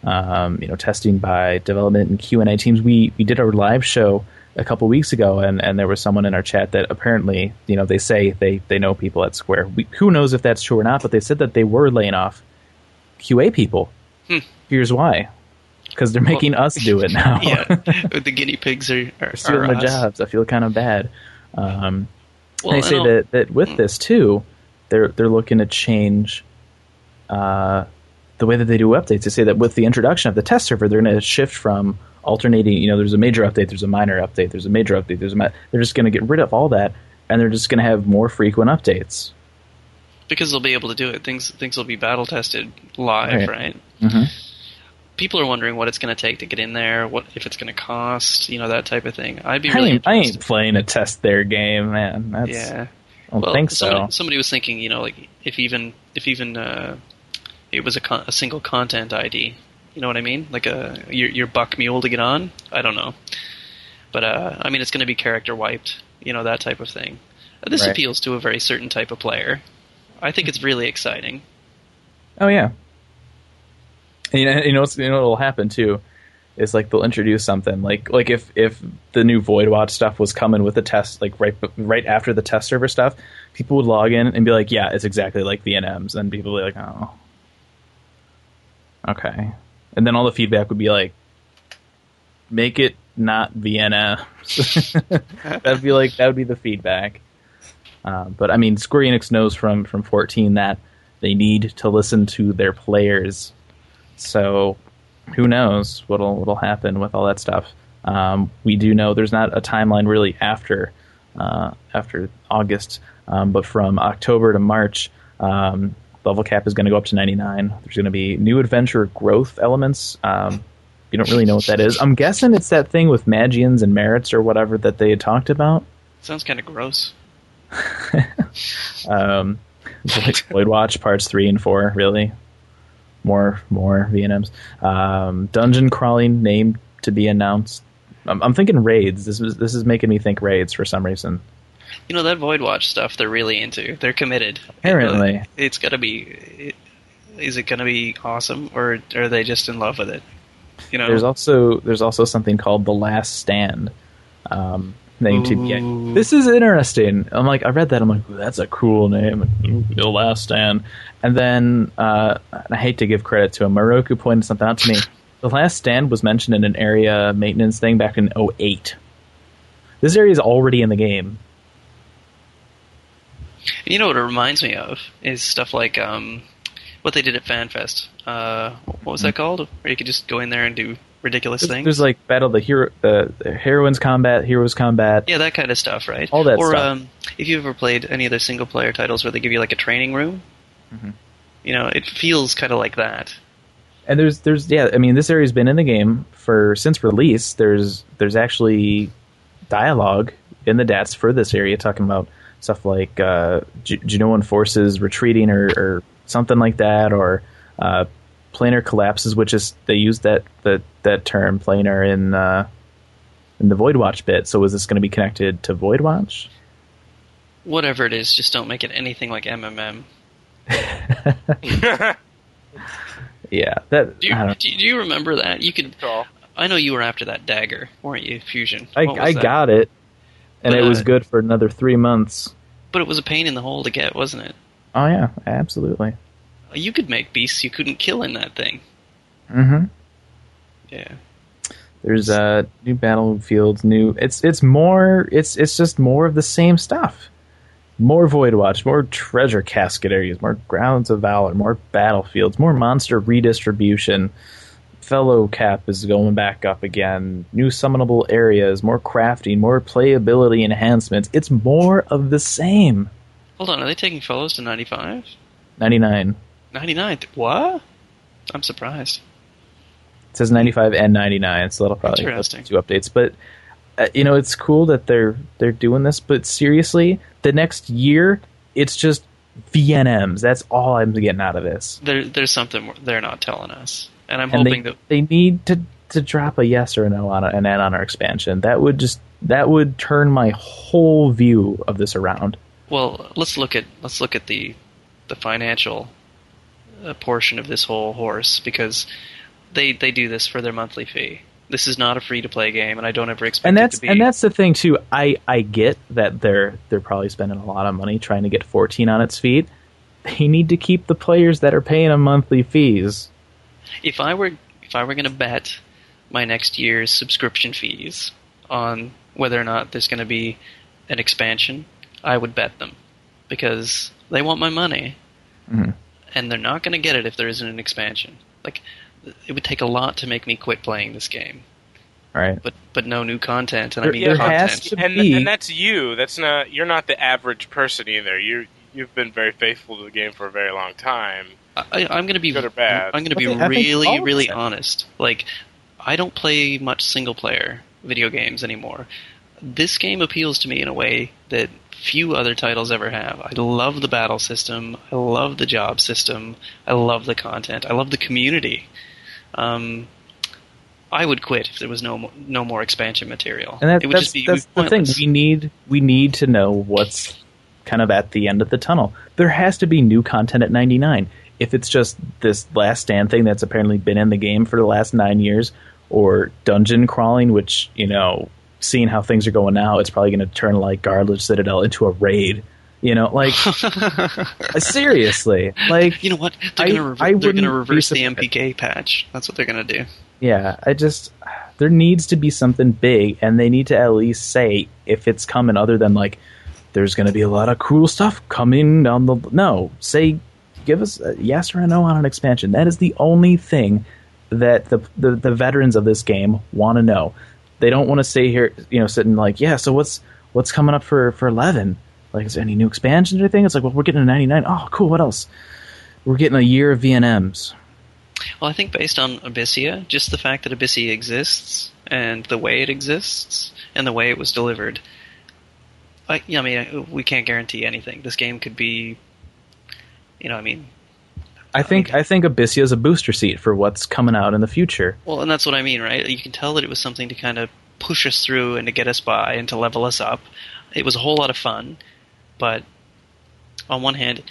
[SPEAKER 2] Um, you know, testing by development and Q and A teams. We we did our live show a couple weeks ago, and, and there was someone in our chat that apparently, you know, they say they, they know people at Square. We, who knows if that's true or not? But they said that they were laying off QA people.
[SPEAKER 3] Hmm.
[SPEAKER 2] Here's why: because they're making us do it now.
[SPEAKER 3] yeah, the guinea pigs are are,
[SPEAKER 2] stealing
[SPEAKER 3] are us.
[SPEAKER 2] jobs. I feel kind of bad. Um,
[SPEAKER 3] Well,
[SPEAKER 2] they
[SPEAKER 3] I
[SPEAKER 2] say that, that with this too, they're they're looking to change uh, the way that they do updates. They say that with the introduction of the test server, they're going to shift from alternating. You know, there's a major update, there's a minor update, there's a major update, there's a. Mi- they're just going to get rid of all that, and they're just going to have more frequent updates.
[SPEAKER 3] because they'll be able to do it. Things things will be battle tested live,
[SPEAKER 2] Right.
[SPEAKER 3] right?
[SPEAKER 2] Mhm.
[SPEAKER 3] People are wondering what it's going to take to get in there, what if it's going to cost, you know, that type of thing. I'd be
[SPEAKER 2] I
[SPEAKER 3] really
[SPEAKER 2] ain't, I ain't playing a test their game, man. That's,
[SPEAKER 3] yeah.
[SPEAKER 2] I don't
[SPEAKER 3] well,
[SPEAKER 2] think so.
[SPEAKER 3] somebody, somebody was thinking, you know, like if even if even uh, it was a, con- a single content ID, you know what I mean? Like a your your buck mule to get on. I don't know, but uh, I mean, it's going to be character wiped, you know, that type of thing. This
[SPEAKER 2] Right.
[SPEAKER 3] appeals to a very certain type of player. I think it's really exciting.
[SPEAKER 2] Oh yeah. And, you know, you know, what'll happen too is like they'll introduce something like like if if the new Void Watch stuff was coming with the test like right right after the test server stuff, people would log in and be like, yeah, it's exactly like the NMs, and people would be like, oh, okay, and then all the feedback would be like, make it not Vienna. That'd be like that would be the feedback. Um, but I mean, Square Enix knows from from 14 that they need to listen to their players. So who knows what'll what'll happen with all that stuff. Um, we do know there's not a timeline really after uh, after August, um, but from October to March, um, level cap is going to go up to 99. There's going to be new adventure growth elements. Um, you don't really know what that is. I'm guessing it's that thing with Magians and merits or whatever that they had talked about.
[SPEAKER 3] Sounds kind of gross.
[SPEAKER 2] Um, Void, Void Watch parts three and four, really. More, more VNMs. Um, dungeon crawling name to be announced. I'm, I'm thinking raids. This is this is making me think raids for some reason.
[SPEAKER 3] You know that Void Watch stuff they're really into. They're committed.
[SPEAKER 2] Apparently.
[SPEAKER 3] Uh, it's to be. Is it going to be awesome, or are they just in love with it? You know,
[SPEAKER 2] There's also there's also something called the Last Stand. Um, name to be. This is interesting. I'm like, I read that. I'm like, that's a cool name. Ooh, The Last Stand. And then uh, and I hate to give credit to him. Moroku pointed something out to me. The Last Stand was mentioned in an area maintenance thing back in 08. This area is already in the game.
[SPEAKER 3] you know what it reminds me of is stuff like um, what they did at FanFest. Uh, what was that called? Where you could just go in there and do ridiculous.
[SPEAKER 2] There's,
[SPEAKER 3] things.
[SPEAKER 2] there's like Battle the Hero, the, the Heroines Combat, Heroes Combat.
[SPEAKER 3] yeah, that kind of stuff, right?
[SPEAKER 2] All that
[SPEAKER 3] or,
[SPEAKER 2] stuff.
[SPEAKER 3] um, if you've ever played any of the single player titles where they give you like a training room,
[SPEAKER 2] Mhm.
[SPEAKER 3] you know, it feels kind of like that.
[SPEAKER 2] and there's there's yeah i mean this area's been in the game for since release there's there's actually dialogue in the dats for this area talking about stuff like uh G- Jeunoan forces retreating or, or something like that or uh planar collapses which is they used that that that term planar in uh in the void watch bit so is this going to be connected to void watch
[SPEAKER 3] Whatever it is, just don't make it anything like MMM.
[SPEAKER 2] yeah that
[SPEAKER 3] Do you,
[SPEAKER 2] I, don't,
[SPEAKER 3] do you remember that? You could.
[SPEAKER 1] Cool.
[SPEAKER 3] I know you were after that dagger, weren't you, Fusion?
[SPEAKER 2] I, I
[SPEAKER 3] that?
[SPEAKER 2] got it and
[SPEAKER 3] But,
[SPEAKER 2] it was
[SPEAKER 3] uh,
[SPEAKER 2] good for another three months
[SPEAKER 3] But it was a pain in the hole to get, wasn't it?
[SPEAKER 2] oh yeah absolutely
[SPEAKER 3] You could make beasts you couldn't kill in that thing.
[SPEAKER 2] mm-hmm
[SPEAKER 3] Yeah.
[SPEAKER 2] There's uh new battlefields, new it's it's more it's it's just more of the same stuff. More Void Watch, more treasure casket areas, more grounds of valor, more battlefields, more monster redistribution. Fellow cap is going back up again. New summonable areas, more crafting, more playability enhancements. It's more of the same.
[SPEAKER 3] Hold on, are they taking fellows to 95?
[SPEAKER 2] 99.
[SPEAKER 3] 99? What? I'm surprised.
[SPEAKER 2] It says 95 and 99, so that'll probably
[SPEAKER 3] Interesting.
[SPEAKER 2] two updates. But uh, you know, it's cool that they're they're doing this. But seriously, the next year, it's just VNMs. That's all I'm getting out of this.
[SPEAKER 3] There, there's something they're not telling us, and I'm
[SPEAKER 2] and
[SPEAKER 3] hoping
[SPEAKER 2] they,
[SPEAKER 3] that
[SPEAKER 2] they need to to drop a yes or a no on a, an add on or expansion. That would just that would turn my whole view of this around.
[SPEAKER 3] Well, let's look at let's look at the the financial uh, portion of this whole horse because they they do this for their monthly fee. This is not a free to play game, and I don't ever expect
[SPEAKER 2] and
[SPEAKER 3] it
[SPEAKER 2] that's
[SPEAKER 3] to be.
[SPEAKER 2] and that's the thing too. I I get that they're they're probably spending a lot of money trying to get 14 on its feet. They need to keep the players that are paying them monthly fees.
[SPEAKER 3] if I were if I were going to bet my next year's subscription fees on whether or not there's going to be an expansion, I would bet them because they want my money,
[SPEAKER 2] Mhm.
[SPEAKER 3] And they're not going to get it if there isn't an expansion. Like it would take a lot to make me quit playing this game,
[SPEAKER 2] Right.
[SPEAKER 3] but but no new content, and I mean
[SPEAKER 2] there
[SPEAKER 3] content.
[SPEAKER 2] has to
[SPEAKER 1] and,
[SPEAKER 2] be-
[SPEAKER 1] and that's you. That's not you're not the average person either. You you've been very faithful to the game for a very long time.
[SPEAKER 3] I, I'm going to be
[SPEAKER 1] Good or bad?
[SPEAKER 3] I'm going to be
[SPEAKER 2] I think- I think all
[SPEAKER 3] really, really
[SPEAKER 2] us
[SPEAKER 3] honest. Like, I don't play much single player video games anymore. This game appeals to me in a way that few other titles ever have. I love the battle system. I love the job system. I love the content. I love the community. Um, I would quit if there was no no more expansion material.
[SPEAKER 2] And that,
[SPEAKER 3] it would
[SPEAKER 2] that's
[SPEAKER 3] just be
[SPEAKER 2] that's the thing. We need we need to know what's kind of at the end of the tunnel. There has to be new content at 99. If it's just this last stand thing that's apparently been in the game for the last 9 years or dungeon crawling which, you know, seeing how things are going now, it's probably going to turn like Garlaige Citadel into a raid. You know, like uh, seriously. Like
[SPEAKER 3] you know what? They're going to they're going to reverse the. MPK patch. That's what they're going to do.
[SPEAKER 2] Yeah, I just there needs to be something big, and they need to at least say if it's coming, other than like there's going to be a lot of cool stuff coming down the. No, say give us a yes or a no on an expansion. That is the only thing that the the, the veterans of this game want to know. They don't want to stay here, you know, sitting like, yeah. So what's what's coming up for for eleven? Like, is there any new expansions or anything? It's like, well, we're getting a ninety nine. Oh, cool. What else? We're getting a year of VNMs.
[SPEAKER 3] Well, I think based on Abyssea, just the fact that Abyssea exists and the way it exists and the way it was delivered, I, I mean, we can't guarantee anything. This game could be, you know, I mean,
[SPEAKER 2] I think I think Abyssea is a booster seat for what's coming out in the future.
[SPEAKER 3] well, and that's what I mean, right? You can tell that it was something to kind of push us through and to get us by and to level us up. It was a whole lot of fun, but on one hand,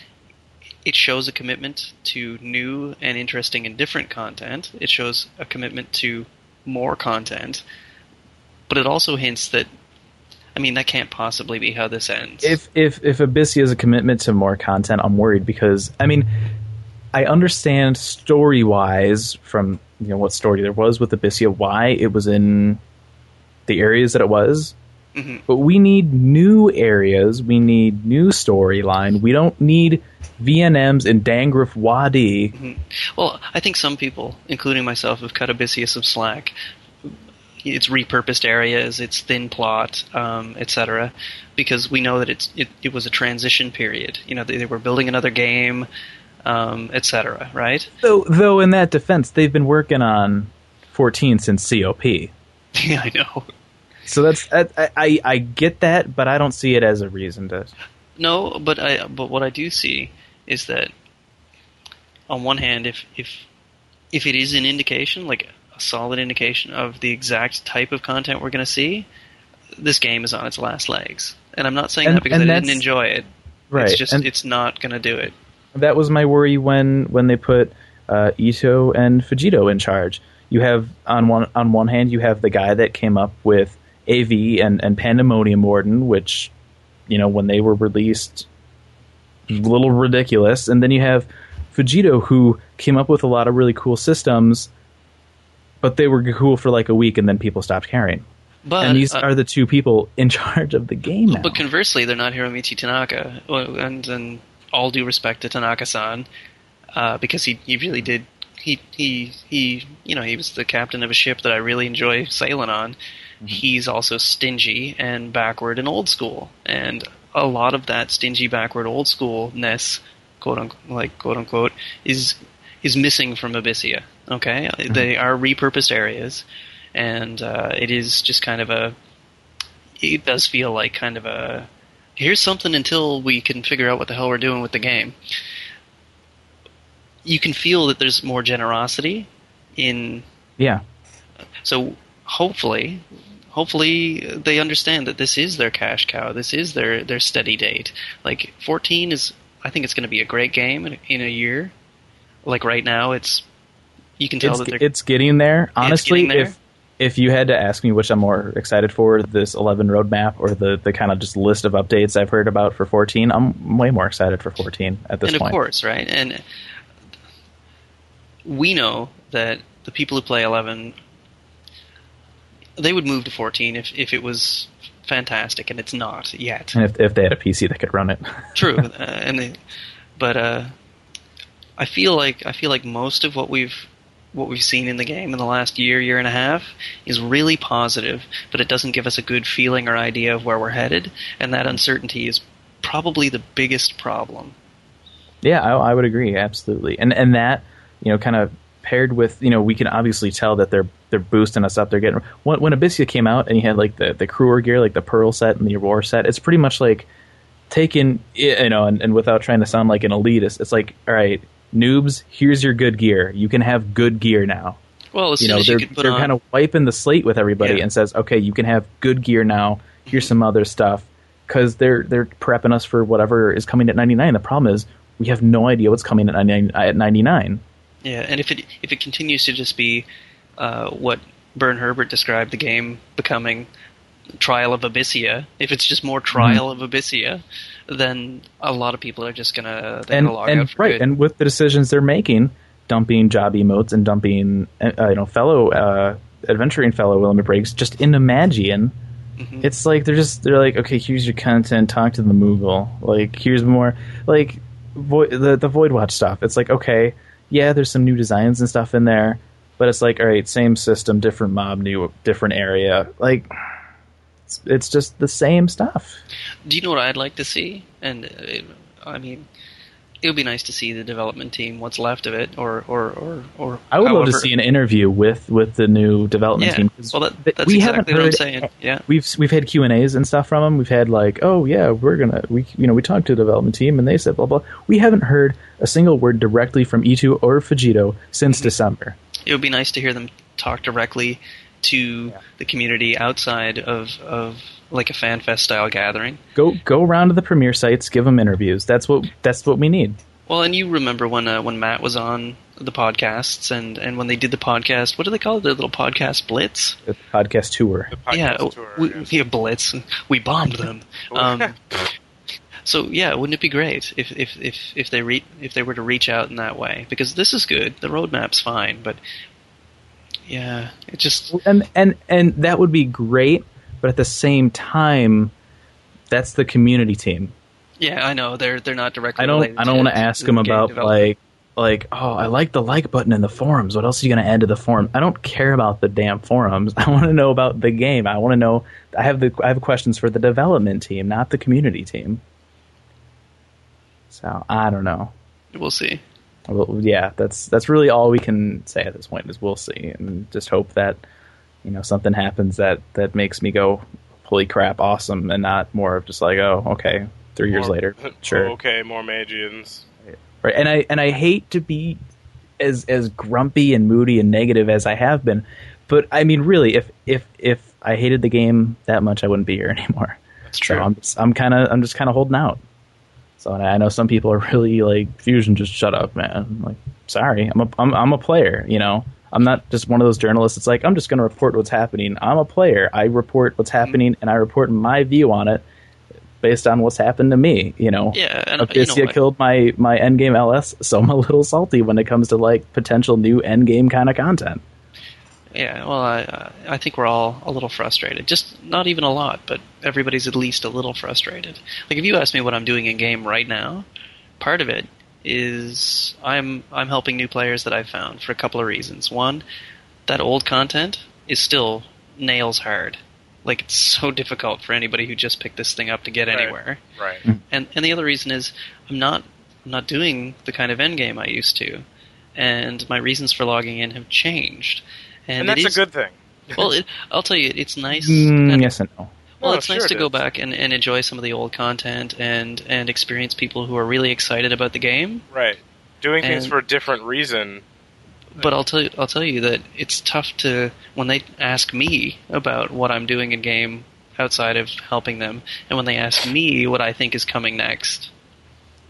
[SPEAKER 3] it shows a commitment to new and interesting and different content. It shows a commitment to more content, but it also hints that, I mean, that can't possibly be how this ends.
[SPEAKER 2] If if if Abyssea is a commitment to more content, I'm worried because I mean, I understand story wise from you know what story there was with Abyssea, why it was in the areas that it was.
[SPEAKER 3] Mhm.
[SPEAKER 2] But we need new areas. We need new storyline. We don't need VNMs in Dangruf Wadi.
[SPEAKER 3] Well, I think some people, including myself, have cut Abyssea some slack. It's repurposed areas, it's thin plot, um, etc. Because we know that it's it, it was a transition period. You know, they, they were building another game, um, etc. Right?
[SPEAKER 2] Though though in that defense, they've been working on 14 since COP.
[SPEAKER 3] yeah, I know.
[SPEAKER 2] So that's I, I I get that, but I don't see it as a reason to.
[SPEAKER 3] No, but I but what I do see is that on one hand, if if if it is an indication, like a solid indication of the exact type of content we're going to see, this game is on its last legs. And I'm not saying
[SPEAKER 2] And-
[SPEAKER 3] that because I didn't enjoy it.
[SPEAKER 2] Right,
[SPEAKER 3] It's just
[SPEAKER 2] and
[SPEAKER 3] it's not going to do it.
[SPEAKER 2] That was my worry when when they put uh, Ito and Fujito in charge. You have on one on one hand you have the guy that came up with AV and and Pandemonium Warden, which you know when they were released, a little ridiculous, and then you have Fujito who came up with a lot of really cool systems. But they were cool for like a week, and then people stopped caring.
[SPEAKER 3] But
[SPEAKER 2] and these
[SPEAKER 3] uh,
[SPEAKER 2] are the two people in charge of the game now.
[SPEAKER 3] But conversely, they're not Hiromichi Tanaka, Well, and and all due respect to Tanaka-san, uh, because he he really did he he he you know he was the captain of a ship that I really enjoy sailing on. He's also stingy and backward and old school, and a lot of that stingy, backward, old schoolness, quote unquote, like quote unquote, is is missing from Abyssea. Okay, they are repurposed areas, and uh, it is just kind of a. It does feel like kind of a. Here's something until we can figure out what the hell we're doing with the game. You can feel that there's more generosity in
[SPEAKER 2] Yeah.
[SPEAKER 3] so hopefully, hopefully they understand that this is their cash cow. This is their their steady date. Like 14 is, I think it's going to be a great game in, in a year. Like right now, it's you can tell
[SPEAKER 2] It's,
[SPEAKER 3] that
[SPEAKER 2] it's getting there. Honestly,
[SPEAKER 3] getting there.
[SPEAKER 2] if if you had to ask me which I'm more excited for, this 11 roadmap or the, the kind of just list of updates I've heard about for 14, I'm way more excited for 14 at this
[SPEAKER 3] and
[SPEAKER 2] point.
[SPEAKER 3] And of course, right? And we know that the people who play 11, they would move to 14 if if it was fantastic, and it's not yet.
[SPEAKER 2] And if, if they had a PC that could run it.
[SPEAKER 3] True, uh, and they, but uh, I feel like I feel like most of what we've what we've seen in the game in the last year, year and a half is really positive, but it doesn't give us a good feeling or idea of where we're headed, and that uncertainty is probably the biggest problem.
[SPEAKER 2] Yeah, I, I would agree absolutely, and and that you know kind of paired with you know we can obviously tell that they're they're boosting us up. They're getting when, when Abyssea came out and you had like the the cruor gear, like the Pearl set and the War set. It's pretty much like taking you know, and, and without trying to sound like an elitist, it's like all right, noobs, here's your good gear. You can have good gear now.
[SPEAKER 3] Well, as
[SPEAKER 2] You know,
[SPEAKER 3] as
[SPEAKER 2] they're they're
[SPEAKER 3] on,
[SPEAKER 2] kind of wiping the slate with everybody
[SPEAKER 3] Yeah.
[SPEAKER 2] and says, okay, you can have good gear now. Here's some other stuff because they're they're prepping us for whatever is coming at 99. The problem is we have no idea what's coming at 99. At 99.
[SPEAKER 3] yeah, and if it if it continues to just be uh, what Bern Herbert described the game becoming Trial of Abyssea, if it's just more Trial
[SPEAKER 2] Mm-hmm.
[SPEAKER 3] of Abyssea, then a lot of people are just gonna
[SPEAKER 2] and
[SPEAKER 3] log
[SPEAKER 2] and
[SPEAKER 3] out for
[SPEAKER 2] right
[SPEAKER 3] good.
[SPEAKER 2] and with the decisions they're making, dumping job emotes and dumping uh, you know fellow uh, adventuring fellow Willamette Briggs just into Magian.
[SPEAKER 3] Mhm.
[SPEAKER 2] It's like they're just they're like okay, here's your content. Talk to the Moogle. Like here's more like Void, the the Void Watch stuff. It's like okay, yeah, there's some new designs and stuff in there, but it's like all right, same system, different mob, new different area. Like it's, it's just the same stuff.
[SPEAKER 3] Do you know what I'd like to see? And uh, I mean, it would be nice to see the development team, what's left of it, or or or, or
[SPEAKER 2] I would love to see an interview with with the new development
[SPEAKER 3] Yeah,
[SPEAKER 2] team.
[SPEAKER 3] well, that, that's
[SPEAKER 2] we
[SPEAKER 3] exactly what I'm saying. Yeah,
[SPEAKER 2] We've we've had Q and A's and stuff from them. We've had like, oh yeah, we're gonna we you know we talked to the development team and they said blah blah. We haven't heard a single word directly from E2 or Fujito since
[SPEAKER 3] Mm-hmm.
[SPEAKER 2] December.
[SPEAKER 3] it would be nice to hear them talk directly to the community outside of of like a fan fest style gathering.
[SPEAKER 2] Go go around to the premiere sites, give them interviews. That's what that's what we need.
[SPEAKER 3] Well, and you remember when uh, when Matt was on the podcasts and and when they did the podcast, what do they call it? The little podcast blitz.
[SPEAKER 2] The podcast tour.
[SPEAKER 1] The podcast
[SPEAKER 3] yeah,
[SPEAKER 1] tour.
[SPEAKER 3] we,
[SPEAKER 1] yes.
[SPEAKER 3] yeah, blitz. We bombed them. Um, so yeah, wouldn't it be great if if if if they re- if they were to reach out in that way? Because this is good. The roadmap's fine, but yeah, it just
[SPEAKER 2] and and and that would be great, but at the same time, that's the community team.
[SPEAKER 3] yeah, I know they're they're not directly.
[SPEAKER 2] I don't
[SPEAKER 3] related
[SPEAKER 2] I don't want to
[SPEAKER 3] to
[SPEAKER 2] ask them about like like oh I like the like button in the forums. What else are you going to add to the forum? I don't care about the damn forums. I want to know about the game. I want to know. I have the I have questions for the development team, not the community team. So I don't know.
[SPEAKER 3] We'll see.
[SPEAKER 2] Well, yeah, that's that's really all we can say at this point is we'll see and just hope that you know something happens that that makes me go holy crap awesome and not more of just like oh okay three years later sure
[SPEAKER 1] okay, more Magians.
[SPEAKER 2] right and i and i hate to be as as grumpy and moody and negative as i have been but i mean really if if if i hated the game that much i wouldn't be here anymore
[SPEAKER 3] That's
[SPEAKER 2] so
[SPEAKER 3] true.
[SPEAKER 2] i'm i'm kind of i'm just kind of holding out so i know some people are really like fusion just shut up man. I'm like sorry i'm a I'm, I'm a player you know? I'm not just one of those journalists it's like i'm just going to report what's happening. I'm a player. I report what's mm-hmm. happening and i report my view on it based on what's happened to me you know?
[SPEAKER 3] Yeah, and uh, you know
[SPEAKER 2] killed my my endgame LS, so I'm a little salty when it comes to like potential new endgame kind of content.
[SPEAKER 3] Yeah, well, I uh, I think we're all a little frustrated. Just not even a lot, but everybody's at least a little frustrated. Like if you ask me what I'm doing in game right now, part of it is I'm I'm helping new players that I've found for a couple of reasons. One, that old content is still nails hard. Like it's so difficult for anybody who just picked this thing up to get
[SPEAKER 1] Right.
[SPEAKER 3] anywhere.
[SPEAKER 1] Right.
[SPEAKER 3] And and the other reason is I'm not I'm not doing the kind of endgame I used to. and my reasons for logging in have changed. And,
[SPEAKER 1] and that's
[SPEAKER 3] it is,
[SPEAKER 1] a good thing.
[SPEAKER 3] well, it, I'll tell you, it's nice.
[SPEAKER 2] Mm,
[SPEAKER 3] and-
[SPEAKER 2] yes and no.
[SPEAKER 3] Well,
[SPEAKER 1] Oh,
[SPEAKER 3] it's
[SPEAKER 1] sure
[SPEAKER 3] nice to
[SPEAKER 1] it
[SPEAKER 3] go
[SPEAKER 1] is.
[SPEAKER 3] back and, and enjoy some of the old content and and experience people who are really excited about the game.
[SPEAKER 1] Right. Doing things for a different reason.
[SPEAKER 3] But I'll tell you, I'll tell you that it's tough to when they ask me about what I'm doing in game outside of helping them, and when they ask me what I think is coming next.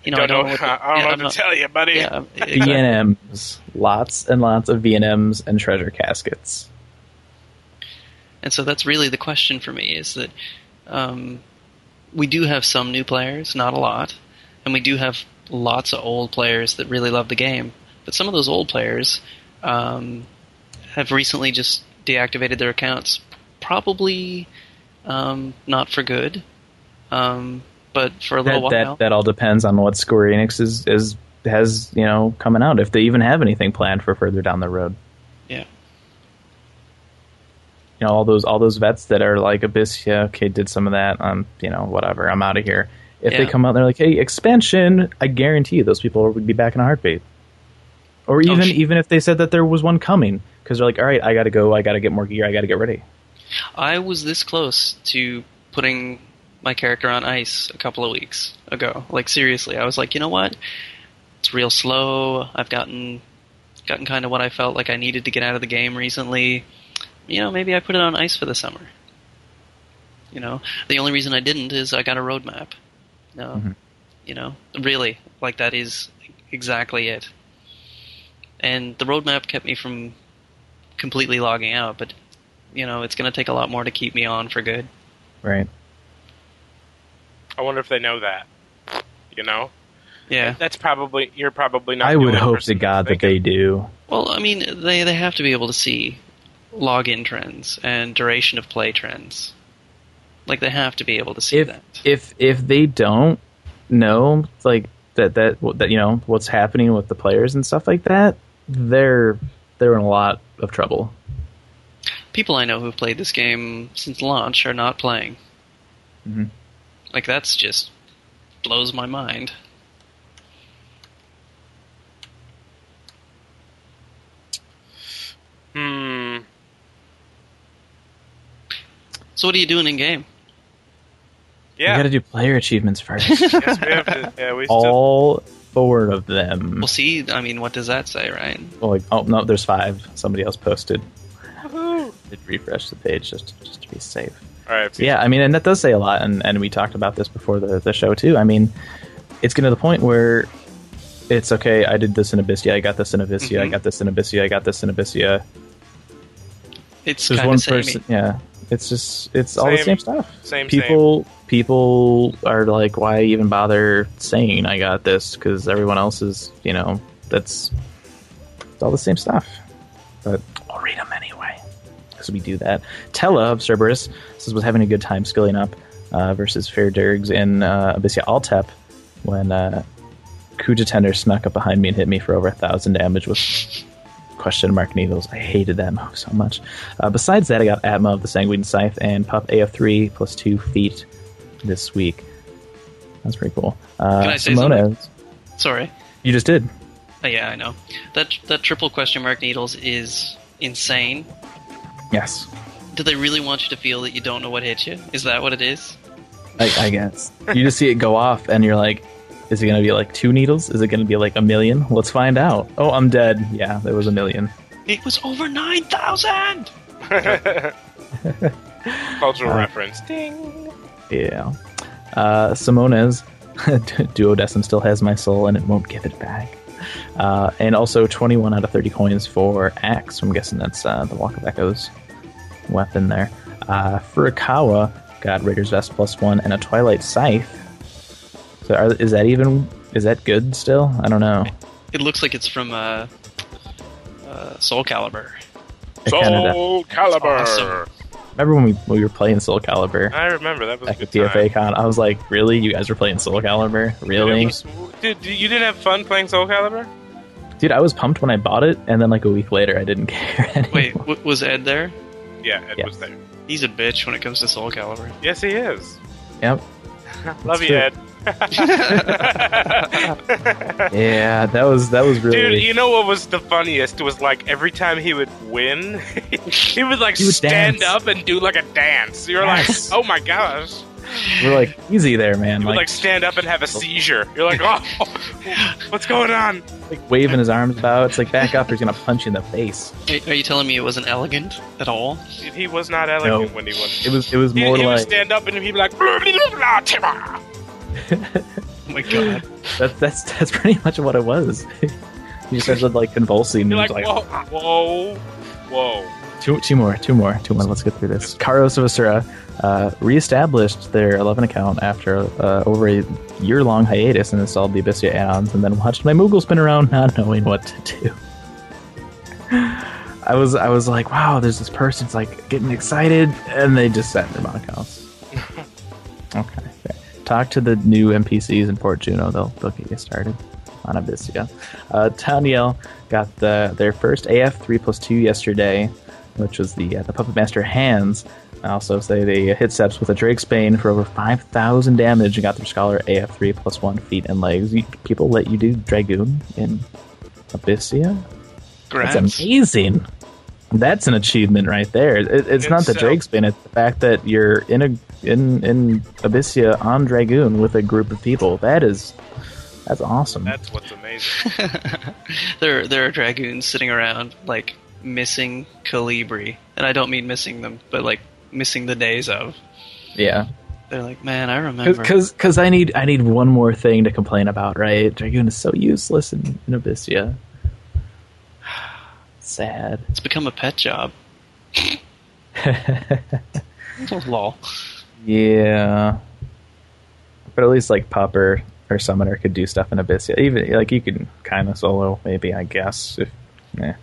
[SPEAKER 3] You know, I don't know what, the-
[SPEAKER 1] I don't
[SPEAKER 3] yeah,
[SPEAKER 1] know
[SPEAKER 3] I'm
[SPEAKER 1] what to tell you, buddy.
[SPEAKER 3] Yeah, exactly.
[SPEAKER 2] VNMs, lots and lots of VNMs and treasure caskets.
[SPEAKER 3] And so that's really the question for me is that um, we do have some new players, not a lot, and we do have lots of old players that really love the game. But some of those old players um, have recently just deactivated their accounts, probably um, not for good, um, but for a little
[SPEAKER 2] That,
[SPEAKER 3] while.
[SPEAKER 2] that that all depends on what Square Enix is, is has you know coming out if they even have anything planned for further down the road.
[SPEAKER 3] Yeah.
[SPEAKER 2] You know all those all those vets that are like Abyss, yeah, okay, did some of that. Um, you know, whatever. I'm out of here. If they come out, and they're like, hey, expansion. I guarantee you, those people would be back in a heartbeat. Or
[SPEAKER 3] Oh,
[SPEAKER 2] even
[SPEAKER 3] sh-
[SPEAKER 2] even if they said that there was one coming, because they're like, all right, I got to go. I got to get more gear. I got to get ready.
[SPEAKER 3] I was this close to putting my character on ice a couple of weeks ago. Like seriously, I was like, you know what? It's real slow. I've gotten gotten kind of what I felt like I needed to get out of the game recently. You know, maybe I put it on ice for the summer. You know, the only reason I didn't is I got a roadmap. No,
[SPEAKER 2] Mhm.
[SPEAKER 3] you know, really, like that is exactly it. And the roadmap kept me from completely logging out, but you know, it's going to take a lot more to keep me on for good.
[SPEAKER 2] Right.
[SPEAKER 1] I wonder if they know that. You know?
[SPEAKER 3] Yeah.
[SPEAKER 1] That's probably you're probably not.
[SPEAKER 2] I would hope to God that they do.
[SPEAKER 3] Well, I mean, they they have to be able to see login trends and duration of play trends. Like they have to be able to see
[SPEAKER 2] if
[SPEAKER 3] that.
[SPEAKER 2] if if they don't know like that that that you know what's happening with the players and stuff like that, they're they're in a lot of trouble.
[SPEAKER 3] People I know who've played this game since launch are not playing.
[SPEAKER 2] Mhm.
[SPEAKER 3] Like that's just blows my mind.
[SPEAKER 1] Hmm.
[SPEAKER 3] So what are you doing in game?
[SPEAKER 2] You
[SPEAKER 1] Yeah.
[SPEAKER 2] got to do player achievements first.
[SPEAKER 1] yes, we have to. Yeah, we still.
[SPEAKER 2] All four of them.
[SPEAKER 3] Well, see, I mean, what does that say, right?
[SPEAKER 2] Well, like, oh no, there's five. Somebody else posted.
[SPEAKER 1] Woohoo.
[SPEAKER 2] Did refresh the page just just to be safe.
[SPEAKER 1] All right.
[SPEAKER 2] So, yeah, I mean, and that does say a lot, and, and we talked about this before the, the show too. I mean, it's getting to the point where it's okay. I did this in Abyssea. I got this in Abyssea. I
[SPEAKER 3] Mhm.
[SPEAKER 2] got this in Abyssea. I got this in Abyssea.
[SPEAKER 3] It's
[SPEAKER 2] There's one
[SPEAKER 3] of samey.
[SPEAKER 2] person. Yeah, it's just it's all the
[SPEAKER 1] Same.
[SPEAKER 2] same stuff.
[SPEAKER 1] Same.
[SPEAKER 2] People people are like, why even bother saying I got this? Because everyone else is, you know, that's it's all the same stuff. But I'll read them anyway. Because we do that. Tella of Cerberus says was having a good time skilling up uh, versus Fair Dirgs in uh, Abyssea Altep when uh, Cuijatender snuck up behind me and hit me for over a thousand damage with question mark needles. I hated that move so much. Uh, besides that, I got Atma of the Sanguine Scythe and Pup AF3 plus two feet this week. That's pretty cool. Uh,
[SPEAKER 3] Can I say
[SPEAKER 2] Simones,
[SPEAKER 3] Sorry.
[SPEAKER 2] you just did.
[SPEAKER 3] Uh, yeah, I know. That that triple question mark needles is insane.
[SPEAKER 2] Yes,
[SPEAKER 3] Do they really want you to feel that you don't know what hit you? Is that what it is?
[SPEAKER 2] I, I guess. you just see it go off, and you're like, is it going to be like two needles? Is it going to be like a million? Let's find out. Oh, I'm dead. Yeah, there was a million.
[SPEAKER 3] It was over nine thousand.
[SPEAKER 1] Cultural
[SPEAKER 2] Uh,
[SPEAKER 1] reference. Ding.
[SPEAKER 2] Yeah. Uh, Simone's Duodecim still has my soul and it won't give it back. Uh, and also 21 out of 30 coins for Axe. I'm guessing that's uh, the Walk of Echoes weapon there. Uh, Furukawa got Raider's Vest plus one and a Twilight Scythe. So are, is that even is that good still? I don't know.
[SPEAKER 3] It looks like it's from uh, uh, Soul Calibur.
[SPEAKER 1] Soul Calibur.
[SPEAKER 3] awesome.
[SPEAKER 2] Remember when we, when we were playing Soul Calibur
[SPEAKER 1] I remember that was a
[SPEAKER 2] back at
[SPEAKER 1] good time.
[SPEAKER 2] Con? I was like, really? You guys were playing Soul Calibur? Really?
[SPEAKER 1] It was- Dude, you didn't have fun playing Soul Calibur?
[SPEAKER 2] Dude, I was pumped when I bought it, and then like a week later, I didn't care anymore.
[SPEAKER 3] Wait, w- was Ed there?
[SPEAKER 1] Yeah, it
[SPEAKER 2] Yeah.
[SPEAKER 1] was there.
[SPEAKER 3] He's a bitch when it comes to Soul Calibur.
[SPEAKER 1] Yes, he is.
[SPEAKER 2] Yep.
[SPEAKER 1] Love you,
[SPEAKER 2] true.
[SPEAKER 1] Ed.
[SPEAKER 2] Yeah, that was that was really.
[SPEAKER 1] Dude, you know what was the funniest? It was like every time he would win, he would like
[SPEAKER 2] He would
[SPEAKER 1] stand
[SPEAKER 2] dance.
[SPEAKER 1] up and do like a dance. You're
[SPEAKER 2] Yes.
[SPEAKER 1] like, oh my gosh.
[SPEAKER 2] we're like easy there, man.
[SPEAKER 1] He would
[SPEAKER 2] Like,
[SPEAKER 1] like stand up and have a oh. seizure. You're like, oh, what's going on?
[SPEAKER 2] like waving his arms about. It's like back up, or he's gonna punch you in the face.
[SPEAKER 3] Are are you telling me it wasn't elegant at all?
[SPEAKER 1] Dude, he was not elegant
[SPEAKER 2] No.
[SPEAKER 1] when he won.
[SPEAKER 2] It was it was
[SPEAKER 1] He,
[SPEAKER 2] more
[SPEAKER 1] he would
[SPEAKER 2] like
[SPEAKER 1] stand up and he'd be like, blah, blah, blah, blah, Timber.
[SPEAKER 3] Oh my god.
[SPEAKER 2] that, that's that's pretty much what it was. he just started like convulsing. and
[SPEAKER 1] You're
[SPEAKER 2] was
[SPEAKER 1] like,
[SPEAKER 2] like,
[SPEAKER 1] whoa, whoa, whoa.
[SPEAKER 2] Two, two more, two more, two more. Let's get through this. Karos of Asura uh, reestablished their 11 account after uh, over a year long hiatus and installed the Abyssea add ons and then watched my Moogle spin around not knowing what to do. I was I was like, wow, there's this person's like getting excited, and they just sat in their accounts. okay. Talk to the new NPCs in Port Jeuno. They'll they'll get you started on Abyssea. Uh, Taniel got the their first AF three plus two yesterday, which was the uh, the Puppet Master hands. I also say they hit steps with a Drake's Bane for over five thousand damage and got their Scholar AF three plus one feet and legs. You, people let you do Dragoon in Abyssea. That's amazing. That's an achievement right there. It, it's not the
[SPEAKER 1] Itself.
[SPEAKER 2] Drake's Bane; it's the fact that you're in a in in Abyssea on Dragoon with a group of people. That is that's awesome.
[SPEAKER 1] That's what's amazing.
[SPEAKER 3] there, there are dragoons sitting around like missing Calibri, and I don't mean missing them, but like missing the days of.
[SPEAKER 2] yeah,
[SPEAKER 3] They're like, man, I remember.
[SPEAKER 2] because because I need I need one more thing to complain about. Right, Dragoon is so useless in, in Abyssea. Sad.
[SPEAKER 3] It's become a pet job. Lol.
[SPEAKER 2] Yeah, but at least like Popper or Summoner could do stuff in Abyssea. Even like you can kind of solo, maybe I guess. If eh.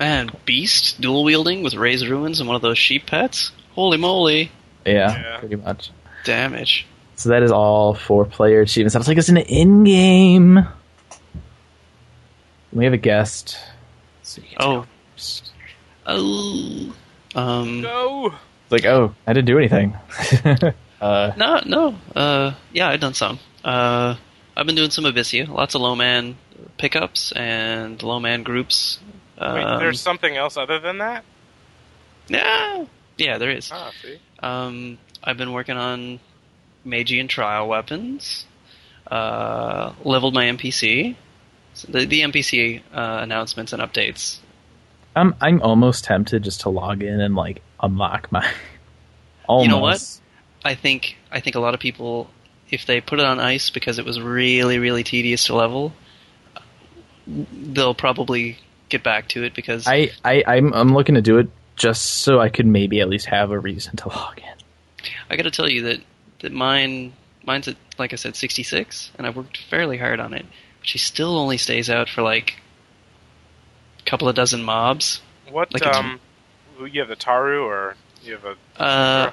[SPEAKER 3] Man, Beast dual wielding with Raised Ruins and one of those sheep pets. Holy moly!
[SPEAKER 2] Yeah,
[SPEAKER 1] Yeah.
[SPEAKER 2] pretty much.
[SPEAKER 3] Damage.
[SPEAKER 2] So that is all for player achievements. I was like, it's an in-game. We have a guest. So
[SPEAKER 3] Oh.
[SPEAKER 2] go.
[SPEAKER 3] Oh. Um.
[SPEAKER 1] Go.
[SPEAKER 2] It's like, oh, I didn't do anything. uh,
[SPEAKER 3] No, no. Uh. Yeah, I've done some. Uh. I've been doing some Abyssea. Lots of low man pickups and low man groups.
[SPEAKER 1] Wait,
[SPEAKER 3] Um,
[SPEAKER 1] there's something else other than that?
[SPEAKER 3] Yeah. Yeah, there is.
[SPEAKER 1] Ah, see.
[SPEAKER 3] Um, I've been working on Magian trial weapons. Uh, leveled my NPC. The, the NPC uh, announcements and updates.
[SPEAKER 2] I'm I'm almost tempted just to log in and like unlock my. Almost.
[SPEAKER 3] You know what? I think I think a lot of people, if they put it on ice because it was really really tedious to level, they'll probably get back to it because
[SPEAKER 2] I, I I'm I'm looking to do it just so I could maybe at least have a reason to log in.
[SPEAKER 3] I got to tell you that that mine mine's at like I said 66, and I've worked fairly hard on it. But she still only stays out for like a couple of dozen mobs.
[SPEAKER 1] What,
[SPEAKER 3] Like it's-
[SPEAKER 1] um, you have the Taru or you have a,
[SPEAKER 3] Uh,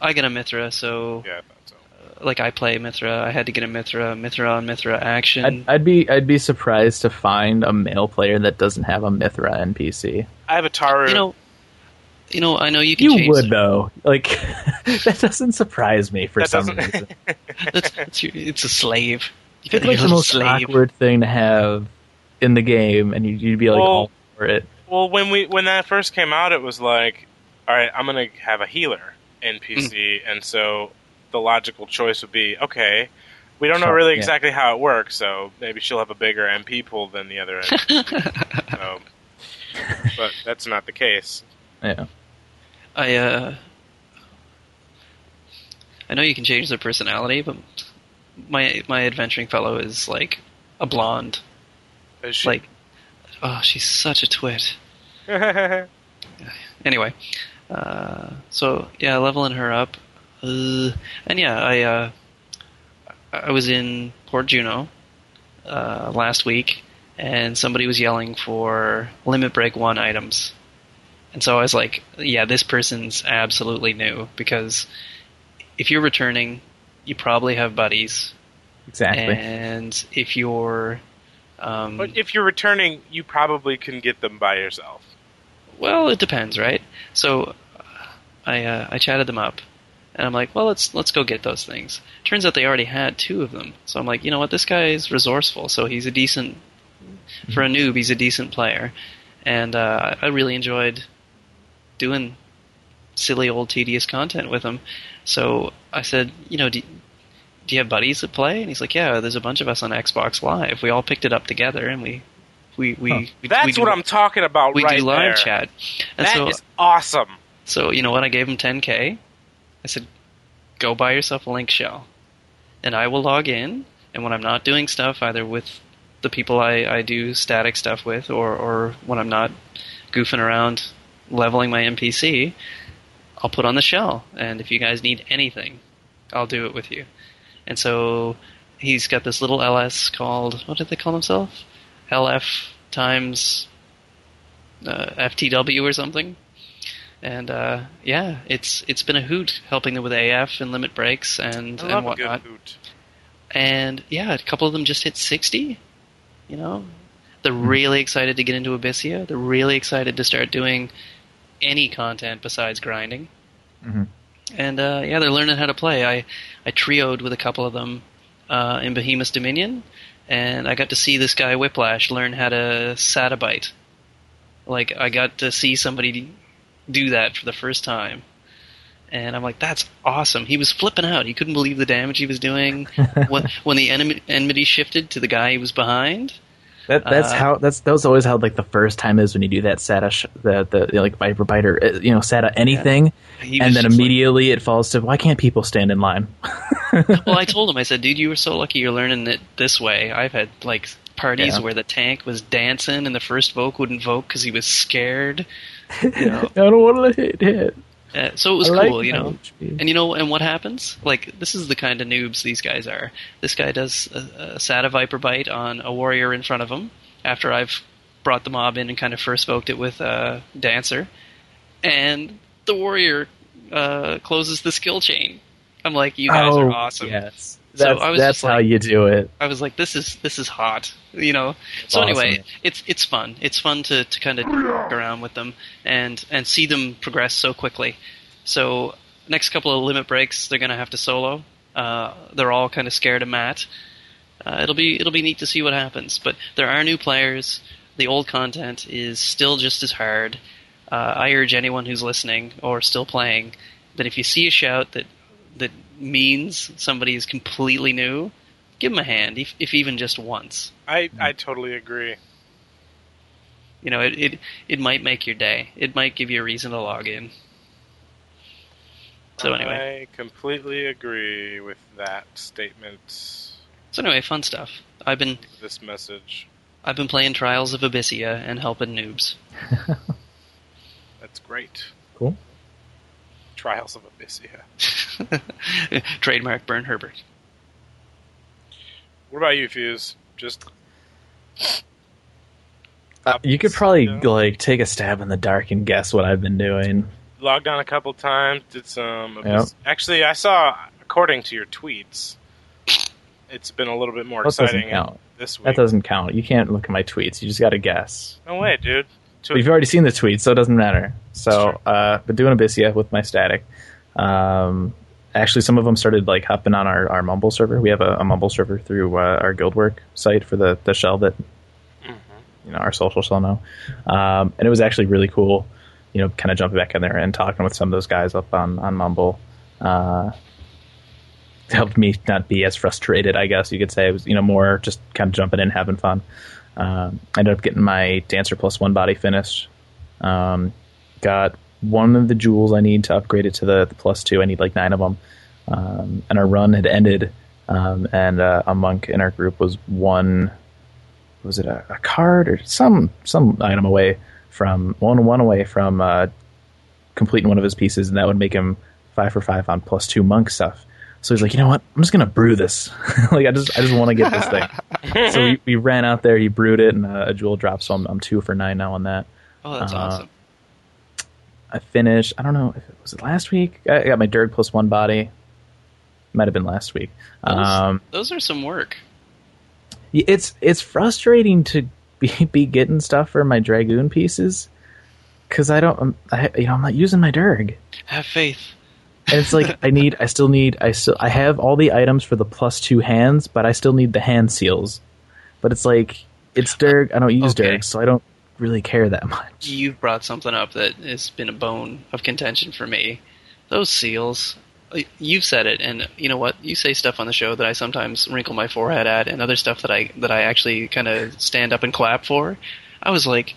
[SPEAKER 3] I get a Mithra, so
[SPEAKER 1] yeah, I thought so.
[SPEAKER 3] like I play Mithra. I had to get a Mithra, Mithra on Mithra action.
[SPEAKER 2] I'd, I'd be I'd be surprised to find a male player that doesn't have a Mithra NPC.
[SPEAKER 1] I have a Taru.
[SPEAKER 3] you know, you know, I know you can
[SPEAKER 2] You
[SPEAKER 3] change.
[SPEAKER 2] would
[SPEAKER 3] the-
[SPEAKER 2] though. Like that doesn't surprise me for
[SPEAKER 1] that
[SPEAKER 2] some reason.
[SPEAKER 3] That's, that's it's a slave. You
[SPEAKER 2] It's like the most
[SPEAKER 3] slave.
[SPEAKER 2] awkward thing to have in the game, and you'd, you'd be like
[SPEAKER 1] Well-
[SPEAKER 2] all for it.
[SPEAKER 1] well, when we when that first came out, it was like, all right, I'm gonna have a healer NPC,
[SPEAKER 3] Hmm.
[SPEAKER 1] and so the logical choice would be, okay, we don't know really
[SPEAKER 2] yeah.
[SPEAKER 1] exactly how it works, so maybe she'll have a bigger MP pool than the other. NPC. so, but that's not the case.
[SPEAKER 2] Yeah.
[SPEAKER 3] I uh, I know you can change their personality, but my my adventuring fellow is like a blonde.
[SPEAKER 1] Is she-
[SPEAKER 3] Like, oh, she's such a twit. Anyway, uh, so yeah, leveling her up, uh, and yeah, I uh, I was in Port Jeuno uh, last week, and somebody was yelling for limit break one items, and so I was like, yeah, this person's absolutely new because if you're returning, you probably have buddies,
[SPEAKER 2] Exactly.
[SPEAKER 3] and if you're um,
[SPEAKER 1] but if you're returning, you probably can get them by yourself.
[SPEAKER 3] Well, it depends, right? So, uh, I uh, I chatted them up, And I'm like, well, let's let's go get those things. Turns out they already had two of them. So I'm like, you know what, this guy is resourceful. So he's a decent for a noob. He's a decent player, and uh, I really enjoyed doing silly old tedious content with him. So I said, you know, do, do you have buddies that play? And he's like, yeah, there's a bunch of us on Xbox Live. We all picked it up together, and we we we,
[SPEAKER 2] Huh.
[SPEAKER 3] we
[SPEAKER 1] That's
[SPEAKER 3] we do,
[SPEAKER 1] what I'm talking about
[SPEAKER 3] we
[SPEAKER 1] right
[SPEAKER 3] do live
[SPEAKER 1] there.
[SPEAKER 3] chat. And
[SPEAKER 1] That
[SPEAKER 3] so
[SPEAKER 1] is awesome.
[SPEAKER 3] so you know what? I gave him 10k. I said, go buy yourself a link shell, and I will log in. And when I'm not doing stuff, either with the people I, I do static stuff with, or or when I'm not goofing around leveling my NPC, I'll put on the shell. And if you guys need anything, I'll do it with you. And so he's got this little LS called what did they call themselves? LF times uh, FTW or something. And uh, yeah, it's it's been a hoot helping them with AF and limit breaks and and
[SPEAKER 1] love a good
[SPEAKER 3] whatnot.
[SPEAKER 1] hoot.
[SPEAKER 3] And yeah, a couple of them just hit sixty. You know, they're really excited to get into Abyssea. They're really excited to start doing any content besides grinding.
[SPEAKER 2] Mhm.
[SPEAKER 3] And uh, yeah, they're learning how to play. I I trioed with a couple of them uh, in Behemoth's Dominion, and I got to see this guy Whiplash learn how to Satabite. Like I got to see somebody do that for the first time. And I'm like, that's awesome. He was flipping out. He couldn't believe the damage he was doing. when, when the enemy, enmity shifted to the guy he was behind,
[SPEAKER 2] That that's
[SPEAKER 3] Uh,
[SPEAKER 2] how that's that was always how like the first time is when you do that SATA sh- the the you know, like Viper biter uh, you know SATA anything
[SPEAKER 3] was
[SPEAKER 2] and then
[SPEAKER 3] just like-
[SPEAKER 2] immediately it falls to why can't people stand in line?
[SPEAKER 3] well, I told him, I said, dude, you were so lucky you're learning it this way. I've had like parties
[SPEAKER 2] Yeah.
[SPEAKER 3] where the tank was dancing and the first voke wouldn't vote because he was scared. You know,
[SPEAKER 2] I don't want to hit hit.
[SPEAKER 3] Uh, so it was
[SPEAKER 2] I like
[SPEAKER 3] cool, you know.
[SPEAKER 2] HP.
[SPEAKER 3] And you know, and what happens? Like, this is the kind of noobs these guys are. This guy does a, a Sata Viper bite on a warrior in front of him after I've brought the mob in and kind of first voked it with uh, Dancer, and the warrior uh, closes the skill chain. I'm like, you guys
[SPEAKER 2] oh,
[SPEAKER 3] are awesome.
[SPEAKER 2] Yes, that's
[SPEAKER 3] I was
[SPEAKER 2] that's how
[SPEAKER 3] like-
[SPEAKER 2] you do it.
[SPEAKER 3] I was like, this is this is hot, you know. So
[SPEAKER 2] Awesome.
[SPEAKER 3] anyway, it's it's fun. It's fun to, to kind of around with them and and see them progress so quickly. So next couple of limit breaks, they're gonna have to solo. Uh, they're all kind of scared of Matt. Uh, it'll be it'll be neat to see what happens. But there are new players. The old content is still just as hard. Uh, I urge anyone who's listening or still playing that if you see a shout that that means somebody is completely new, give them a hand, if, if even just once.
[SPEAKER 1] I, hmm. I totally agree.
[SPEAKER 3] You know, it, it it might make your day. It might give you a reason to log in. So anyway,
[SPEAKER 1] I completely agree with that statement.
[SPEAKER 3] so anyway, fun stuff. I've been
[SPEAKER 1] This message.
[SPEAKER 3] I've been playing Trials of Abyssea and helping noobs.
[SPEAKER 1] That's great.
[SPEAKER 2] Cool.
[SPEAKER 1] Trials of Abyssea.
[SPEAKER 3] Trademark Burn Herbert.
[SPEAKER 1] What about you, Fuse? Just
[SPEAKER 2] Uh, you could probably
[SPEAKER 1] Yeah.
[SPEAKER 2] like take a stab in the dark and guess what I've been doing.
[SPEAKER 1] logged on a couple times, did some.
[SPEAKER 2] Yep.
[SPEAKER 1] Actually, I saw, according to your tweets, it's been a little bit more
[SPEAKER 2] That doesn't
[SPEAKER 1] exciting
[SPEAKER 2] count.
[SPEAKER 1] this week.
[SPEAKER 2] That doesn't count. You can't look at my tweets. You just got to guess.
[SPEAKER 1] No way, dude.
[SPEAKER 2] But you've already seen the tweet, so it doesn't matter. So, uh, been doing Abyssea with my static. Um, actually, some of them started like hopping on our, our Mumble server. We have a, a Mumble server through uh, our Guildwork site for the, the shell that
[SPEAKER 1] Mhm.
[SPEAKER 2] you know our social shell now. Um, and it was actually really cool. You know, kind of jumping back in there and talking with some of those guys up on on Mumble. Uh, helped me not be as frustrated. I guess you could say it was you know more just kind of jumping in, having fun. Um, ended up getting my Dancer Plus One body finished. Um, got one of the jewels I need to upgrade it to the, the plus two. I need like nine of them. Um, and our run had ended, um, and uh, a monk in our group was one. Was it a, a card or some some item away from one one away from uh, completing one of his pieces, and that would make him five for five on plus two monk stuff. So he's like, you know what? I'm just gonna brew this. like I just I just want to get this thing. so we, we ran out there. He brewed it, and uh, a jewel dropped. So I'm, I'm two for nine now on that.
[SPEAKER 3] Oh, that's
[SPEAKER 2] Uh,
[SPEAKER 3] awesome.
[SPEAKER 2] I finished. I don't know. if it Was it last week? I got my Dirk plus one body. Might have been last week.
[SPEAKER 3] Those-
[SPEAKER 2] Um,
[SPEAKER 3] Those are some work.
[SPEAKER 2] it's it's frustrating to be, be getting stuff for my dragoon pieces because I don't. um, I, you know, I'm not using my Durg.
[SPEAKER 3] Have faith.
[SPEAKER 2] And it's like I need, I still need, I still, I have all the items for the plus two hands, but I still need the hand seals. But it's like it's Dirk. I don't use
[SPEAKER 3] Okay.
[SPEAKER 2] Dirk, so I don't really care that much.
[SPEAKER 3] You've brought something up that has been a bone of contention for me. Those seals. uh, You've said it, and you know what? You say stuff on the show that I sometimes wrinkle my forehead at, and other stuff that I that I actually kind of stand up and clap for. I was like,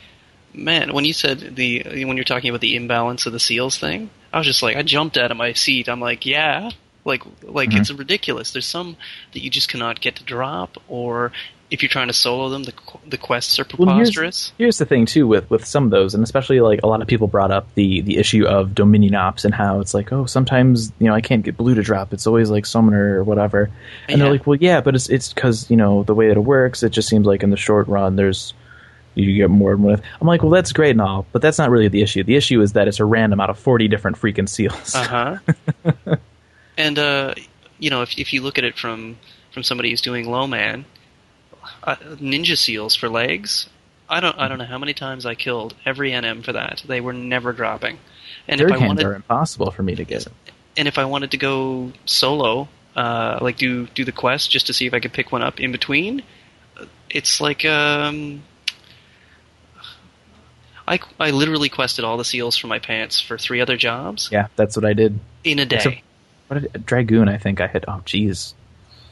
[SPEAKER 3] man, when you said the when you're talking about the imbalance of the seals thing, I was just like, I jumped out of my seat. I'm like, yeah, like like
[SPEAKER 2] Mhm.
[SPEAKER 3] it's ridiculous. There's some that you just cannot get to drop, or if you're trying to solo them, the the quests are
[SPEAKER 2] Well, here's-
[SPEAKER 3] preposterous.
[SPEAKER 2] Here's the thing too with with some of those, and especially like a lot of people brought up the the issue of Dominion Ops and how it's like, oh, sometimes you know I can't get blue to drop. It's always like summoner or whatever. And they're like, well, yeah, but it's it's because you know the way that it works. It just seems like in the short run, there's you get more more. I'm like, well, that's great and all, but that's not really the issue. The issue is that it's a random out of 40 different freaking seals.
[SPEAKER 3] Uh huh. and uh, you know, if if you look at it from from somebody who's doing low man, uh, ninja seals for legs. I don't I don't know how many times I killed every NM for that. They were never dropping. And
[SPEAKER 2] Dirk
[SPEAKER 3] if I
[SPEAKER 2] hands
[SPEAKER 3] wanted
[SPEAKER 2] are impossible for me to get.
[SPEAKER 3] and if I wanted to go solo, uh, like do do the quest just to see if I could pick one up in between, it's like um. I, I literally quested all the seals for my pants for three other jobs
[SPEAKER 2] Yeah, that's what I did.
[SPEAKER 3] in a day.
[SPEAKER 2] Except- What did, Dragoon, I think I hit. Oh, jeez.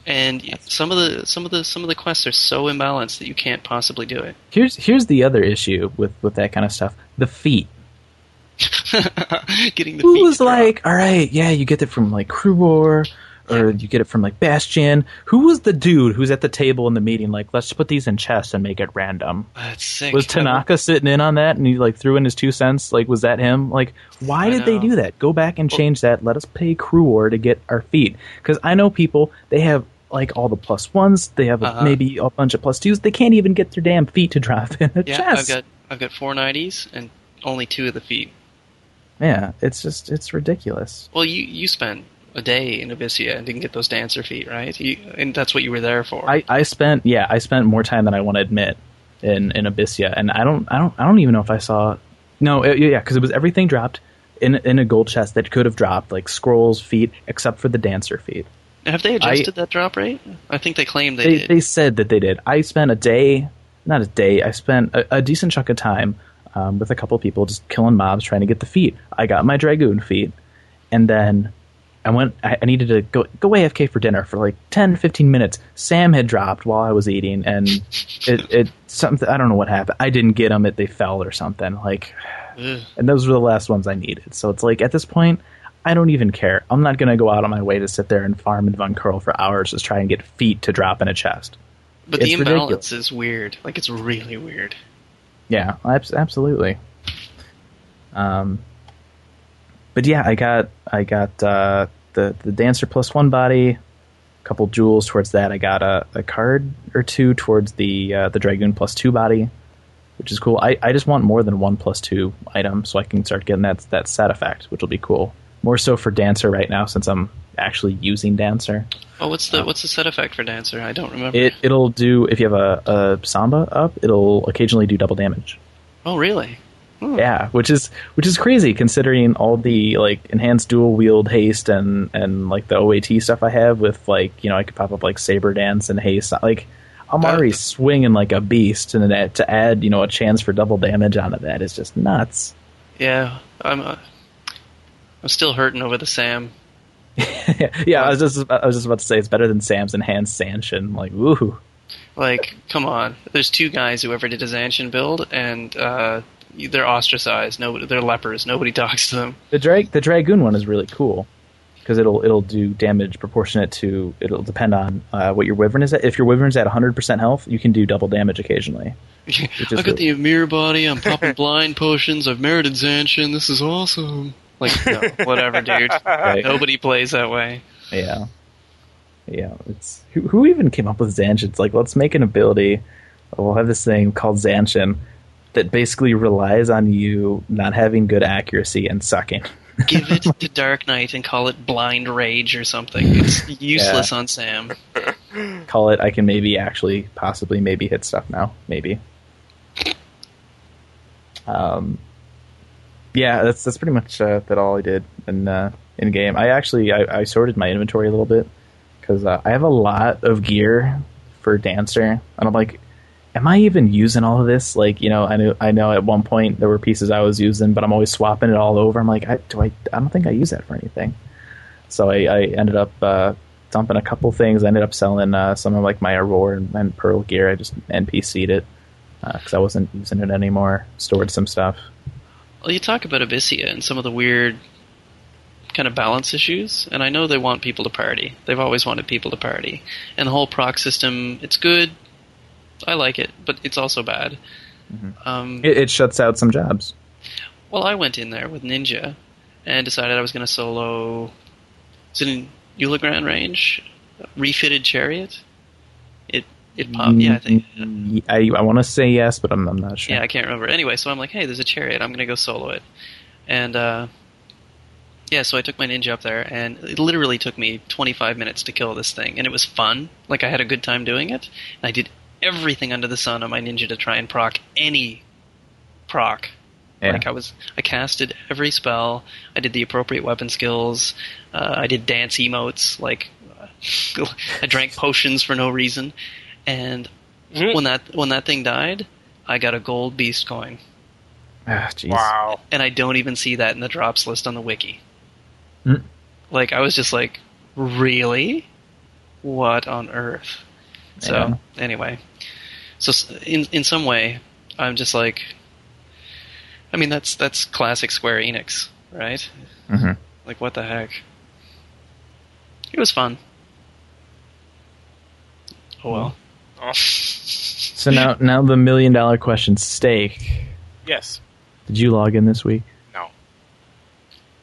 [SPEAKER 3] and some of the some of the some of the quests are so imbalanced that you can't possibly do it.
[SPEAKER 2] Here's here's the other issue with with that kind of stuff. The feet.
[SPEAKER 3] Getting the
[SPEAKER 2] Who was like, all right, yeah, you get it from like Crew War, or you get it from like Bastion. Who was the dude who's at the table in the meeting? Like, let's put these in chests and make it random.
[SPEAKER 3] That's sick.
[SPEAKER 2] Was Tanaka sitting in on that and he like threw in his two cents? Like, was that him? Like, why
[SPEAKER 3] I
[SPEAKER 2] did they do that? Go back and change that. Let us pay Cruor to get our feet. Because I know people, they have like all the plus ones, they have
[SPEAKER 3] Uh-huh.
[SPEAKER 2] maybe a bunch of plus twos. They can't even get their damn feet to drop in a
[SPEAKER 3] Yeah,
[SPEAKER 2] chest.
[SPEAKER 3] I've got I've got four nineties and only two of the feet.
[SPEAKER 2] Yeah, it's just, it's ridiculous.
[SPEAKER 3] Well, you you spent a day in Abyssea and didn't get those dancer feet, right? You, and that's what you were there for.
[SPEAKER 2] I, I spent yeah I spent more time than I want to admit in in Abyssea, and I don't I don't I don't even know if I saw no it, yeah because it was everything dropped in in a gold chest that could have dropped like scrolls feet except for the dancer feet.
[SPEAKER 3] Have they adjusted that drop rate? I think they claimed they,
[SPEAKER 2] They
[SPEAKER 3] did.
[SPEAKER 2] they said that they did. I spent a day not a day I spent a, a decent chunk of time um, with a couple people just killing mobs trying to get the feet. I got my dragoon feet, and then. I went. I needed to go go AFK for dinner for like 10, 15 minutes. Sam had dropped while I was eating, and it it something. I don't know what happened. I didn't get them. It they fell or something. Like,
[SPEAKER 3] Ugh.
[SPEAKER 2] and those were the last ones I needed. So it's like at this point, I don't even care. I'm not gonna go out on my way to sit there and farm and Vunkerl for hours just try and get feet to drop in a chest.
[SPEAKER 3] But the
[SPEAKER 2] it's
[SPEAKER 3] imbalance is weird. Like it's really weird.
[SPEAKER 2] Yeah, absolutely. Um, but yeah, I got I got uh, the the dancer plus one body, a couple jewels towards that. I got a, a card or two towards the uh, the dragoon plus two body, which is cool. I, I just want more than one plus two item so I can start getting that that set effect, which will be cool. More so for dancer right now since I'm actually using dancer.
[SPEAKER 3] Oh, what's the what's the set effect for dancer? I don't remember.
[SPEAKER 2] It it'll do if you have a, a samba up, it'll occasionally do double damage.
[SPEAKER 3] oh, really? Hmm.
[SPEAKER 2] Yeah, which is which is crazy considering all the like enhanced dual wield haste and and like the OAT stuff I have with like you know I could pop up like saber dance and haste like I'm
[SPEAKER 3] That-
[SPEAKER 2] already swinging like a beast and then to add you know a chance for double damage onto that is just nuts.
[SPEAKER 3] Yeah, I'm. Uh, I'm still hurting over the Sam.
[SPEAKER 2] yeah, I was just I was just about to say it's better than Sam's enhanced Zanshin. Like woohoo.
[SPEAKER 3] Like, come on. There's two guys who ever did a Zanshin build, and uh, they're ostracized. Nobody, they're lepers. Nobody talks to them.
[SPEAKER 2] The drag the dragoon one is really cool because it'll it'll do damage proportionate to it'll depend on uh, what your wyvern is at. If your wyvern's at 100% health, you can do double damage occasionally.
[SPEAKER 3] I got
[SPEAKER 2] really-
[SPEAKER 3] the mirror body. I'm popping blind potions. I've merited Zanshin. This is awesome. Like, no, whatever, dude.
[SPEAKER 2] Right.
[SPEAKER 3] Nobody plays that way.
[SPEAKER 2] Yeah, yeah. It's who, who even came up with Zanshin? It's like let's make an ability. We'll have this thing called Zanshin that basically relies on you not having good accuracy and sucking.
[SPEAKER 3] Give it to Dark Knight and call it Blind Rage or something. It's useless on Sam.
[SPEAKER 2] Call it. I can maybe actually possibly maybe hit stuff now. Maybe. Um. Yeah, that's that's pretty much uh, that all I did, and uh, in game. I actually I, I sorted my inventory a little bit because uh, I have a lot of gear for Dancer, and I'm like, am I even using all of this? Like, you know, I know I know at one point there were pieces I was using, but I'm always swapping it all over. I'm like, I, do I? I don't think I use that for anything. So I, I ended up uh, dumping a couple things. I ended up selling uh, some of like my Aurora and, and Pearl gear. I just NPC'd it because I wasn't using it anymore. Stored some stuff.
[SPEAKER 3] Well, you talk about Abyssea and some of the weird kind of balance issues, and I know they want people to party. They've always wanted people to party. And the whole proc system, it's good. I like it, but it's also bad. Um,
[SPEAKER 2] It, it shuts out some jobs.
[SPEAKER 3] well, I went in there with Ninja and decided I was going to solo. Is it in Eula Range? Refitted Chariot? It it popped. Yeah, I think.
[SPEAKER 2] Mm, I, I want to say yes, but I'm, I'm not sure.
[SPEAKER 3] Yeah, I can't remember. Anyway, so I'm like, hey, there's a chariot. I'm gonna go solo it, and uh, yeah, so I took my ninja up there, and it literally took me 25 minutes to kill this thing, and it was fun. Like I had a good time doing it, and I did everything under the sun on my ninja to try and proc any proc.
[SPEAKER 2] Yeah.
[SPEAKER 3] Like I was, I casted every spell. I did the appropriate weapon skills. Uh, I did dance emotes. Like I drank potions for no reason, and
[SPEAKER 1] Mhm.
[SPEAKER 3] when that when that thing died, I got a gold beast coin,
[SPEAKER 2] Ah.
[SPEAKER 1] Wow.
[SPEAKER 3] and I don't even see that in the drops list on the wiki.
[SPEAKER 2] Mm.
[SPEAKER 3] Like I was just like, really, what on earth? So
[SPEAKER 2] Yeah.
[SPEAKER 3] anyway, so in in some way, I'm just like, I mean that's that's classic Square Enix, right?
[SPEAKER 2] hmm
[SPEAKER 3] Like what the heck? It was fun. Oh well.
[SPEAKER 1] Oh.
[SPEAKER 2] So now, now the million dollar question: stake.
[SPEAKER 1] Yes.
[SPEAKER 2] Did you log in this week?
[SPEAKER 1] No.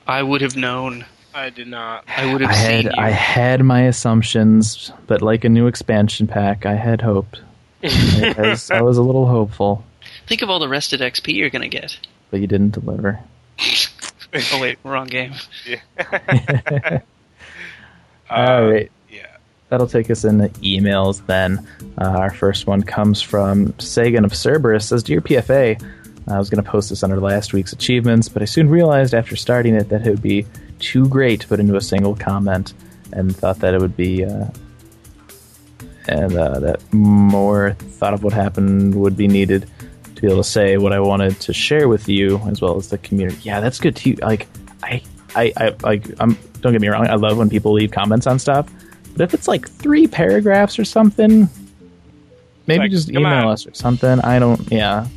[SPEAKER 3] I would have known.
[SPEAKER 1] I did not.
[SPEAKER 3] I would have
[SPEAKER 2] I
[SPEAKER 3] seen
[SPEAKER 2] had
[SPEAKER 3] you.
[SPEAKER 2] I had my assumptions, but like a new expansion pack, I had hoped. I was, I was a little hopeful,
[SPEAKER 3] Think of all the rested XP you're gonna get.
[SPEAKER 2] but you didn't deliver.
[SPEAKER 3] Oh wait, wrong game.
[SPEAKER 1] Yeah.
[SPEAKER 2] All right.
[SPEAKER 1] Yeah.
[SPEAKER 2] That'll take us into emails then. Uh, our first one comes from Sagan of Cerberus. Says, Dear PFA, I was going to post this under last week's achievements, but I soon realized after starting it that it would be too great to put into a single comment and thought that it would be. Uh, and uh, that more thought of what happened would be needed to be able to say what I wanted to share with you as well as the community. Yeah, that's good too. Like, I, I, I like, I'm. Don't get me wrong. I love when people leave comments on stuff, but if it's like three paragraphs or something, maybe
[SPEAKER 1] Like,
[SPEAKER 2] just email us or something. I don't. Yeah,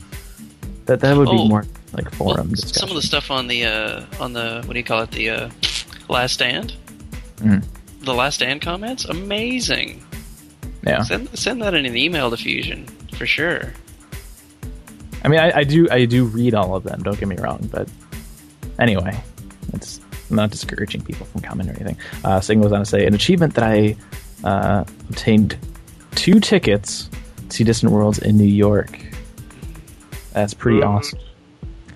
[SPEAKER 2] that that would be
[SPEAKER 3] Oh.
[SPEAKER 2] more like forum
[SPEAKER 3] Well, some of the stuff on the uh, on the what do you call it? The uh, Last Stand.
[SPEAKER 2] Mhm.
[SPEAKER 3] The Last Stand comments, amazing.
[SPEAKER 2] yeah,
[SPEAKER 3] Send send that in an email to Fusion for sure.
[SPEAKER 2] I mean, I, I do I do read all of them. Don't get me wrong, but anyway, it's I'm not discouraging people from commenting or anything. Uh, Singh goes on to say an achievement that I uh, obtained two tickets to Distant Worlds in New York. That's pretty
[SPEAKER 1] Mhm.
[SPEAKER 2] awesome.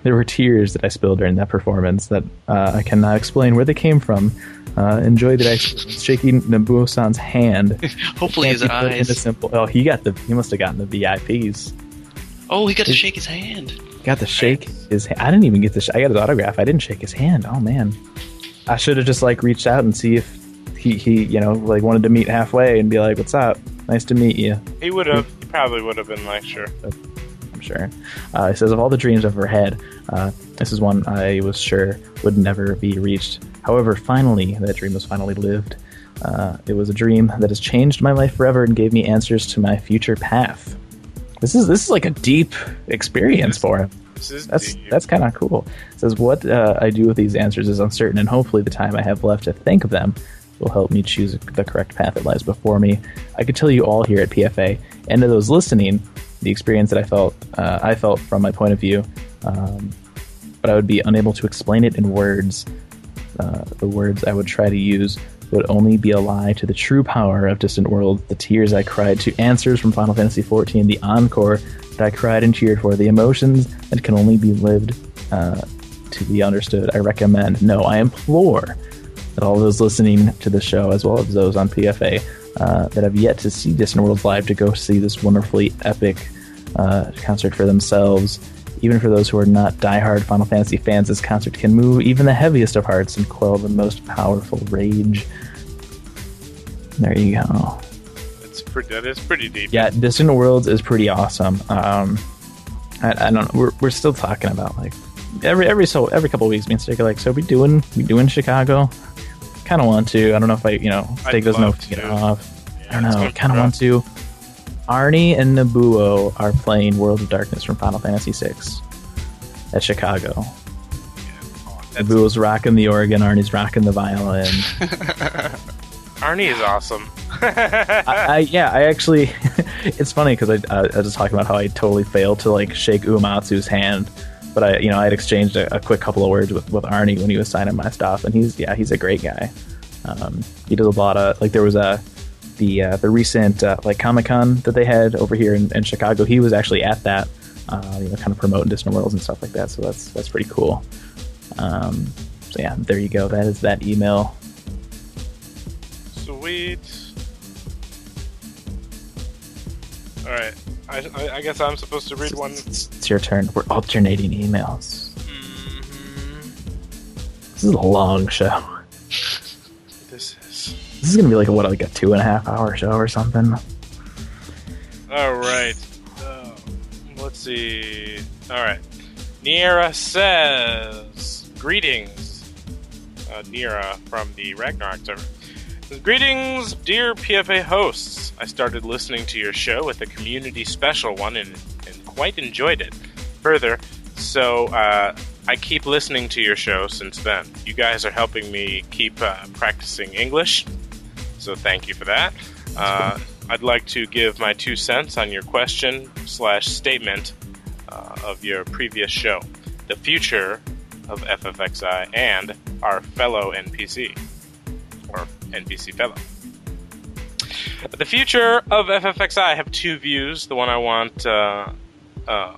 [SPEAKER 2] There were tears that I spilled during that performance that uh, I cannot explain where they came from. Uh, enjoy that I shaking Nobuo-san's hand.
[SPEAKER 3] Hopefully his
[SPEAKER 2] Can't be put
[SPEAKER 3] eyes.
[SPEAKER 2] simple. Oh, he got the. He must have gotten the VIPs.
[SPEAKER 3] Oh, he got to shake his hand.
[SPEAKER 2] Got to shake his. I didn't even get to. Sh- I got his autograph. I didn't shake his hand. Oh man, I should have just like reached out and see if he he you know like wanted to meet halfway and be like, "What's up? Nice to meet you."
[SPEAKER 1] He would have. He probably would have been like, sure.
[SPEAKER 2] I'm sure. Uh, he says, of all the dreams I've ever had, uh, this is one I was sure would never be reached. However, finally, that dream was finally lived. Uh, it was a dream that has changed my life forever and gave me answers to my future path. This is this is like a deep experience for him.
[SPEAKER 1] This is
[SPEAKER 2] That's
[SPEAKER 1] deep.
[SPEAKER 2] that's kind of cool. It says what uh, I do with these answers is uncertain, and hopefully the time I have left to think of them will help me choose the correct path that lies before me. I could tell you all here at PFA, and to those listening, the experience that I felt uh, I felt from my point of view, um, but I would be unable to explain it in words. Uh, the words I would try to use would only be a lie to the true power of Distant Worlds, the tears I cried to answers from Final Fantasy XIV, the encore that I cried and cheered for, the emotions that can only be lived uh, to be understood. I recommend, no, I implore all those listening to the show, as well as those on PFA, uh, that have yet to see Distant Worlds live, to go see this wonderfully epic uh, concert for themselves. Even for those who are not die-hard Final Fantasy fans, this concert can move even the heaviest of hearts and quell the most powerful rage. There you go.
[SPEAKER 1] It's pretty. That is pretty deep.
[SPEAKER 2] Yeah, Distant Worlds is pretty awesome. Um, I, I don't. We're we're still talking about like every every so every couple of weeks. Me and Steak are like, so we doing we doing Chicago? Kind of want to. I don't know if I you know Steak
[SPEAKER 1] I'd
[SPEAKER 2] doesn't know
[SPEAKER 1] love
[SPEAKER 2] if to get off. I don't know. Kind of want to. Arnie and Nobuo are playing World of Darkness from Final Fantasy VI at Chicago.
[SPEAKER 1] That's-
[SPEAKER 2] Nobuo's rocking the organ, Arnie's rocking the violin.
[SPEAKER 1] Arnie is awesome.
[SPEAKER 2] I, I yeah, I actually, it's funny because I, uh, I was just talking about how I totally failed to like shake Uematsu's hand, but I you know I had exchanged a, a quick couple of words with, with Arnie when he was signing my stuff, and he's yeah he's a great guy. Um, he does a lot of like there was a the uh, the recent uh, like Comic Con that they had over here in, in Chicago. He was actually at that, uh, you know, kind of promoting Distant Worlds and stuff like that. So that's that's pretty cool. Um, so yeah, there you go. That is that email.
[SPEAKER 1] Sweet. All right. I, I, I guess I'm supposed to read one.
[SPEAKER 2] It's, it's your turn. We're alternating emails.
[SPEAKER 1] Mhm.
[SPEAKER 2] This is a long show.
[SPEAKER 1] This is.
[SPEAKER 2] This is gonna be like a, what, like a two and a half hour show or something.
[SPEAKER 1] All right. Uh, let's see. All right. Niera says, "Greetings, uh, Niera from the Ragnarok server. Greetings, dear PFA hosts. I started listening to your show with a community special one and, and quite enjoyed it. Further, so uh, I keep listening to your show since then. You guys are helping me keep uh, practicing English, so thank you for that. Uh, I'd like to give my two cents on your question slash statement uh, of your previous show, the future of FFXI and our fellow NPC or NPC fellow. The future of FFXI. I have two views. The one I want, uh, uh,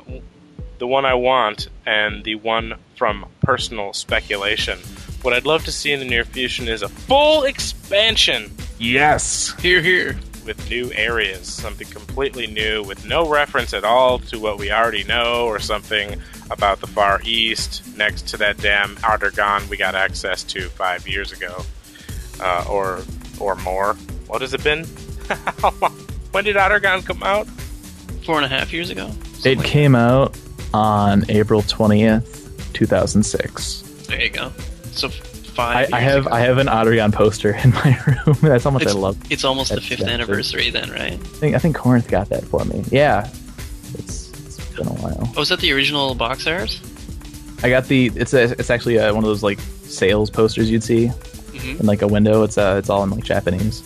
[SPEAKER 1] the one I want, and the one from personal speculation. What I'd love to see in the near future is a full expansion
[SPEAKER 2] Yes.
[SPEAKER 3] Here, here.
[SPEAKER 1] with new areas, something completely new with no reference at all to what we already know or something about the Far East next to that damn Aht Urhgan we got access to five years ago, uh, or or more. What has it been? when did Aht Urhgan come out?
[SPEAKER 3] Four and a half years ago.
[SPEAKER 2] It came out on April twentieth, two thousand six.
[SPEAKER 3] There you go. So f-
[SPEAKER 2] I,
[SPEAKER 3] five.
[SPEAKER 2] I
[SPEAKER 3] years
[SPEAKER 2] have
[SPEAKER 3] ago.
[SPEAKER 2] I have an Aht Urhgan poster in my room. That's how much
[SPEAKER 3] It's,
[SPEAKER 2] I love.
[SPEAKER 3] it's almost the fifth
[SPEAKER 2] that's-
[SPEAKER 3] anniversary then, right?
[SPEAKER 2] I think I think Corinth got that for me. Yeah, it's, it's been a while.
[SPEAKER 3] Oh, was that the original box art?
[SPEAKER 2] I got the it's a, it's actually uh one of those like sales posters you'd see
[SPEAKER 3] hmm
[SPEAKER 2] in like a window. It's uh it's all in like Japanese.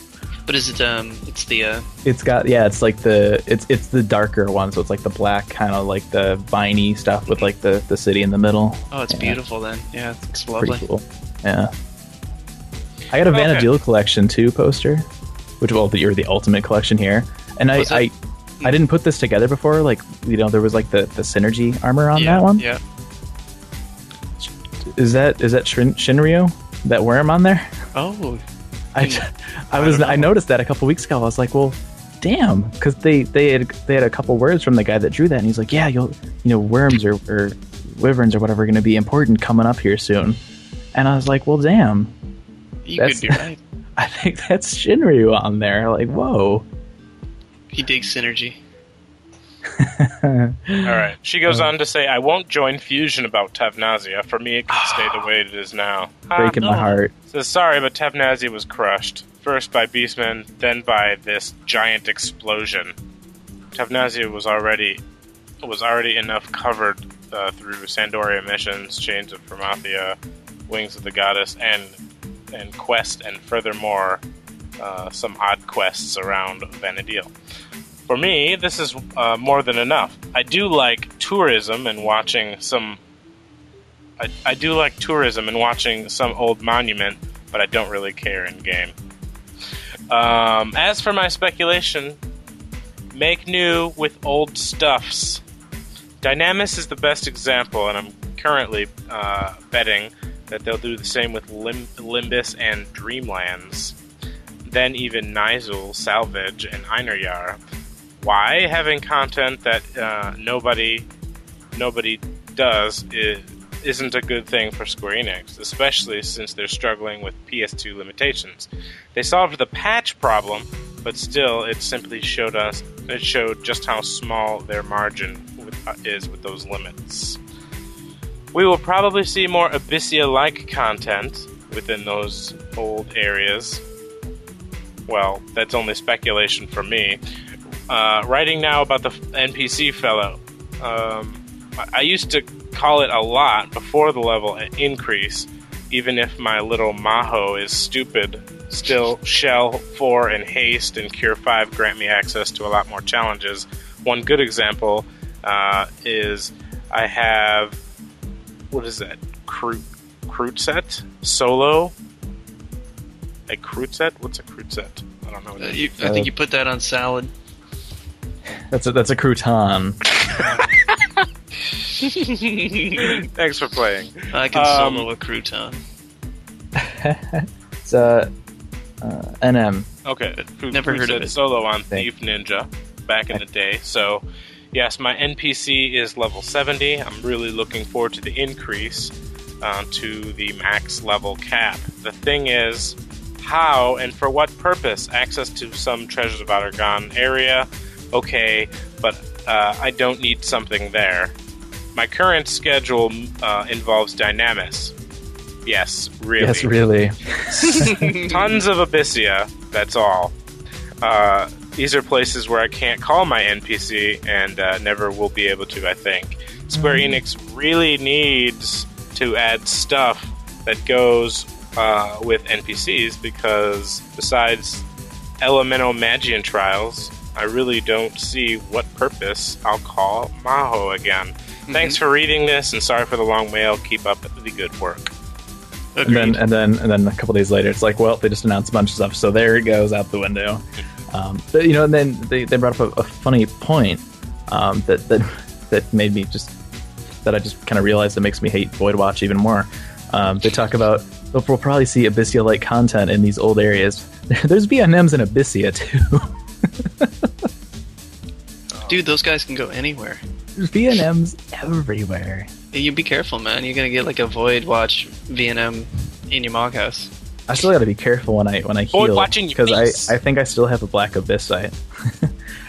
[SPEAKER 3] But is it um? It's the uh.
[SPEAKER 2] It's got yeah, it's like the it's it's the darker one, so it's like the black kind of like the viney stuff with like the the city in the middle.
[SPEAKER 3] Oh, it's
[SPEAKER 2] Yeah.
[SPEAKER 3] beautiful then. Yeah, it's
[SPEAKER 2] Pretty
[SPEAKER 3] lovely.
[SPEAKER 2] cool. Yeah. I got a
[SPEAKER 1] Okay.
[SPEAKER 2] Vana'diel collection too poster, which well, the, you're the ultimate collection here, and I? I, I didn't put this together before. Like you know, there was like the the synergy armor on
[SPEAKER 3] yeah,
[SPEAKER 2] that one.
[SPEAKER 3] Yeah.
[SPEAKER 2] Is that is that Shin- Shinryu? That worm on there?
[SPEAKER 3] Oh,
[SPEAKER 2] I. I
[SPEAKER 3] I
[SPEAKER 2] was I, noticed that a couple weeks ago. I was like, well, damn, because they they had they had a couple words from the guy that drew that, and he's like, yeah, you'll you know worms or, or wyverns or whatever are going to be important coming up here soon. And I was like, well, damn,
[SPEAKER 3] you
[SPEAKER 2] That's-
[SPEAKER 3] could be right.
[SPEAKER 2] I think that's Shinryu on there. Like, whoa.
[SPEAKER 3] He digs synergy.
[SPEAKER 1] All right. She goes on to say, "I won't join Fusion about Tavnazia. For me, it can stay the way it is now." Ah,
[SPEAKER 2] Breaking my heart.
[SPEAKER 1] Says sorry, but Tavnazia was crushed. First by Beastman, then by this giant explosion. Tavnazia was already was already enough covered uh, through San d'Oria missions, Chains of Promathia, Wings of the Goddess, and and quest, and furthermore uh, some odd quests around Vana'diel. For me, this is uh, more than enough. I do like tourism and watching some I, I do like tourism and watching some old monument, but I don't really care in game. Um, as for my speculation, make new with old stuffs. Dynamis is the best example, and I'm currently uh, betting that they'll do the same with Lim- Limbus and Dreamlands. Then even Nyzul, Salvage, and Einherjar. Why having content that uh, nobody nobody does is, isn't a good thing for Square Enix, especially since they're struggling with PS2 limitations. They solved the patch problem, but still, it simply showed us it showed just how small their margin with, uh, is with those limits. We will probably see more Abyssea-like content within those old areas. Well, that's only speculation for me. Uh, writing now about the NPC fellow. Um, I used to call it a lot before the level increase, even if my little Maho is stupid. Still, Shell 4 and Haste and Cure 5 grant me access to a lot more challenges. One good example uh, is I have. What is that? Cru- set Solo? A Kreutzet? What's a Kreutzet? I don't know. What
[SPEAKER 3] Uh, you, I think you put that on salad.
[SPEAKER 2] That's a that's a crouton.
[SPEAKER 1] Thanks for playing.
[SPEAKER 3] I can
[SPEAKER 1] Um,
[SPEAKER 3] solo a crouton.
[SPEAKER 2] It's uh, uh, NM.
[SPEAKER 1] Okay, Cru-
[SPEAKER 3] Never heard of it.
[SPEAKER 1] Solo on
[SPEAKER 2] Thank-
[SPEAKER 1] Thief Ninja back in the day. So, yes, my NPC is level 70. I'm really looking forward to the increase uh, to the max level cap. The thing is, how and for what purpose? Access to some Treasures of Aht Urhgan area, okay, but uh, I don't need something there. My current schedule uh, involves Dynamis. Yes, really
[SPEAKER 2] Yes, really.
[SPEAKER 1] tons of Abyssea, That's all. Uh, these are places where I can't call my NPC and uh, never will be able to. I think Square Enix really needs to add stuff that goes uh, with NPCs because besides elemental Magian trials, I really don't see what purpose I'll call Maho again. Thanks for reading this, and sorry for the long mail. Keep up the good work.
[SPEAKER 2] And then and then and then a couple days later, it's like, well, they just announced a bunch of stuff, so there it goes out the window. Um, but, you know, and then they, they brought up a, a funny point um, that that that made me just that I just kind of realized that makes me hate Void Watch even more. Um, they talk about we'll we'll probably see Abyssea like content in these old areas. There's VNMs in Abyssea too.
[SPEAKER 3] Dude, those guys can go anywhere.
[SPEAKER 2] There's VNMs everywhere.
[SPEAKER 3] You be careful, man. You're gonna get like a Void Watch VNM in your Mog House.
[SPEAKER 2] I still got to be careful when I when I
[SPEAKER 1] Void
[SPEAKER 2] heal because. I, I think I still have a black abyssite.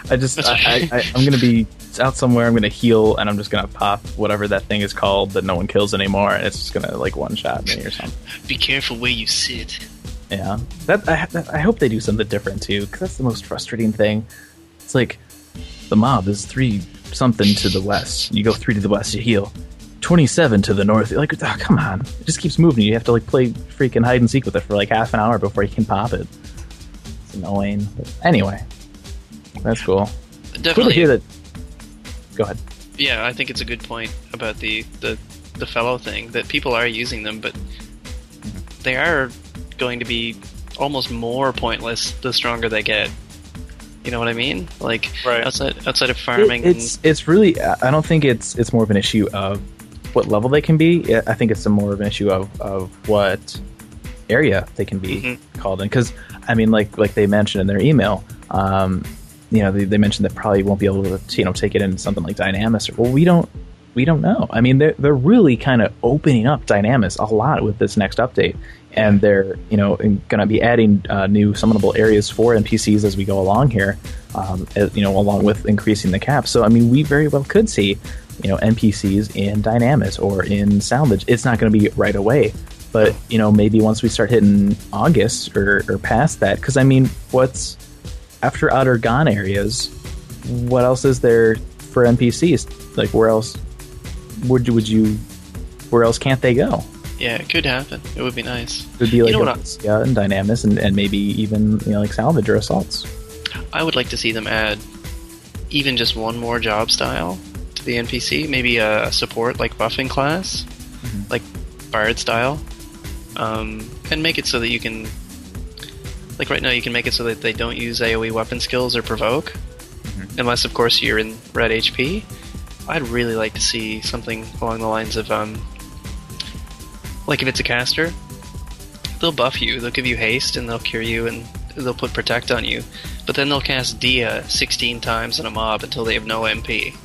[SPEAKER 2] I just I, I, I, I'm gonna be out somewhere. I'm gonna heal and I'm just gonna pop whatever that thing is called that no one kills anymore. And it's just gonna like one shot me or something.
[SPEAKER 3] Be careful where you sit.
[SPEAKER 2] Yeah, that I, that, I hope they do something different too because that's the most frustrating thing. It's like the mob is three something to the west. You go three to the west, you heal. 27 to the north. Like, oh, come on. It just keeps moving. You have to like play freaking hide and seek with it for like half an hour before you can pop it. It's annoying. But anyway, that's cool. Cool to
[SPEAKER 3] Definitely.
[SPEAKER 2] hear that. Go ahead.
[SPEAKER 3] Yeah, I think it's a good point about the the the fellow thing that people are using them, but they are going to be almost more pointless the stronger they get. You know what I mean? Like
[SPEAKER 1] Right.
[SPEAKER 3] outside outside of farming.
[SPEAKER 2] It- it's it's really. I don't think it's it's more of an issue of what level they can be. I think it's a more of an issue of of what area they can be
[SPEAKER 3] Mhm.
[SPEAKER 2] called in. Because I mean, like like they mentioned in their email, um, you know, they, they mentioned that probably won't be able to you know take it in something like Dynamis. Or, well, we don't we don't know. I mean, they're they're really kind of opening up Dynamis a lot with this next update. And they're, you know, going to be adding uh, new summonable areas for NPCs as we go along here, um, as, you know, along with increasing the cap. So, I mean, we very well could see, you know, NPCs in Dynamis or in Salvage. It's not going to be right away, but you know, maybe once we start hitting August or, or past that, because I mean, what's after Aht Urhgan areas? What else is there for NPCs? Like, where else would you, would you? Where else can't they go?
[SPEAKER 3] Yeah, it could happen. It would be nice.
[SPEAKER 2] It would be like
[SPEAKER 3] know what I-
[SPEAKER 2] and Dynamis, and, and maybe even you know like Salvage or Assaults.
[SPEAKER 3] I would like to see them add even just one more job style to the NPC. Maybe a support like buffing class, like Bard style, um, and make it so that you can, like right now, you can make it so that they don't use AOE weapon skills or provoke, unless of course you're in red HP. I'd really like to see something along the lines of, um, like if it's a caster, they'll buff you, they'll give you haste, and they'll cure you, and they'll put protect on you. But then they'll cast Dia 16 times on a mob until they have no MP.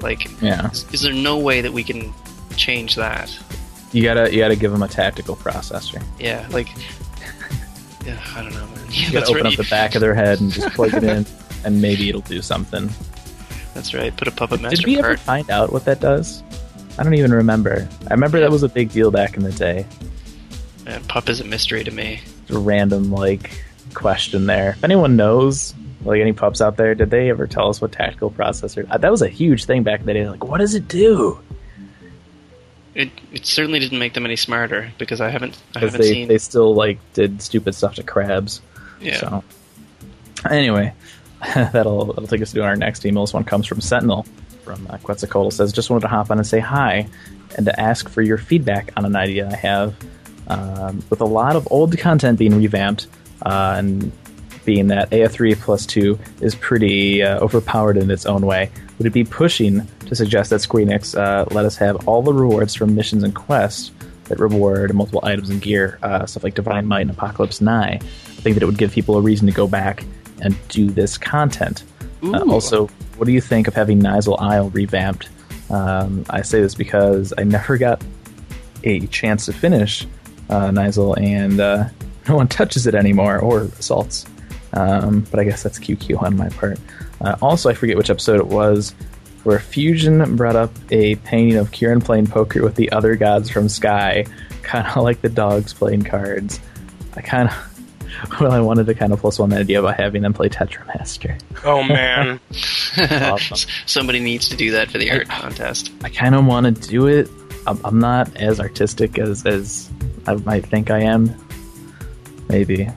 [SPEAKER 3] Like,
[SPEAKER 2] Yeah,
[SPEAKER 3] is, is there no way that we can change that?
[SPEAKER 2] you gotta you gotta give them a tactical processor.
[SPEAKER 3] Yeah, like, yeah, I don't know, man. Yeah,
[SPEAKER 2] You gotta open
[SPEAKER 3] right.
[SPEAKER 2] up the back of their head and just plug it in, and maybe it'll do something.
[SPEAKER 3] That's right. Put a puppet master
[SPEAKER 2] Did we ever find out what that does? I don't even remember. I remember that was a big deal back in the day.
[SPEAKER 3] Man, pup is a mystery to me.
[SPEAKER 2] a random like question there. If anyone knows, like any pups out there, did they ever tell us what tactical processor? Uh, that was a huge thing back in the day. Like, what does it do?
[SPEAKER 3] It it certainly didn't make them any smarter because I haven't I
[SPEAKER 2] Because
[SPEAKER 3] haven't
[SPEAKER 2] they
[SPEAKER 3] seen.
[SPEAKER 2] they still like did stupid stuff to crabs.
[SPEAKER 3] yeah.
[SPEAKER 2] So anyway, that'll that'll take us to our next email. This one comes from Sentinel from uh, Quetzalcoatl. Says just wanted to hop on and say hi and to ask for your feedback on an idea I have. Um, with a lot of old content being revamped uh, and being that AF3 plus 2 is pretty uh, overpowered in its own way, would it be pushing to suggest that Square Enix uh, let us have all the rewards from missions and quests that reward multiple items and gear, uh, stuff like Divine Might and Apocalypse Nigh? I think that it would give people a reason to go back and do this content. Uh, also, what do you think of having Nyzul Isle revamped? Um, I say this because I never got a chance to finish uh, Nizal, and uh, no one touches it anymore or assaults. Um, but I guess that's QQ on my part. Uh, also, I forget which episode it was where Fusion brought up a painting of Kirin playing poker with the other gods from Sky, kind of like the dogs playing cards. I kind of, well, I wanted to kind of plus one the idea about having them play Tetramaster.
[SPEAKER 1] Oh man,
[SPEAKER 2] awesome.
[SPEAKER 3] Somebody needs to do that for the art contest.
[SPEAKER 2] I kind of want to do it. I'm, I'm not as artistic as as I might think I am. Maybe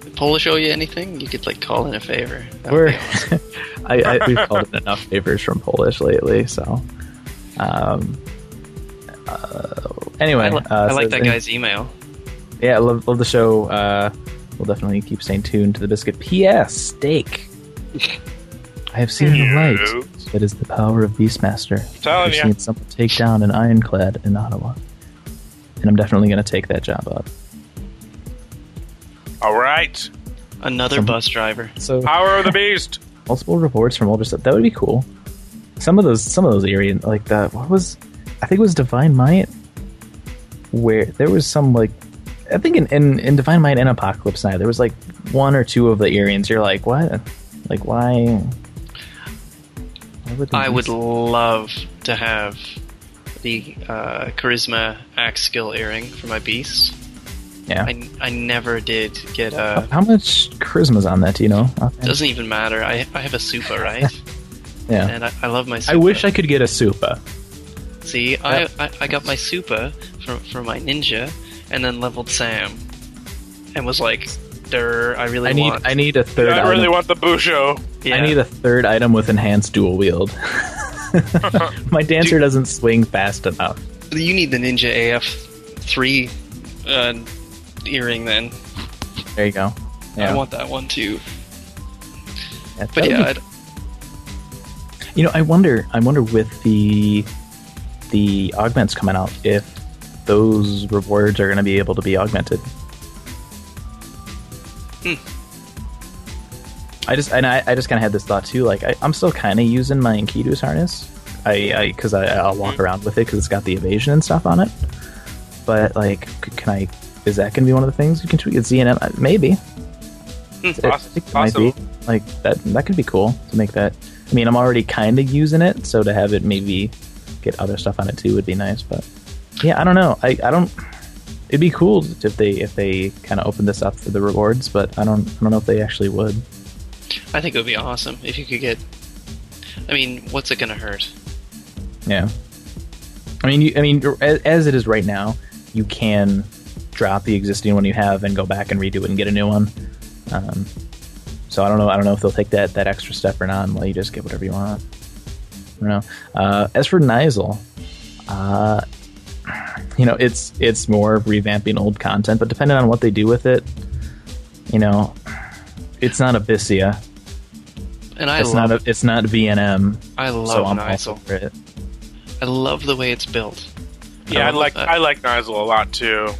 [SPEAKER 3] Did Polish owe you anything? You could like call in a favor. That
[SPEAKER 2] We're
[SPEAKER 3] awesome.
[SPEAKER 2] I, I, we've called it enough favors from Polish lately, so. Um. Uh, anyway,
[SPEAKER 3] I, li-
[SPEAKER 2] uh,
[SPEAKER 3] I like
[SPEAKER 2] so-
[SPEAKER 3] that guy's email.
[SPEAKER 2] Yeah, I love, love the show. Uh, we'll definitely keep staying tuned to the biscuit. P.S. Steak. I have seen the light. That is the power of Beastmaster. I've
[SPEAKER 1] ya.
[SPEAKER 2] seen someone take down an ironclad in Attohwa, and I'm definitely going to take that job up.
[SPEAKER 1] all right,
[SPEAKER 3] Another
[SPEAKER 2] Some-
[SPEAKER 3] bus driver.
[SPEAKER 2] So
[SPEAKER 1] power of the beast.
[SPEAKER 2] multiple reports from older stuff. That would be cool. Some of those, some of those area like that. What was? I think it was Divine Might, where there was some like, I think in in, in Divine Might and Apocalypse Nigh, there was like one or two of the Arians. You're like, what? Like why? why would
[SPEAKER 3] I would
[SPEAKER 2] so-
[SPEAKER 3] love to have the uh, charisma axe skill earring for my beast.
[SPEAKER 2] Yeah.
[SPEAKER 3] I, I never did get a.
[SPEAKER 2] how much charisma's on that? Do you know? offhand?
[SPEAKER 3] Doesn't even matter. I I have a super right,
[SPEAKER 2] yeah.
[SPEAKER 3] and I, I love my. Super I
[SPEAKER 2] wish I could get a Supa.
[SPEAKER 3] See, I, I I got my super for for my ninja, and then leveled Sam, and was like, "Der, I really
[SPEAKER 2] I need
[SPEAKER 3] want."
[SPEAKER 2] I need a third.
[SPEAKER 1] I really
[SPEAKER 2] item.
[SPEAKER 1] want the Busho.
[SPEAKER 3] yeah.
[SPEAKER 2] I need a third item with enhanced dual wield. My dancer doesn't swing fast enough.
[SPEAKER 3] You need the ninja AF three uh, earring then.
[SPEAKER 2] There you go. Yeah.
[SPEAKER 3] I want that one too.
[SPEAKER 2] Yeah,
[SPEAKER 3] But yeah,
[SPEAKER 2] be-
[SPEAKER 3] I'd,
[SPEAKER 2] you know, I wonder. I wonder with the the augments coming out if those rewards are going to be able to be augmented.
[SPEAKER 3] Hmm.
[SPEAKER 2] I just and I, I just kind of had this thought too. Like I, I'm still kind of using my Enkidu's harness. I because I, I'll walk
[SPEAKER 3] Hmm.
[SPEAKER 2] around with it because it's got the evasion and stuff on it. But like, can I? Is that going to be one of the things you can tweak? It's ZNM, Uh, maybe. I think it might be
[SPEAKER 1] Possible.
[SPEAKER 2] like that. That could be cool to make that. I mean, I'm already kind of using it, so to have it maybe get other stuff on it too would be nice. But yeah, I don't know. I, I don't. It'd be cool if they if they kind of opened this up for the rewards, but I don't I don't know if they actually would.
[SPEAKER 3] I think it would be awesome if you could get. I mean, what's it gonna hurt?
[SPEAKER 2] Yeah. I mean, you, I mean, as, as it is right now, you can drop the existing one you have and go back and redo it and get a new one. Um, so I don't know. I don't know if they'll take that that extra step or not, and let you just get whatever you want. I don't know. Uh, as for Nyzul, uh, you know, it's it's more revamping old content, but depending on what they do with it, you know, it's not Abyssea.
[SPEAKER 3] And I
[SPEAKER 2] It's
[SPEAKER 3] love,
[SPEAKER 2] not a, it's not VNM.
[SPEAKER 3] I
[SPEAKER 2] So
[SPEAKER 3] love
[SPEAKER 2] I'm also for it.
[SPEAKER 3] I love the way it's built.
[SPEAKER 1] Yeah, I
[SPEAKER 3] love
[SPEAKER 1] like
[SPEAKER 3] that.
[SPEAKER 1] I like Nyzul a lot too.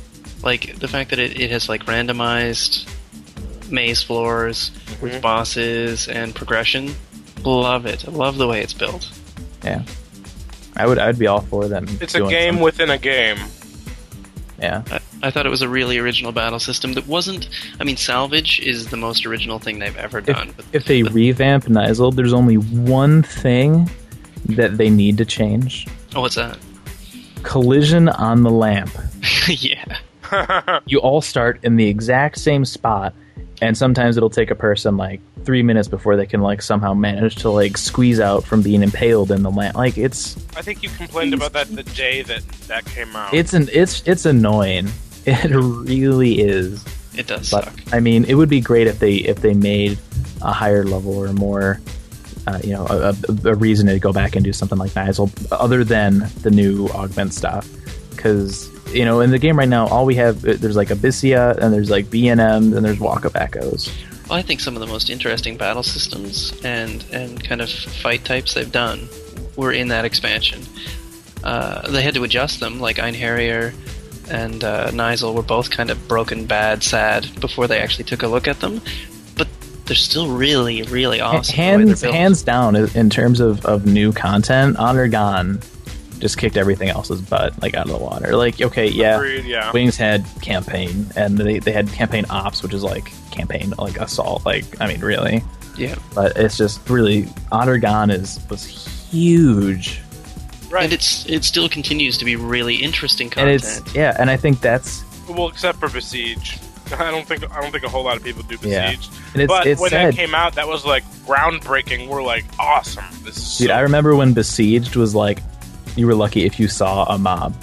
[SPEAKER 3] like the fact that it, it has like randomized maze floors with
[SPEAKER 1] Mhm.
[SPEAKER 3] bosses and progression. Love it. I love the way it's built.
[SPEAKER 2] Yeah, I would. I'd be all for them.
[SPEAKER 1] It's a game
[SPEAKER 2] some-
[SPEAKER 1] within a game.
[SPEAKER 2] yeah.
[SPEAKER 3] I, I thought it was a really original battle system that wasn't. I mean, salvage is the most original thing they've ever done. But
[SPEAKER 2] If they revamp Nyzul, there's only one thing that they need to change:
[SPEAKER 3] oh, what's that?
[SPEAKER 2] collision on the lamp.
[SPEAKER 3] yeah.
[SPEAKER 2] You all start in the exact same spot, and sometimes it'll take a person like three minutes before they can like somehow manage to like squeeze out from being impaled in the lamp. Like it's
[SPEAKER 1] I think you complained about that the day that that came out.
[SPEAKER 2] it's an it's it's annoying. It really is.
[SPEAKER 3] It does
[SPEAKER 2] But
[SPEAKER 3] suck.
[SPEAKER 2] I mean, it would be great if they if they made a higher level or more, uh, you know, a, a, a reason to go back and do something like Nyzul other than the new augment stuff. Because you know, in the game right now, all we have uh, there's like Abyssea and there's like BNMs and there's Walk of Echoes.
[SPEAKER 3] Well, I think some of the most interesting battle systems and and kind of fight types they've done were in that expansion. Uh, they had to adjust them, like Einherjar and uh, Nyzul were both kind of broken, bad, sad before they actually took a look at them. But they're still really, really awesome.
[SPEAKER 2] hands hands down in in terms of, of new content, Aht Urhgan just kicked everything else's butt like out of the water. Like, okay, yeah,
[SPEAKER 1] Agreed, yeah.
[SPEAKER 2] Wings had campaign, and they, they had campaign ops, which is like campaign like assault. Like, I mean, really,
[SPEAKER 3] Yeah.
[SPEAKER 2] but it's just really Aht Urhgan is was huge,
[SPEAKER 1] Right.
[SPEAKER 3] And it's it still continues to be really interesting
[SPEAKER 2] and
[SPEAKER 3] content.
[SPEAKER 2] it's yeah, and I think that's
[SPEAKER 1] well, except for Besiege. I don't think I don't think a whole lot of people do
[SPEAKER 2] Yeah.
[SPEAKER 1] Besiege.
[SPEAKER 2] and it's
[SPEAKER 1] but
[SPEAKER 2] it's
[SPEAKER 1] when
[SPEAKER 2] sad.
[SPEAKER 1] that came out, that was like groundbreaking. We're like, awesome. This is
[SPEAKER 2] Dude,
[SPEAKER 1] so
[SPEAKER 2] I remember when Besieged was like, you were lucky if you saw a mob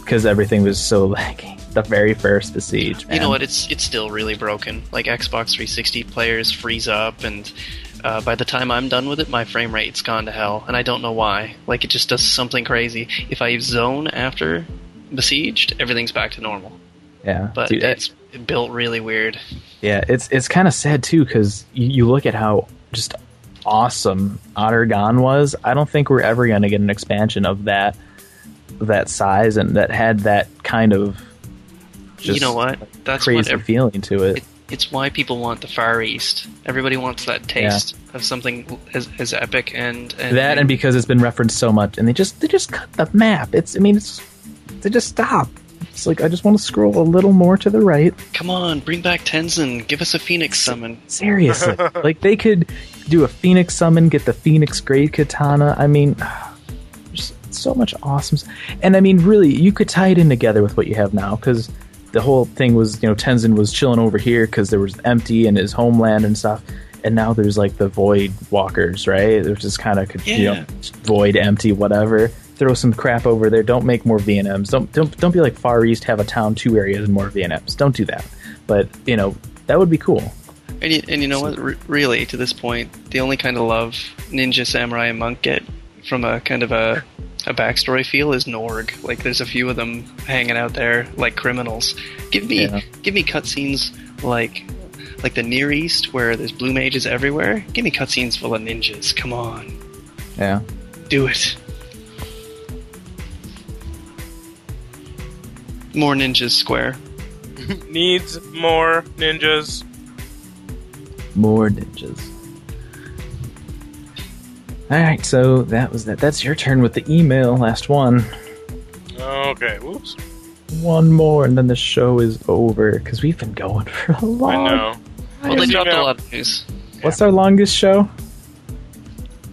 [SPEAKER 2] because everything was so laggy. The very first Besiege, man.
[SPEAKER 3] You know what? It's it's still really broken. Like Xbox 360 players freeze up, and uh, by the time I'm done with it, my frame rate's gone to hell, and I don't know why. Like it just does something crazy. If I zone after besieged, everything's back to normal.
[SPEAKER 2] Yeah,
[SPEAKER 3] But
[SPEAKER 2] Dude,
[SPEAKER 3] it's built really weird.
[SPEAKER 2] Yeah, it's it's kind of sad too because you, you look at how just awesome Aht Urhgan was. I don't think we're ever going to get an expansion of that that size and that had that kind of just
[SPEAKER 3] you know what? That's what
[SPEAKER 2] crazy
[SPEAKER 3] ev-
[SPEAKER 2] feeling to it.
[SPEAKER 3] it, it's why people want the Far East. Everybody wants that taste of something as, as epic and, and
[SPEAKER 2] that and because it's been referenced so much, and they just they just cut the map. It's I mean it's they just stop. It's like I just want to scroll a little more to the right.
[SPEAKER 3] come on, bring back Tenzen, give us a Phoenix summon.
[SPEAKER 2] Seriously, like they could do a Phoenix summon, get the Phoenix Great Katana. I mean, there's so much awesome. And I mean, really, you could tie it in together with what you have now because the whole thing was, you know, Tenzen was chilling over here because there was empty in his homeland and stuff. And now there's like the Void Walkers, right? There's just kind of, you know, void, empty, whatever. Throw some crap over there. Don't make more VNMs. Don't don't don't be like Far East. Have a town, two areas, and more VNMs. Don't do that. But you know that would be cool.
[SPEAKER 3] And you, and you know what? R- really, to this point, the only kind of love ninja, samurai, and monk get from a kind of a a backstory feel is Norg. Like, there's a few of them hanging out there like criminals. Give me
[SPEAKER 2] Yeah.
[SPEAKER 3] give me cutscenes like like the Near East where there's blue mages everywhere. Give me cutscenes full of ninjas. Come on,
[SPEAKER 2] Yeah.
[SPEAKER 3] do it. More ninjas, Square.
[SPEAKER 1] needs more ninjas.
[SPEAKER 2] More ninjas. All right, so that was that. That's your turn with the email. Last one.
[SPEAKER 1] Okay, whoops.
[SPEAKER 2] One more, and then the show is over because we've been going for a long.
[SPEAKER 1] I know.
[SPEAKER 3] Well, they dropped a lot of news.
[SPEAKER 2] What's our longest show?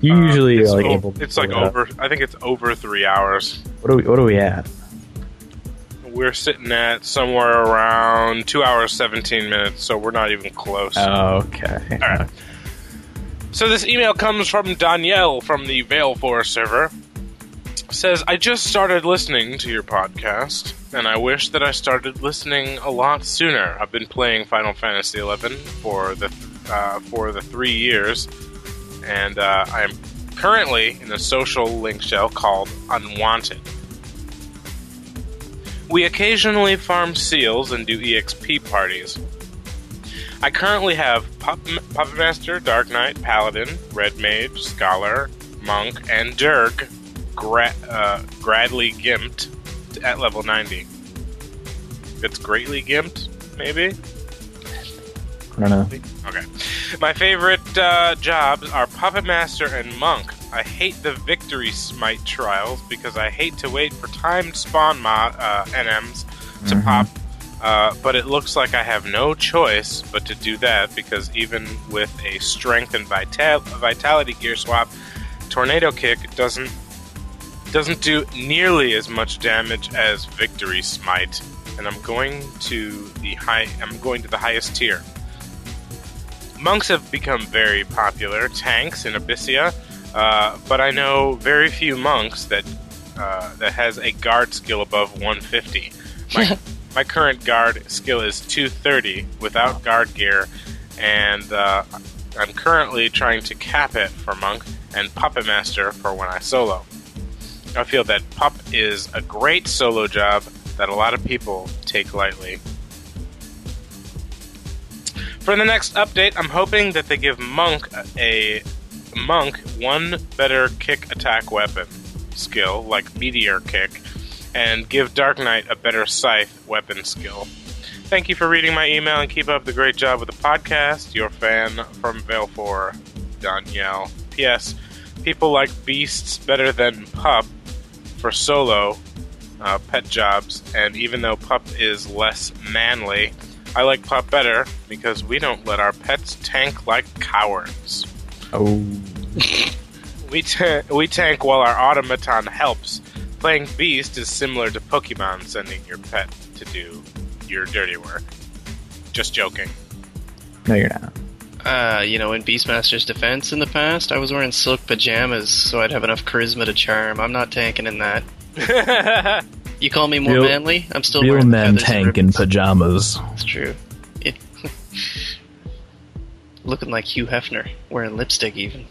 [SPEAKER 2] You
[SPEAKER 1] Uh,
[SPEAKER 2] usually
[SPEAKER 1] it's
[SPEAKER 2] are like
[SPEAKER 1] o-
[SPEAKER 2] able. To
[SPEAKER 1] It's like
[SPEAKER 2] pull it up.
[SPEAKER 1] over. I think it's over three hours.
[SPEAKER 2] What are we? What are we at?
[SPEAKER 1] We're sitting at somewhere around two hours seventeen minutes, so we're not even close.
[SPEAKER 2] Okay.
[SPEAKER 1] All right. So this email comes from Danielle from the Valefor server. Says, I just started listening to your podcast, and I wish that I started listening a lot sooner. I've been playing Final Fantasy XI for the uh, for the three years, and uh, I am currently in a social link shell called Unwanted. We occasionally farm seals and do EXP parties. I currently have Pup- Puppet Master, Dark Knight, Paladin, Red Mage, Scholar, Monk, and Dirk Gra- uh, Gradley Gimped at level 90. It's greatly gimped, maybe?
[SPEAKER 2] I don't know.
[SPEAKER 1] Okay. My favorite uh, jobs are Puppet Master and Monk. I hate the Victory Smite trials because I hate to wait for timed spawn mo- uh, NMs to
[SPEAKER 2] Mhm.
[SPEAKER 1] pop. Uh, but it looks like I have no choice but to do that because even with a strength and vital- vitality gear swap, Tornado Kick doesn't doesn't do nearly as much damage as Victory Smite, and I'm going to the high. I'm going to the highest tier. Monks have become very popular, tanks in Abyssia, uh, but I know very few monks that uh, that has a guard skill above 150. My, my current guard skill is 230 without guard gear, and uh, I'm currently trying to cap it for monk and puppet master for when I solo. I feel that pup is a great solo job that a lot of people take lightly. For the next update, I'm hoping that they give Monk a Monk one better kick attack weapon skill, like Meteor Kick, and give Dark Knight a better Scythe weapon skill. Thank you for reading my email and keep up the great job with the podcast. Your fan from Valefor, Danielle. P.S. People like beasts better than pup for solo uh, pet jobs, and even though pup is less manly, I like pup better because we don't let our pets tank like cowards.
[SPEAKER 2] Oh,
[SPEAKER 1] We ta- we tank while our automaton helps. Playing beast is similar to Pokemon sending your pet to do your dirty work. Just joking.
[SPEAKER 2] no, you're not.
[SPEAKER 3] Uh, you know, in Beastmaster's defense in the past, I was wearing silk pajamas so I'd have enough charisma to charm. I'm not tanking in that. You call me more
[SPEAKER 2] Real-
[SPEAKER 3] manly? I'm still
[SPEAKER 2] Real
[SPEAKER 3] wearing the
[SPEAKER 2] men tank in pajamas.
[SPEAKER 3] It's true. Yeah. Looking like Hugh Hefner, wearing lipstick even.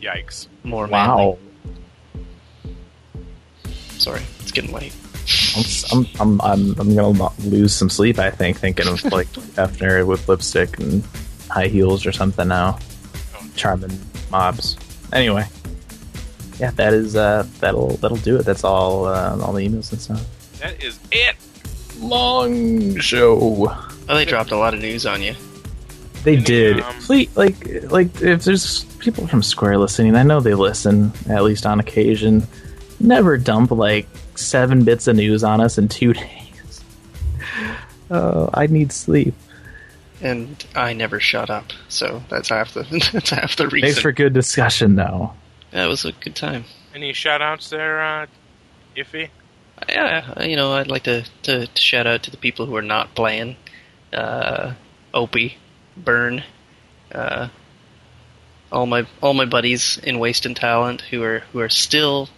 [SPEAKER 1] Yikes.
[SPEAKER 3] More manly.
[SPEAKER 2] Wow.
[SPEAKER 3] Sorry, it's getting late.
[SPEAKER 2] I'm, I'm, I'm, I'm gonna lose some sleep. I think thinking of like Hefner with lipstick and high heels or something now, charming mobs. Anyway, yeah, that is uh, that'll that'll do it. That's all uh, all the emails and stuff.
[SPEAKER 1] That is it.
[SPEAKER 2] Long show.
[SPEAKER 3] Oh, they dropped a lot of news on you.
[SPEAKER 2] They
[SPEAKER 1] Any,
[SPEAKER 2] did.
[SPEAKER 1] um,
[SPEAKER 2] Please, like, like if there's people from Square listening, I know they listen at least on occasion. Never dump like seven bits of news on us in two days. Oh, I need sleep.
[SPEAKER 3] And I never shut up, so that's half the that's half the reason.
[SPEAKER 2] Thanks for good discussion, though.
[SPEAKER 3] That was a good time.
[SPEAKER 1] Any shout outs there, uh, Iffy?
[SPEAKER 3] Yeah, you know, I'd like to, to, to shout out to the people who are not playing. Uh, Opie, Burn, uh, all my all my buddies in Waste and Talent who are who are still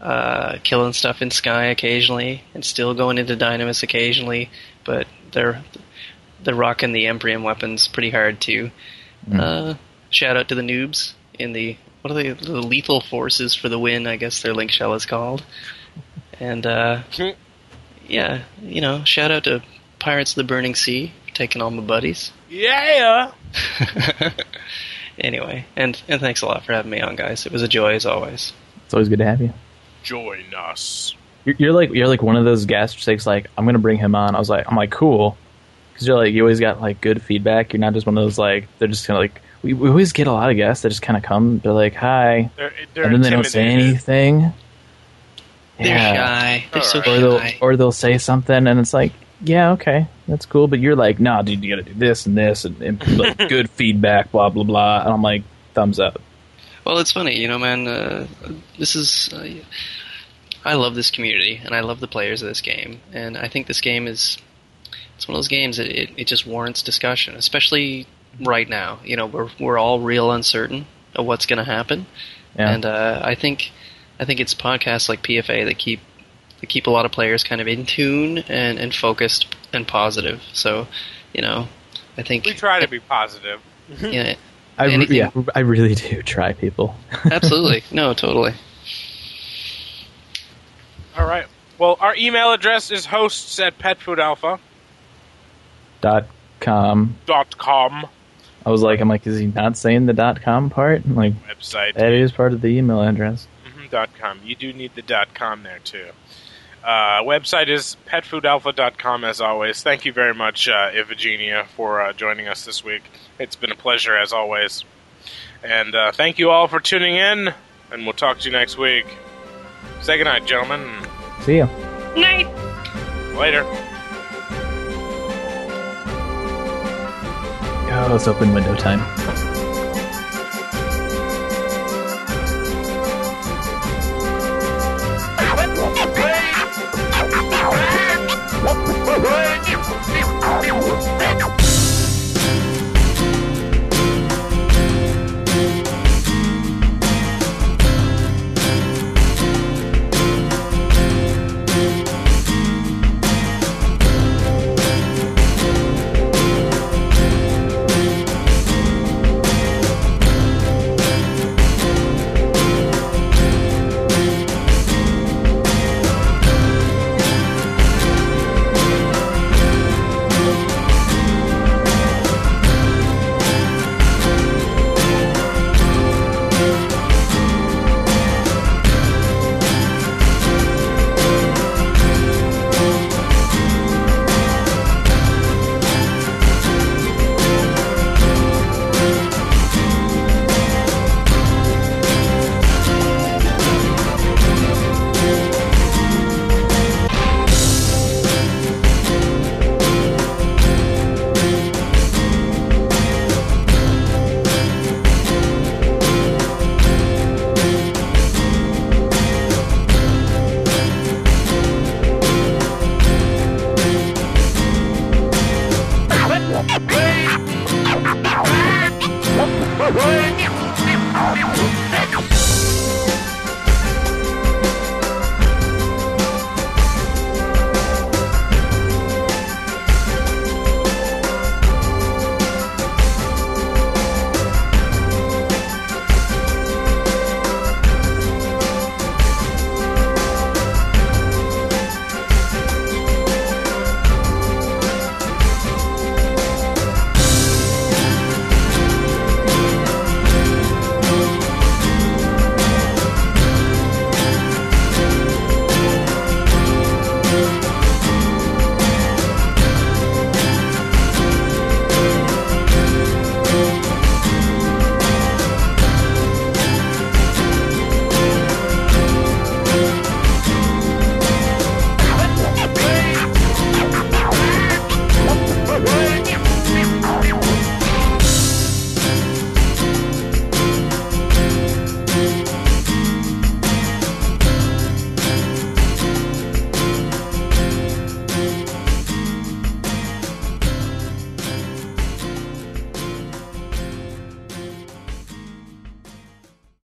[SPEAKER 3] uh, killing stuff in Sky occasionally and still going into Dynamis occasionally, but they're they're rocking the Empyrean weapons pretty hard too.
[SPEAKER 2] Mm.
[SPEAKER 3] Uh, shout out to the noobs in the what are they the lethal forces for the win? I guess their link shell is called. And uh, yeah, you know, shout out to Pirates of the Burning Sea, taking all my buddies.
[SPEAKER 1] Yeah!
[SPEAKER 3] anyway, and and thanks a lot for having me on, guys. It was a joy as always.
[SPEAKER 2] It's always good to have you.
[SPEAKER 1] Join us.
[SPEAKER 2] You're, you're like you're like one of those guests who's like, I'm gonna bring him on. I was like, I'm like, cool, because you're like you always got like good feedback. You're not just one of those like they're just kind of like we, we always get a lot of guests that just kind of come. They're like, hi,
[SPEAKER 1] They're, they're
[SPEAKER 2] and then they don't say
[SPEAKER 1] intimidated.
[SPEAKER 2] anything.
[SPEAKER 3] They're
[SPEAKER 2] Yeah.
[SPEAKER 3] shy. They're so
[SPEAKER 1] Alright.
[SPEAKER 2] Or they'll
[SPEAKER 3] shy.
[SPEAKER 2] or they'll say something, and it's like, yeah, okay, that's cool. But you're like, nah, dude, you gotta do this and this, and, and like, good feedback, blah blah blah. And I'm like, thumbs up.
[SPEAKER 3] Well, it's funny, you know, man. Uh, this is. Uh, I love this community, and I love the players of this game, and I think this game is. It's one of those games that it, it just warrants discussion, especially right now. You know, we're we're all real uncertain of what's going to happen,
[SPEAKER 2] Yeah.
[SPEAKER 3] and uh, I think I think it's podcasts like PFA that keep that keep a lot of players kind of in tune and, and focused and positive. So, you know, I think
[SPEAKER 1] We try to be positive.
[SPEAKER 3] yeah,
[SPEAKER 2] I re- yeah, I really do try people.
[SPEAKER 3] absolutely, no, totally.
[SPEAKER 1] All right. Well, our email address is hosts at petfoodalpha.com.
[SPEAKER 2] dot com. Dot com. I was like, I'm like, is he not saying the dot com part? I'm like,
[SPEAKER 1] Website.
[SPEAKER 2] that is part of the email address.
[SPEAKER 1] Mhm, dot com. You do need the dot com there too. Uh, website is petfoodalpha.com as always. Thank you very much, uh, Iphigenia, for uh, joining us this week. It's been a pleasure as always. And uh, thank you all for tuning in, and we'll talk to you next week. Say goodnight, gentlemen.
[SPEAKER 2] See you.
[SPEAKER 1] Night. Later.
[SPEAKER 2] Oh, it's open window time.
[SPEAKER 4] Whoop,